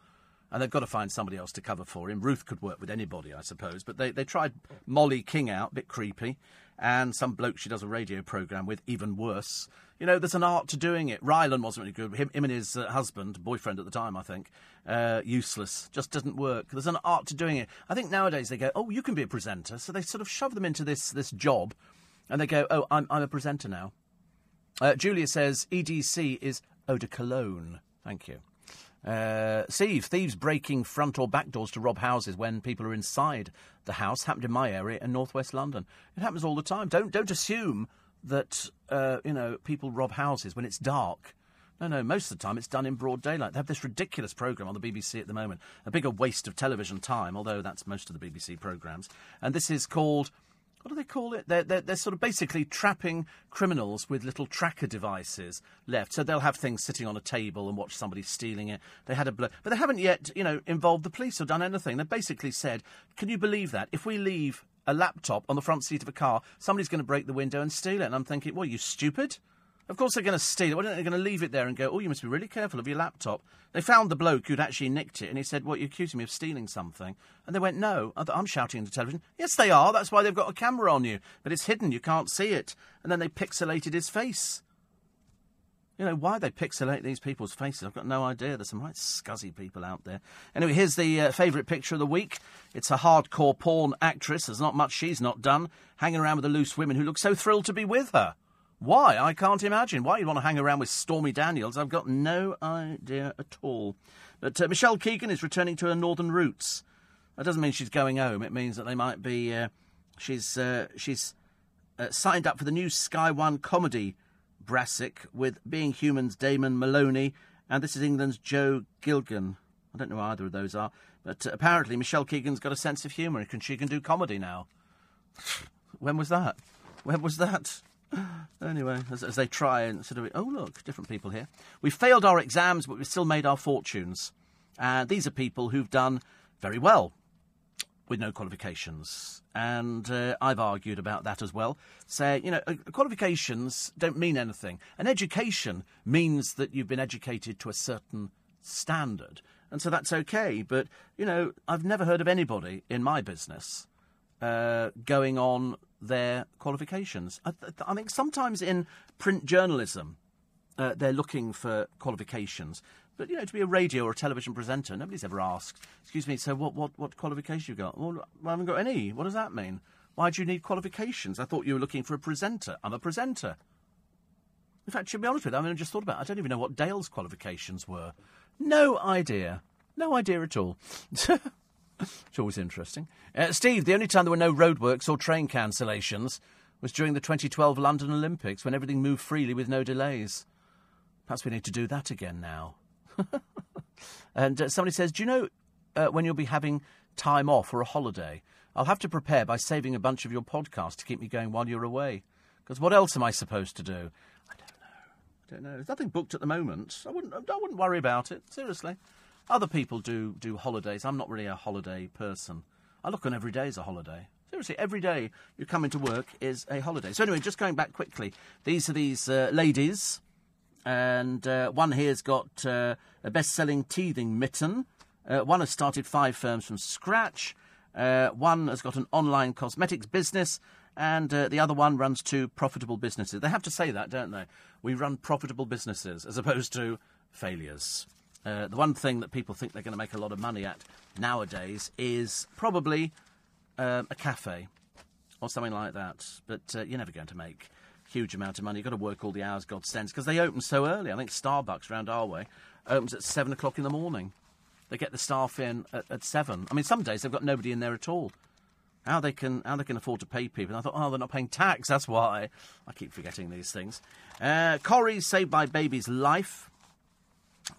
and they've got to find somebody else to cover for him. Ruth could work with anybody, I suppose, but they, they tried Molly King out, a bit creepy, and some bloke she does a radio programme with, even worse. You know, there's an art to doing it. Rylan wasn't really good. Him, him and his uh, husband, boyfriend at the time, I think, uh, useless. Just doesn't work. There's an art to doing it. I think nowadays they go, oh, you can be a presenter. So they sort of shove them into this, this job And they go, oh, I'm, I'm a presenter now. Uh, Julia says EDC is eau de cologne. Thank you. Uh, Steve, thieves breaking front or back doors to rob houses when people are inside the house happened in my area in northwest London. It happens all the time. Don't don't assume that uh, you know people rob houses when it's dark. No, no. Most of the time, it's done in broad daylight. They have this ridiculous program on the BBC at the moment, a bigger waste of television time, although that's most of the BBC programs. And this is called what do they call it? They're, they're, they're, sort of basically trapping criminals with little tracker devices left. So they'll have things sitting on a table and watch somebody stealing it. They had a blow, but they haven't yet, you know, involved the police or done anything. They basically said, "Can you believe that? If we leave a laptop on the front seat of a car, somebody's going to break the window and steal it." And I'm thinking, "Well, you stupid." Of course they're going to steal it. Why don't they going to leave it there and go, oh, you must be really careful of your laptop? They found the bloke who'd actually nicked it and he said, what, you're accusing me of stealing something? And they went, no. I'm shouting into television. Yes, they are. That's why they've got a camera on you. But it's hidden. You can't see it. And then they pixelated his face. You know, why they pixelate these people's faces, I've got no idea. There's some right scuzzy people out there. Anyway, here's the uh, favourite picture of the week. It's a hardcore porn actress. There's not much she's not done, hanging around with the loose women who look so thrilled to be with her. Why? I can't imagine. Why you'd want to hang around with Stormy Daniels, I've got no idea at all. But uh, Michelle Keegan is returning to her northern roots. That doesn't mean she's going home. It means that they might be. Uh, she's uh, she's uh, signed up for the new Sky One comedy Brassic with Being Human's Damien Molony, and this is England's Joe Gilgun. I don't know who either of those are, but uh, apparently Michelle Keegan's got a sense of humour and she can do comedy now. when was that? When was that? [sighs] anyway, as, as, they try and sort of, oh, look, different people here. We failed our exams, but we still made our fortunes. And these are people who've done very well with no qualifications. And uh, I've argued about that as well. Say, you know, uh, qualifications don't mean anything. An education means that you've been educated to a certain standard. And so that's okay. But, you know, I've never heard of anybody in my business uh, going on their qualifications. I, I think sometimes in print journalism, uh, they're looking for qualifications. But, you know, to be a radio or a television presenter, nobody's ever asked, excuse me, so what, what, what qualification you got? Well, I haven't got any. What does that mean? Why do you need qualifications? I thought you were looking for a presenter. I'm a presenter. In fact, to be honest with you, I mean, I just thought about it. I don't even know what Dale's qualifications were. No idea. No idea at all. [laughs] it's always interesting. Uh, Steve, the only time there were no roadworks or train cancellations was during the 2012 London Olympics when everything moved freely with no delays. Perhaps we need to do that again now. [laughs] and uh, somebody says, Do you know uh, when you'll be having time off or a holiday? I'll have to prepare by saving a bunch of your podcasts to keep me going while you're away. Because what else am I supposed to do? I don't know. I don't know. There's nothing booked at the moment. I wouldn't, I wouldn't worry about it, seriously. Other people do do holidays. I'm not really a holiday person. I look on every day as a holiday. Seriously, every day you come into work is a holiday. So anyway, just going back quickly, these are these uh, ladies, and uh, one here's got uh, a best-selling teething mitten. Uh, one has started five firms from scratch. Uh, one has got an online cosmetics business, and uh, the other one runs two profitable businesses. They have to say that, don't they? We run profitable businesses as opposed to failures. Uh, the one thing that people think they're going to make a lot of money at nowadays is probably um, a cafe or something like that. But uh, you're never going to make huge amount of money. You've got to work all the hours God sends because they open so early. I think Starbucks around our way opens at seven o'clock in the morning. They get the staff in at, at seven. I mean, some days they've got nobody in there at all. How they can how they can afford to pay people? And I thought, oh, they're not paying tax. That's why. I keep forgetting these things. Uh, Corrie saved my baby's life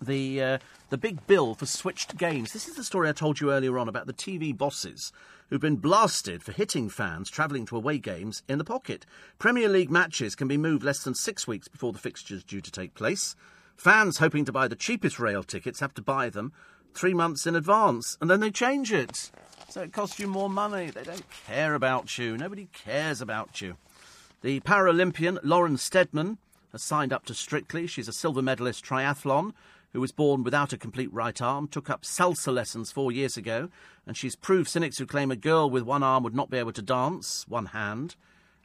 the uh, the big bill for switched games. This is the story I told you earlier on about the TV bosses who've been blasted for hitting fans travelling to away games in the pocket. Premier League matches can be moved less than six weeks before the fixtures due to take place. Fans hoping to buy the cheapest rail tickets have to buy them three months in advance, and then they change it. So it costs you more money. They don't care about you. Nobody cares about you. The Paralympian Lauren Steadman has signed up to Strictly. She's a silver medalist triathlon who was born without a complete right arm, took up salsa lessons four years ago, and she's proved cynics who claim a girl with one arm would not be able to dance, one hand.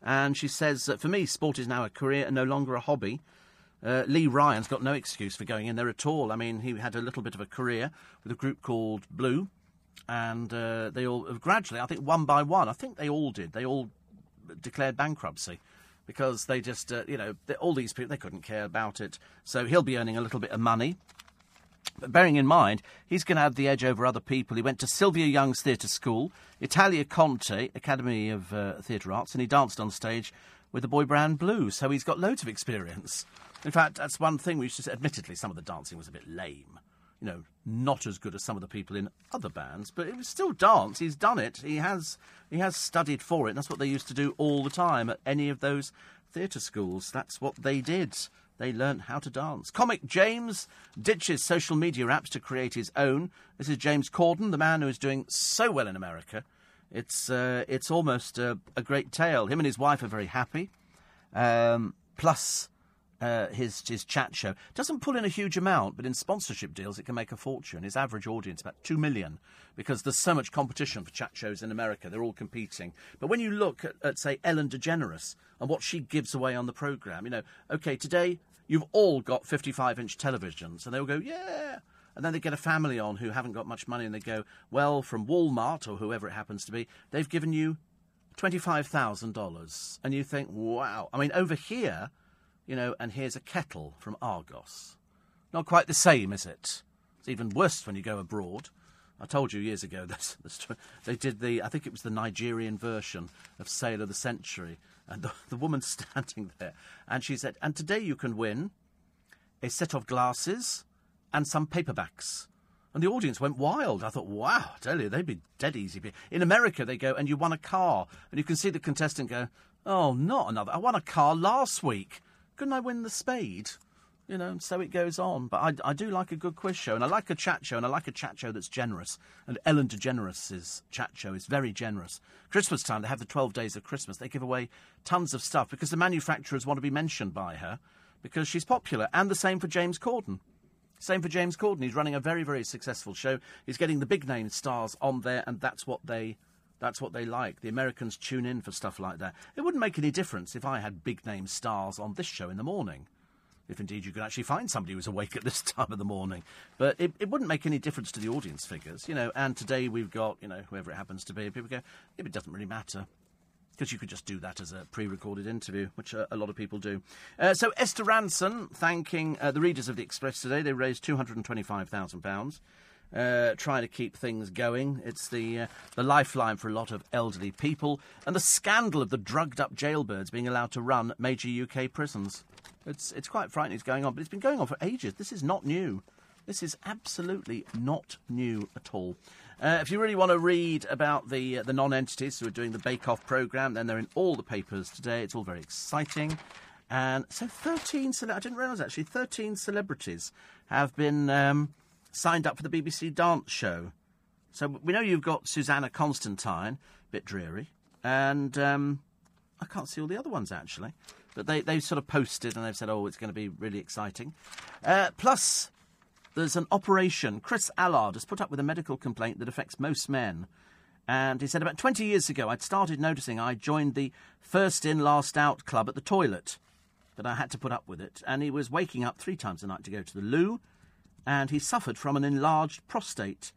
And she says that for me, sport is now a career and no longer a hobby. Uh, Lee Ryan's got no excuse for going in there at all. I mean, he had a little bit of a career with a group called Blue, and uh, they all gradually, I think one by one, I think they all did, they all declared bankruptcy because they just, uh, you know, all these people, they couldn't care about it. So he'll be earning a little bit of money. But bearing in mind, he's going to have the edge over other people. He went to Sylvia Young's Theatre School, Italia Conti, Academy of uh, Theatre Arts, and he danced on stage with the boy Brand Blue. So he's got loads of experience. In fact, that's one thing we say. Admittedly, some of the dancing was a bit lame. You know, not as good as some of the people in other bands, but it was still dance. He's done it. He has he has studied for it. And that's what they used to do all the time at any of those theatre schools. That's what they did. They learnt how to dance. Comic James ditches social media apps to create his own. This is James Corden, the man who is doing so well in America. It's uh, it's almost a, a great tale. Him and his wife are very happy. Um, plus, uh, his his chat show doesn't pull in a huge amount, but in sponsorship deals, it can make a fortune. His average audience about two million because there's so much competition for chat shows in America. They're all competing. But when you look at, at say Ellen DeGeneres and what she gives away on the program, you know, okay, today you've all got 55 inch televisions, and they will go, yeah. And then they get a family on who haven't got much money, and they go, well, from Walmart or whoever it happens to be, they've given you $25,000. And you think, wow. I mean, over here, you know, and here's a kettle from Argos. Not quite the same, is it? It's even worse when you go abroad. I told you years ago [laughs] that they did the, I think it was the Nigerian version of Sale of the Century. And the, the woman [laughs] standing there, and she said, and today you can win a set of glasses and some paperbacks. And the audience went wild. I thought, wow, I tell you, they'd be dead easy. In America, they go, and you won a car. And you can see the contestant go, oh, not another. I won a car last week. Couldn't I win the spade? You know, so it goes on. But I, I do like a good quiz show, and I like a chat show, and I like a chat show that's generous. And Ellen DeGeneres' chat show is very generous. Christmas time, they have the 12 days of Christmas. They give away tons of stuff because the manufacturers want to be mentioned by her because she's popular. And the same for James Corden. Same for James Corden. He's running a very, very successful show. He's getting the big name stars on there, and that's what they that's what they like. The Americans tune in for stuff like that. It wouldn't make any difference if I had big name stars on this show in the morning. If indeed you could actually find somebody who's awake at this [laughs] time of the morning. But it, it wouldn't make any difference to the audience figures, you know. And today we've got, you know, whoever it happens to be. People go, it doesn't really matter because you could just do that as a pre-recorded interview, which uh, a lot of people do. Uh, so Esther Rantzen thanking uh, the readers of the Express today. They raised two hundred and twenty-five thousand pounds. Uh, trying to keep things going. It's the uh, the lifeline for a lot of elderly people, and the scandal of the drugged-up jailbirds being allowed to run major UK prisons. It's it's quite frightening. It's going on, but it's been going on for ages. This is not new. This is absolutely not new at all. Uh, if you really want to read about the uh, the non-entities who are doing the Bake Off program, then they're in all the papers today. It's all very exciting. And so, 13 cele- I didn't realise actually, 13 celebrities have been um, signed up for the BBC Dance Show. So we know you've got Susannah Constantine, a bit dreary, and um, I can't see all the other ones actually. But they, they've sort of posted and they've said, oh, it's going to be really exciting. Uh, plus, there's an operation. Chris Allard has put up with a medical complaint that affects most men. And he said, about 20 years ago, I'd started noticing I joined the first in, last out club at the toilet. But I had to put up with it. And he was waking up three times a night to go to the loo. And he suffered from an enlarged prostate.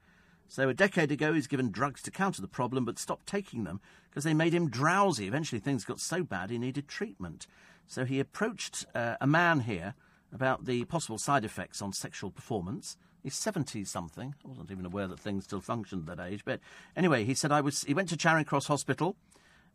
So a decade ago, he's given drugs to counter the problem, but stopped taking them because they made him drowsy. Eventually, things got so bad he needed treatment. So he approached uh, a man here about the possible side effects on sexual performance. He's 70 something. I wasn't even aware that things still functioned at that age. But anyway, he said I was. He went to Charing Cross Hospital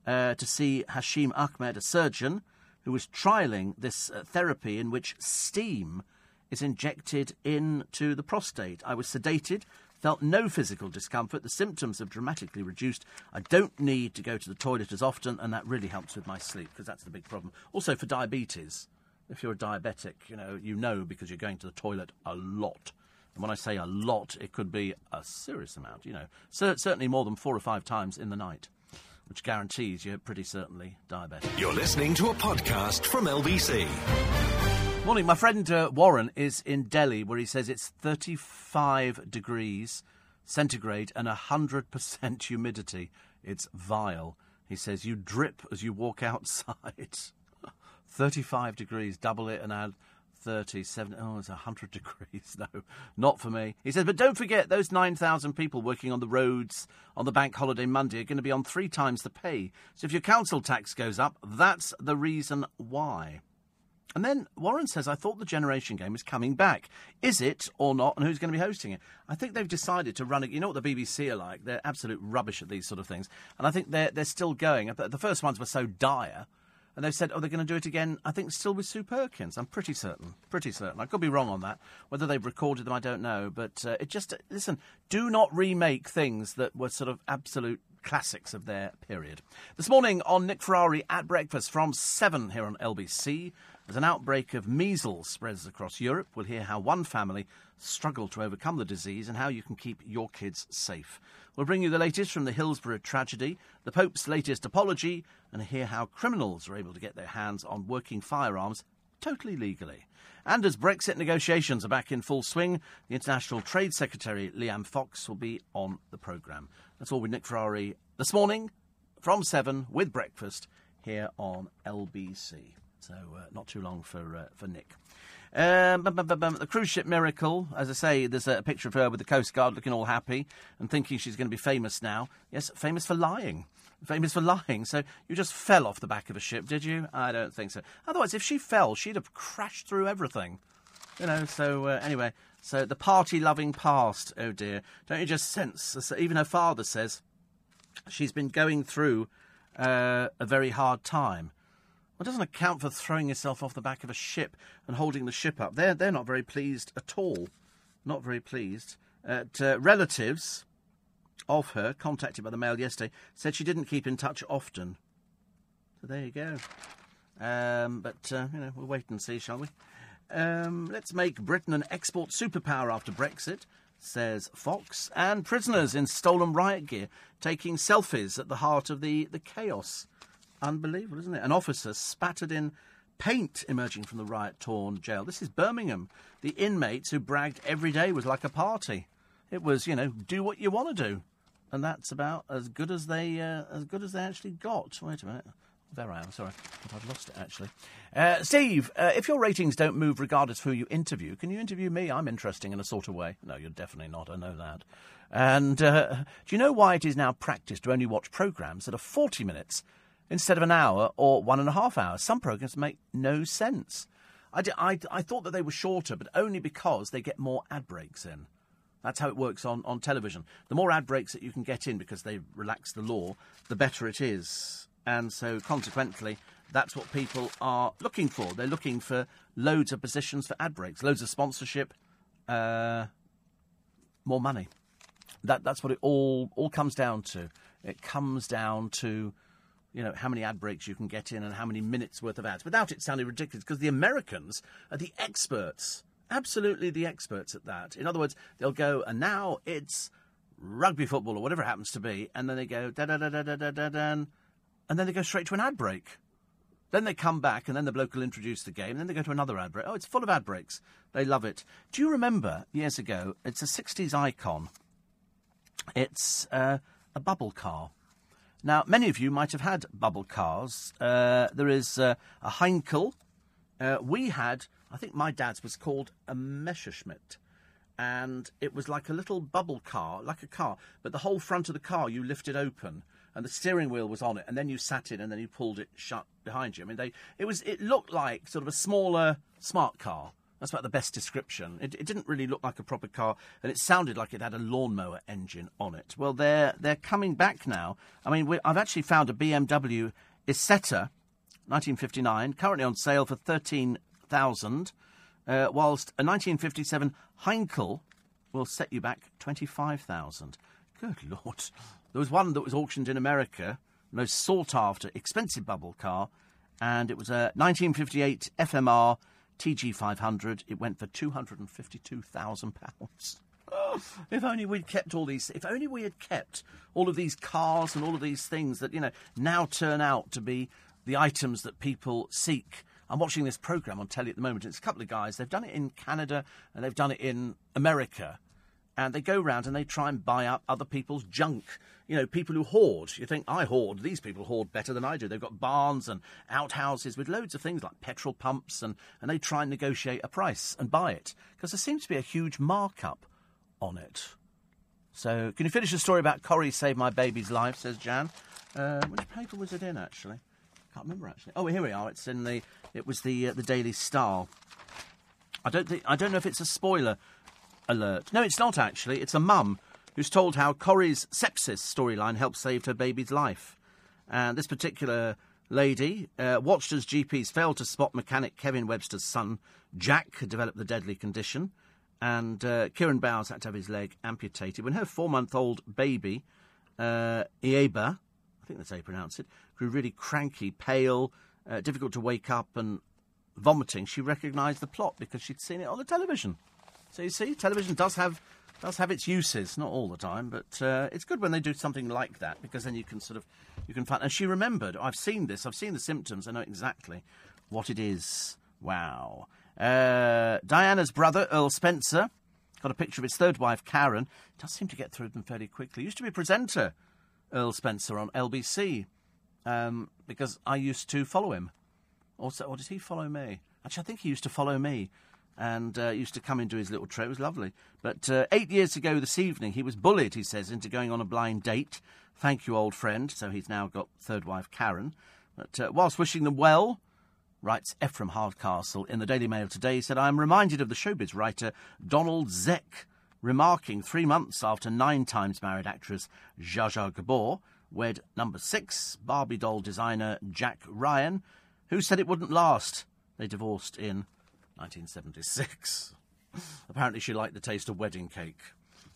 uh, to see Hashim Ahmed, a surgeon who was trialling this uh, therapy in which steam is injected into the prostate. I was sedated, felt no physical discomfort. The symptoms have dramatically reduced. I don't need to go to the toilet as often, and that really helps with my sleep because that's the big problem. Also for diabetes. If you're a diabetic, you know, you know because you're going to the toilet a lot. And when I say a lot, it could be a serious amount, you know. Cer- certainly more than four or five times in the night, which guarantees you're pretty certainly diabetic. You're listening to a podcast from LBC. Morning. My friend uh, Warren is in Delhi where he says it's 35 degrees centigrade and 100% [laughs] humidity. It's vile. He says you drip as you walk [laughs] outside. 35 degrees, double it and add 37. oh, it's 100 [laughs] degrees. No, not for me. He says, but don't forget, those 9,000 people working on the roads on the bank holiday Monday are going to be on three times the pay. So if your council tax goes up, that's the reason why. And then Warren says, I thought the generation game was coming back. Is it or not? And who's going to be hosting it? I think they've decided to run it. You know what the BBC are like? They're absolute rubbish at these sort of things. And I think they're, they're still going. The first ones were so dire. And they've said, oh, they're going to do it again, I think, still with Sue Perkins. I'm pretty certain. Pretty certain. I could be wrong on that. Whether they've recorded them, I don't know. But uh, it just, listen, do not remake things that were sort of absolute classics of their period. This morning on Nick Ferrari at breakfast from 7 here on LBC. As an outbreak of measles spreads across Europe, we'll hear how one family struggled to overcome the disease and how you can keep your kids safe. We'll bring you the latest from the Hillsborough tragedy, the Pope's latest apology, and hear how criminals are able to get their hands on working firearms totally legally. And as Brexit negotiations are back in full swing, the International Trade Secretary Liam Fox will be on the programme. That's all with Nick Ferrari this morning from 7 with breakfast here on LBC. So uh, not too long for uh, for Nick. Um, the cruise ship miracle, as I say, there's a picture of her with the Coast Guard looking all happy and thinking she's going to be famous now. Yes, famous for lying. Famous for lying. So you just fell off the back of a ship, did you? I don't think so. Otherwise, if she fell, she'd have crashed through everything. You know, so uh, anyway, so the party loving past, oh dear. Don't you just sense, even her father says, she's been going through uh, a very hard time. Well, doesn't account for throwing yourself off the back of a ship and holding the ship up. They're, they're not very pleased at all. Not very pleased. At, uh, relatives of her, contacted by the Mail yesterday, said she didn't keep in touch often. So there you go. Um, but, uh, you know, we'll wait and see, shall we? Um, let's make Britain an export superpower after Brexit, says Fox. And prisoners in stolen riot gear taking selfies at the heart of the, the chaos. Unbelievable, isn't it? An officer spattered in paint emerging from the riot torn jail. This is Birmingham. The inmates who bragged every day was like a party. It was, you know, do what you want to do. And that's about as good as they uh, as good as they actually got. Wait a minute. There I am. Sorry, I've lost it actually. Uh, Steve, uh, if your ratings don't move regardless of who you interview, can you interview me? I'm interesting in a sort of way. No, you're definitely not. I know that. And uh, do you know why it is now practice to only watch programmes that are 40 minutes instead of an hour or one and a half hours. Some programs make no sense. I, I, I thought that they were shorter, but only because they get more ad breaks in. That's how it works on, on television. The more ad breaks that you can get in because they relax the law, the better it is. And so, consequently, that's what people are looking for. They're looking for loads of positions for ad breaks, loads of sponsorship, uh, more money. That, that's what it all, all comes down to. It comes down to you know, how many ad breaks you can get in and how many minutes worth of ads without it sounding ridiculous because the Americans are the experts, absolutely the experts at that. In other words, they'll go, and now it's rugby football or whatever it happens to be, and then they go da da da da da da da da, and then they go straight to an ad break. Then they come back, and then the bloke will introduce the game, and then they go to another ad break. Oh, it's full of ad breaks. They love it. Do you remember years ago? It's a 60s icon. It's uh, a bubble car. Now, many of you might have had bubble cars. Uh, there is uh, a Heinkel. Uh, we had, I think my dad's was called a Messerschmitt. And it was like a little bubble car, like a car, but the whole front of the car you lifted open, and the steering wheel was on it, and then you sat in, and then you pulled it shut behind you. I mean, they, it was, it looked like sort of a smaller smart car, that's about the best description. It, it, didn't really look like a proper car, and it sounded like it had a lawnmower engine on it. Well, they're they're coming back now. I mean, I've actually found a BMW Isetta, 1959, currently on sale for thirteen thousand, uh, whilst a 1957 Heinkel will set you back twenty five thousand. Good lord! There was one that was auctioned in America, most sought after, expensive bubble car, and it was a 1958 FMR TG500, it went for £252,000. if only we'd kept all these, if only we had kept all of these cars and all of these things that, you know, now turn out to be the items that people seek. I'm watching this program on telly at the moment. It's a couple of guys. They've done it in Canada and they've done it in America. And they go round and they try and buy up other people's junk. You know, people who hoard. You think, I hoard. These people hoard better than I do. They've got barns and outhouses with loads of things like petrol pumps, and, and they try and negotiate a price and buy it. Because there seems to be a huge markup on it. So, can you finish the story about Corrie saved my baby's life, says Jan. Uh, which paper was it in, actually? Can't remember, actually. Oh, here we are. It's in the... It was the, uh, the Daily Star. I don't think... I don't know if it's a spoiler alert. No, it's not actually. It's a mum who's told how Corrie's sepsis storyline helped save her baby's life. And this particular lady uh, watched as GPs failed to spot mechanic Kevin Webster's son, Jack, had developed the deadly condition. And uh, Kyran Bowes had to have his leg amputated. When her four month old baby, uh, Ieba, I think that's how you pronounce it, grew really cranky, pale, uh, difficult to wake up, and vomiting, she recognised the plot because she'd seen it on the television. So you see, television does have does have its uses, not all the time, but uh, it's good when they do something like that because then you can sort of you can find. And she remembered. I've seen this. I've seen the symptoms. I know exactly what it is. Wow. Uh, Diana's brother Earl Spencer got a picture of his third wife Karen. Does seem to get through them fairly quickly. Used to be a presenter, Earl Spencer on LBC, um, because I used to follow him. Or, so, or did he follow me? Actually, I think he used to follow me and uh, used to come into his little tray. It was lovely. But uh, eight years ago this evening, he was bullied, he says, into going on a blind date. Thank you, old friend. So he's now got third wife Karen. But uh, whilst wishing them well, writes Ephraim Hardcastle in the Daily Mail today, he said, I am reminded of the showbiz writer Donald Zec, remarking three months after nine times married actress Zsa Zsa Gabor wed number six Barbie doll designer Jack Ryan, who said it wouldn't last. They divorced in 1976. Apparently, she liked the taste of wedding cake.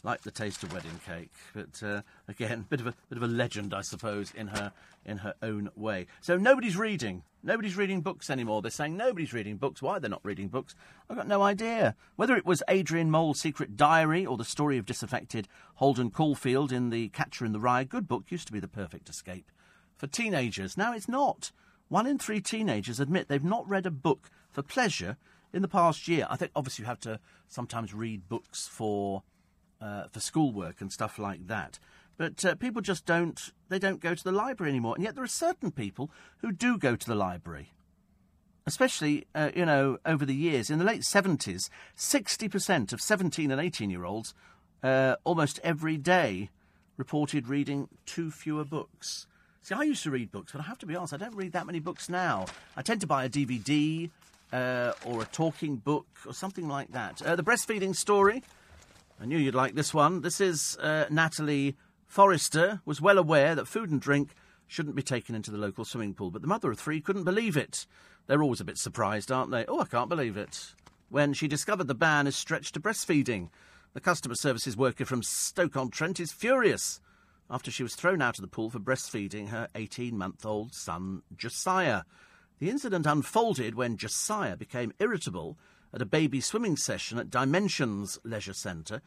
Liked the taste of wedding cake, but uh, again, bit of a bit of a legend, I suppose, in her in her own way. So nobody's reading. Nobody's reading books anymore. They're saying nobody's reading books. Why they're not reading books, I've got no idea. Whether it was Adrian Mole's secret diary or the story of disaffected Holden Caulfield in The Catcher in the Rye, good book used to be the perfect escape for teenagers. Now it's not. One in three teenagers admit they've not read a book for pleasure in the past year. I think obviously you have to sometimes read books for uh, for schoolwork and stuff like that. But uh, people just don't they don't go to the library anymore. And yet there are certain people who do go to the library. Especially, uh, you know, over the years. In the late 70s, 60% of 17 and 18 year olds uh, almost every day reported reading two fewer books. See, I used to read books, but I have to be honest, I don't read that many books now. I tend to buy a DVD uh, or a talking book or something like that. Uh, the breastfeeding story. I knew you'd like this one. This is uh, Natalie Forrester was well aware that food and drink shouldn't be taken into the local swimming pool, but the mother of three couldn't believe it. They're always a bit surprised, aren't they? Oh, I can't believe it. When she discovered the ban is stretched to breastfeeding, the customer services worker from Stoke-on-Trent is furious after she was thrown out of the pool for breastfeeding her 18-month-old son, Josiah. The incident unfolded when Josiah became irritable at a baby swimming session at Dimensions Leisure Centre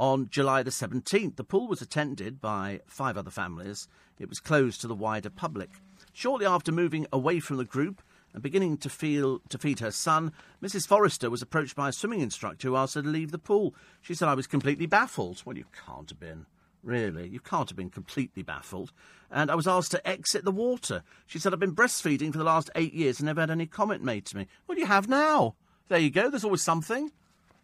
on July the 17th. The pool was attended by five other families. It was closed to the wider public. Shortly after moving away from the group and beginning to feel to feed her son, Mrs. Forrester was approached by a swimming instructor who asked her to leave the pool. She said, I was completely baffled. Well, you can't have been. Really, you can't have been completely baffled. And I was asked to exit the water. She said, I've been breastfeeding for the last eight years and never had any comment made to me. Well, you have now. There you go. There's always something.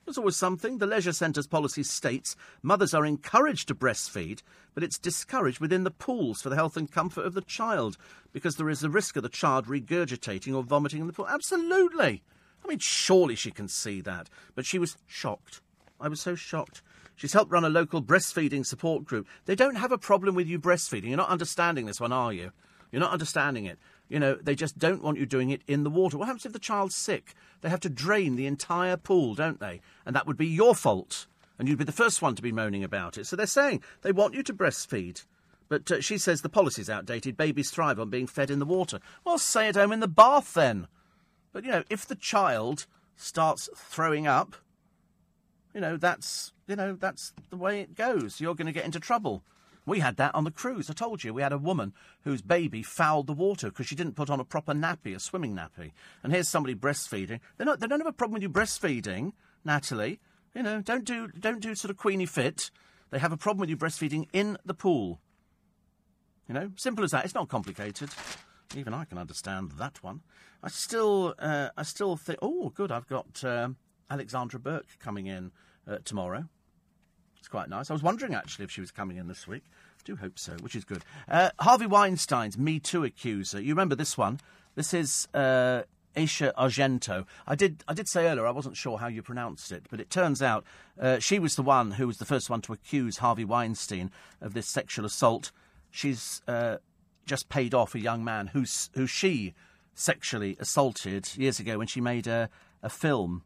There's always something. The Leisure Centre's policy states mothers are encouraged to breastfeed, but it's discouraged within the pools for the health and comfort of the child because there is the risk of the child regurgitating or vomiting in the pool. Absolutely. I mean, surely she can see that. But she was shocked. I was so shocked. She's helped run a local breastfeeding support group. They don't have a problem with you breastfeeding. You're not understanding this one, are you? You're not understanding it. You know, they just don't want you doing it in the water. What happens if the child's sick? They have to drain the entire pool, don't they? And that would be your fault. And you'd be the first one to be moaning about it. So they're saying they want you to breastfeed. But uh, she says the policy's outdated. Babies thrive on being fed in the water. Well, stay at home in the bath then. But, you know, if the child starts throwing up, you know, that's you know, that's the way it goes. You're going to get into trouble. We had that on the cruise. I told you we had a woman whose baby fouled the water because she didn't put on a proper nappy, a swimming nappy. And here's somebody breastfeeding. They're not, they don't have a problem with you breastfeeding, Natalie. You know, don't do don't do sort of Queenie fit. They have a problem with you breastfeeding in the pool. You know, simple as that. It's not complicated. Even I can understand that one. I still, uh, I still think. Oh, good. I've got um, Alexandra Burke coming in uh, tomorrow. Quite nice. I was wondering actually if she was coming in this week. Do hope so, which is good. Uh, Harvey Weinstein's Me Too accuser. You remember this one? This is uh, Asia Argento. I did, I did say earlier I wasn't sure how you pronounced it, but it turns out uh, she was the one who was the first one to accuse Harvey Weinstein of this sexual assault. She's uh, just paid off a young man who's, who she sexually assaulted years ago when she made a, a film.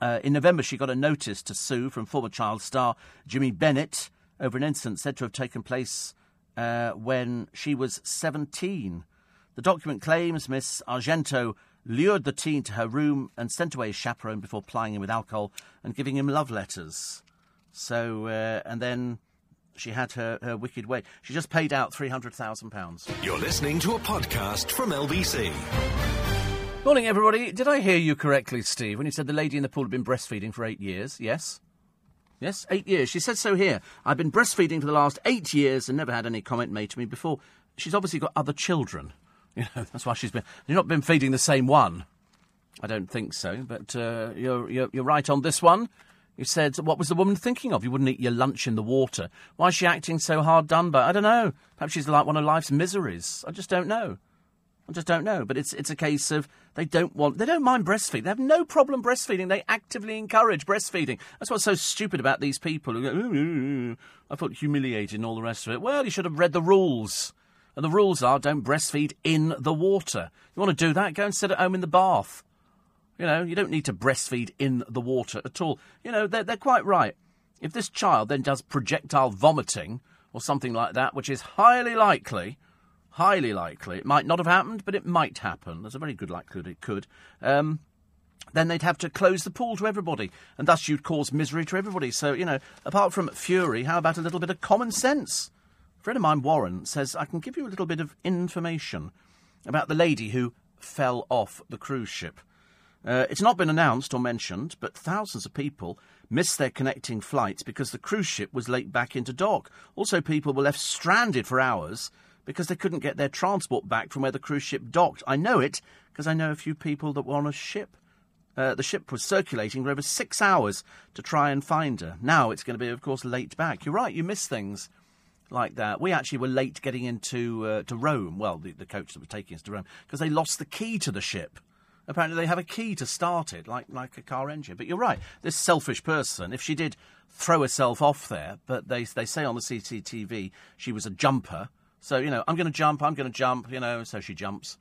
Uh, in November, she got a notice to sue from former child star Jimmy Bennett over an incident said to have taken place uh, when she was 17. The document claims Miss Argento lured the teen to her room and sent away his chaperone before plying him with alcohol and giving him love letters. So, uh, and then she had her, her wicked way. She just paid out £300,000. You're listening to a podcast from LBC. Morning, everybody. Did I hear you correctly, Steve, when you said the lady in the pool had been breastfeeding for eight years? Yes? Yes, eight years. She said so here. I've been breastfeeding for the last eight years and never had any comment made to me before. She's obviously got other children. [laughs] You know, that's why she's been. You've not been feeding the same one. I don't think so, but uh, you're, you're, you're right on this one. You said, what was the woman thinking of? You wouldn't eat your lunch in the water. Why is she acting so hard done by? I don't know. Perhaps she's like one of life's miseries. I just don't know. I just don't know. But it's it's a case of they don't want they don't mind breastfeeding. They have no problem breastfeeding. They actively encourage breastfeeding. That's what's so stupid about these people. I thought humiliating and all the rest of it. Well, you should have read the rules. And the rules are don't breastfeed in the water. You want to do that? Go and sit at home in the bath. You know, you don't need to breastfeed in the water at all. You know, they're, they're quite right. If this child then does projectile vomiting or something like that, which is highly likely, highly likely, it might not have happened, but it might happen. There's a very good likelihood it could. Um, then they'd have to close the pool to everybody, and thus you'd cause misery to everybody. So, you know, apart from fury, how about a little bit of common sense? A friend of mine, Warren, says, I can give you a little bit of information about the lady who fell off the cruise ship. Uh, it's not been announced or mentioned, but thousands of people missed their connecting flights because the cruise ship was late back into dock. Also, people were left stranded for hours because they couldn't get their transport back from where the cruise ship docked. I know it because I know a few people that were on a ship. Uh, the ship was circulating for over six hours to try and find her. Now it's going to be, of course, late back. You're right, you miss things like that. We actually were late getting into uh, to Rome. Well, the, the coach that was taking us to Rome because they lost the key to the ship. Apparently, they have a key to start it, like like a car engine. But you're right. This selfish person, if she did throw herself off there, but they they say on the CCTV she was a jumper. So you know, I'm going to jump. I'm going to jump. You know, so she jumps.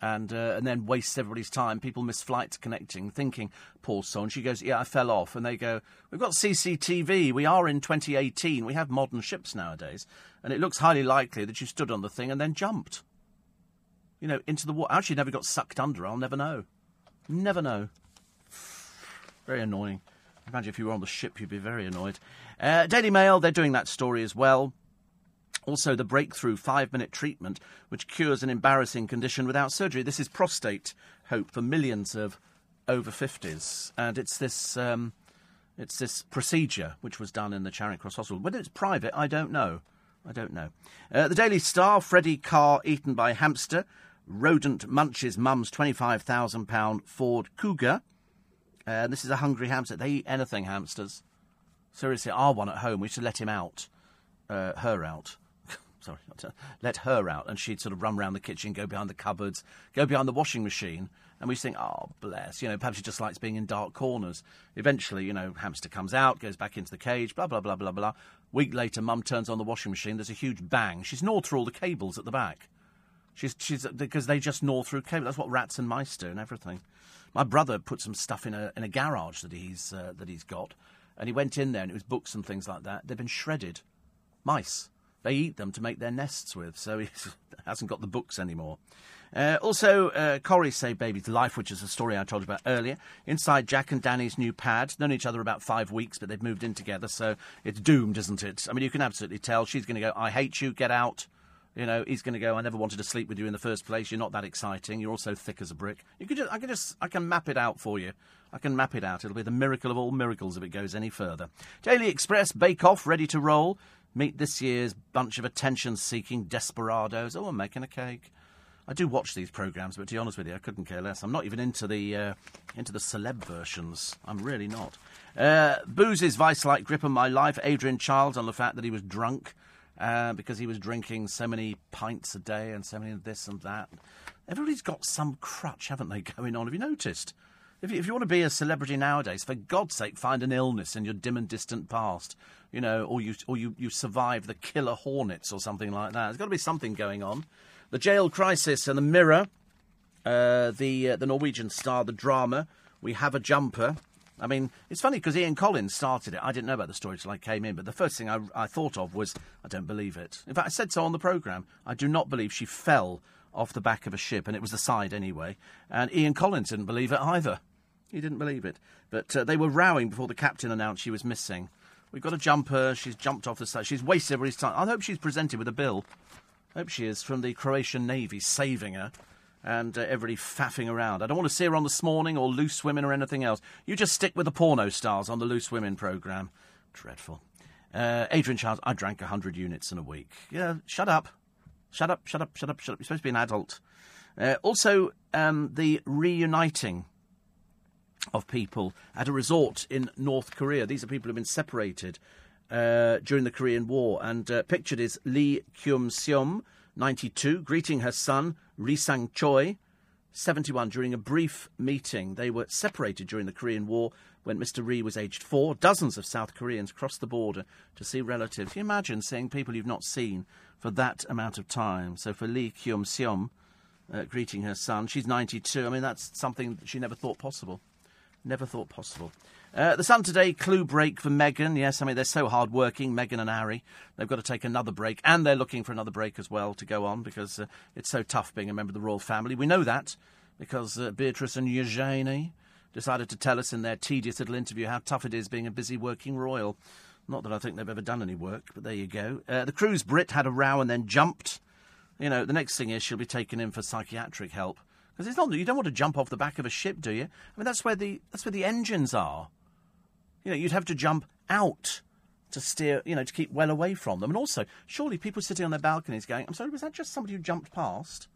And uh, and then wastes everybody's time. People miss flights connecting, thinking, poor soul. And she goes, yeah, I fell off. And they go, we've got CCTV. We are in 2018. We have modern ships nowadays, and it looks highly likely that you stood on the thing and then jumped you know, into the water. Actually, never got sucked under. I'll never know. Never know. Very annoying. Imagine if you were on the ship, you'd be very annoyed. Uh, Daily Mail, they're doing that story as well. Also, the breakthrough five minute treatment which cures an embarrassing condition without surgery. This is prostate hope for millions of over 50s. And it's this, um, it's this procedure which was done in the Charing Cross Hospital. Whether it's private, I don't know. I don't know. Uh, the Daily Star, Freddie Carr eaten by hamster. Rodent munches mum's £25,000 Ford Cougar. Uh, this is a hungry hamster. They eat anything, hamsters. Seriously, our one at home, we should let him out, uh, her out. Sorry, let her out, and she'd sort of run around the kitchen, go behind the cupboards, go behind the washing machine, and we think, oh, bless, you know, perhaps she just likes being in dark corners. Eventually, you know, hamster comes out, goes back into the cage, blah, blah, blah, blah, blah. Week later, mum turns on the washing machine, there's a huge bang. She's gnawed through all the cables at the back. She's, she's because they just gnaw through cable. That's what rats and mice do and everything. My brother put some stuff in a in a garage that he's uh, that he's got, and he went in there and it was books and things like that. They've been shredded. Mice. They eat them to make their nests with, so he [laughs] hasn't got the books anymore. Uh, also, uh, Corrie saved baby's life, which is a story I told you about earlier. Inside Jack and Dani's new pad. Known each other about five weeks, but they've moved in together, so it's doomed, isn't it? I mean, you can absolutely tell. She's going to go, I hate you, get out. You know, he's going to go. I never wanted to sleep with you in the first place. You're not that exciting. You're also thick as a brick. You could just, I can just, I can map it out for you. I can map it out. It'll be the miracle of all miracles if it goes any further. Daily Express Bake Off ready to roll. Meet this year's bunch of attention-seeking desperados. Oh, I'm making a cake. I do watch these programs, but to be honest with you, I couldn't care less. I'm not even into the uh, into the celeb versions. I'm really not. Uh, Booze's vice-like grip on my life. Adrian Chiles on the fact that he was drunk uh, because he was drinking so many pints a day and so many of this and that. Everybody's got some crutch, haven't they, [laughs] going on? Have you noticed? If you, if you want to be a celebrity nowadays, for God's sake, find an illness in your dim and distant past, you know, or you or you, you survive the killer hornets or something like that. There's got to be something going on. The jail crisis and the mirror, uh, the uh, the Norwegian star, the drama. We have a jumper. I mean, it's funny because Ian Collins started it. I didn't know about the story until I came in, but the first thing I, I thought of was, I don't believe it. In fact, I said so on the programme. I do not believe she fell off the back of a ship, and it was the side anyway. And Ian Collins didn't believe it either. He didn't believe it. But uh, they were rowing before the captain announced she was missing. We've got a jumper. She's jumped off the side. She's wasted everybody's time. I hope she's presented with a bill. I hope she is from the Croatian Navy saving her and uh, everybody faffing around. I don't want to see her on This Morning or Loose Women or anything else. You just stick with the porno stars on the Loose Women programme. Dreadful. Uh, Adrian Chiles, I drank 100 units in a week. Yeah, shut up. Shut up, shut up, shut up, shut up. You're supposed to be an adult. Uh, also, um, the reuniting of people at a resort in North Korea. These are people who have been separated uh, during the Korean War. And uh, pictured is Lee Keum Seom, 92, greeting her son, Ri Sang Chol, 71, during a brief meeting. They were separated during the Korean War when Mr. Ri was aged four. Dozens of South Koreans crossed the border to see relatives. Can you imagine seeing people you've not seen for that amount of time? So for Lee Keum Seom, uh, greeting her son, she's 92. I mean, that's something she never thought possible. Never thought possible. Uh, the Sun today, clue break for Meghan. Yes, I mean, they're so hard working, Meghan and Harry. They've got to take another break, and they're looking for another break as well to go on because uh, it's so tough being a member of the royal family. We know that because uh, Beatrice and Eugenie decided to tell us in their tedious little interview how tough it is being a busy working royal. Not that I think they've ever done any work, but there you go. Uh, the cruise Brit had a row and then jumped. You know, the next thing is she'll be taken in for psychiatric help. Because it's not you don't want to jump off the back of a ship, do you? I mean, that's where the that's where the engines are. You know, you'd have to jump out to steer, you know, to keep well away from them. And also, surely people sitting on their balconies going, "I'm sorry, was that just somebody who jumped past?"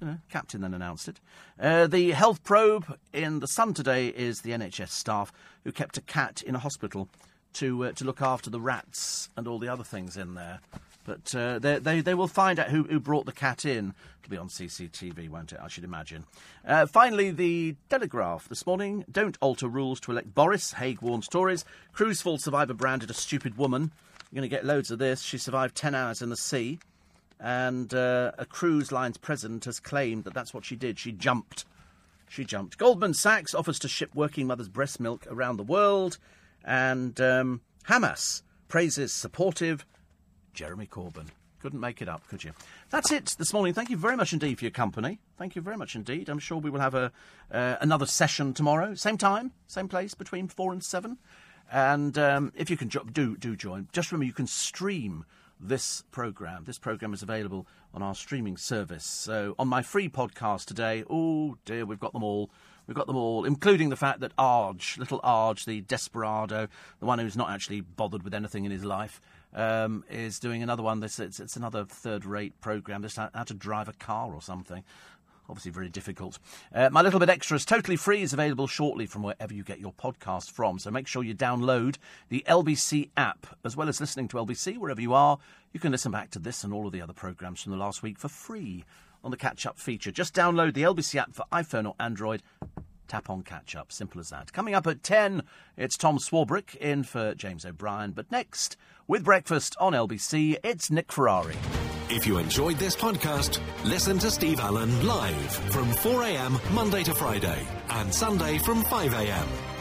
You know, captain then announced it. Uh, the health probe in the Sun today is the NHS staff who kept a cat in a hospital to uh, to look after the rats and all the other things in there. But uh, they, they, they will find out who, who brought the cat in. It'll be on CCTV, won't it? I should imagine. Uh, finally, the Telegraph this morning. Don't alter rules to elect Boris. Hague warns Tories. Cruise fall survivor branded a stupid woman. You're going to get loads of this. She survived 10 hours in the sea. And uh, a cruise line's president has claimed that that's what she did. She jumped. She jumped. Goldman Sachs offers to ship working mothers' breast milk around the world. And um, Hamas praises supportive Jeremy Corbyn. Couldn't make it up, could you? That's it this morning. Thank you very much indeed for your company. Thank you very much indeed. I'm sure we will have a uh, another session tomorrow, same time, same place, between four and seven. And um, if you can jo- do do join, just remember you can stream this program. This program is available on our streaming service. So on my free podcast today, oh dear, we've got them all. We've got them all, including the fact that Arg, little Arg, the desperado, the one who's not actually bothered with anything in his life, um, is doing another one. This it's, it's another third-rate program. This how, how to drive a car or something. Obviously, very difficult. Uh, my little bit extra is totally free. is available shortly from wherever you get your podcast from. So make sure you download the LBC app as well as listening to LBC wherever you are. You can listen back to this and all of the other programs from the last week for free on the catch up feature. Just download the LBC app for iPhone or Android tap on catch up. Simple as that. Coming up at 10, it's Tom Swarbrick in for James O'Brien. But next, with breakfast on LBC, it's Nick Ferrari. If you enjoyed this podcast, listen to Steve Allen live from 4am Monday to Friday and Sunday from 5am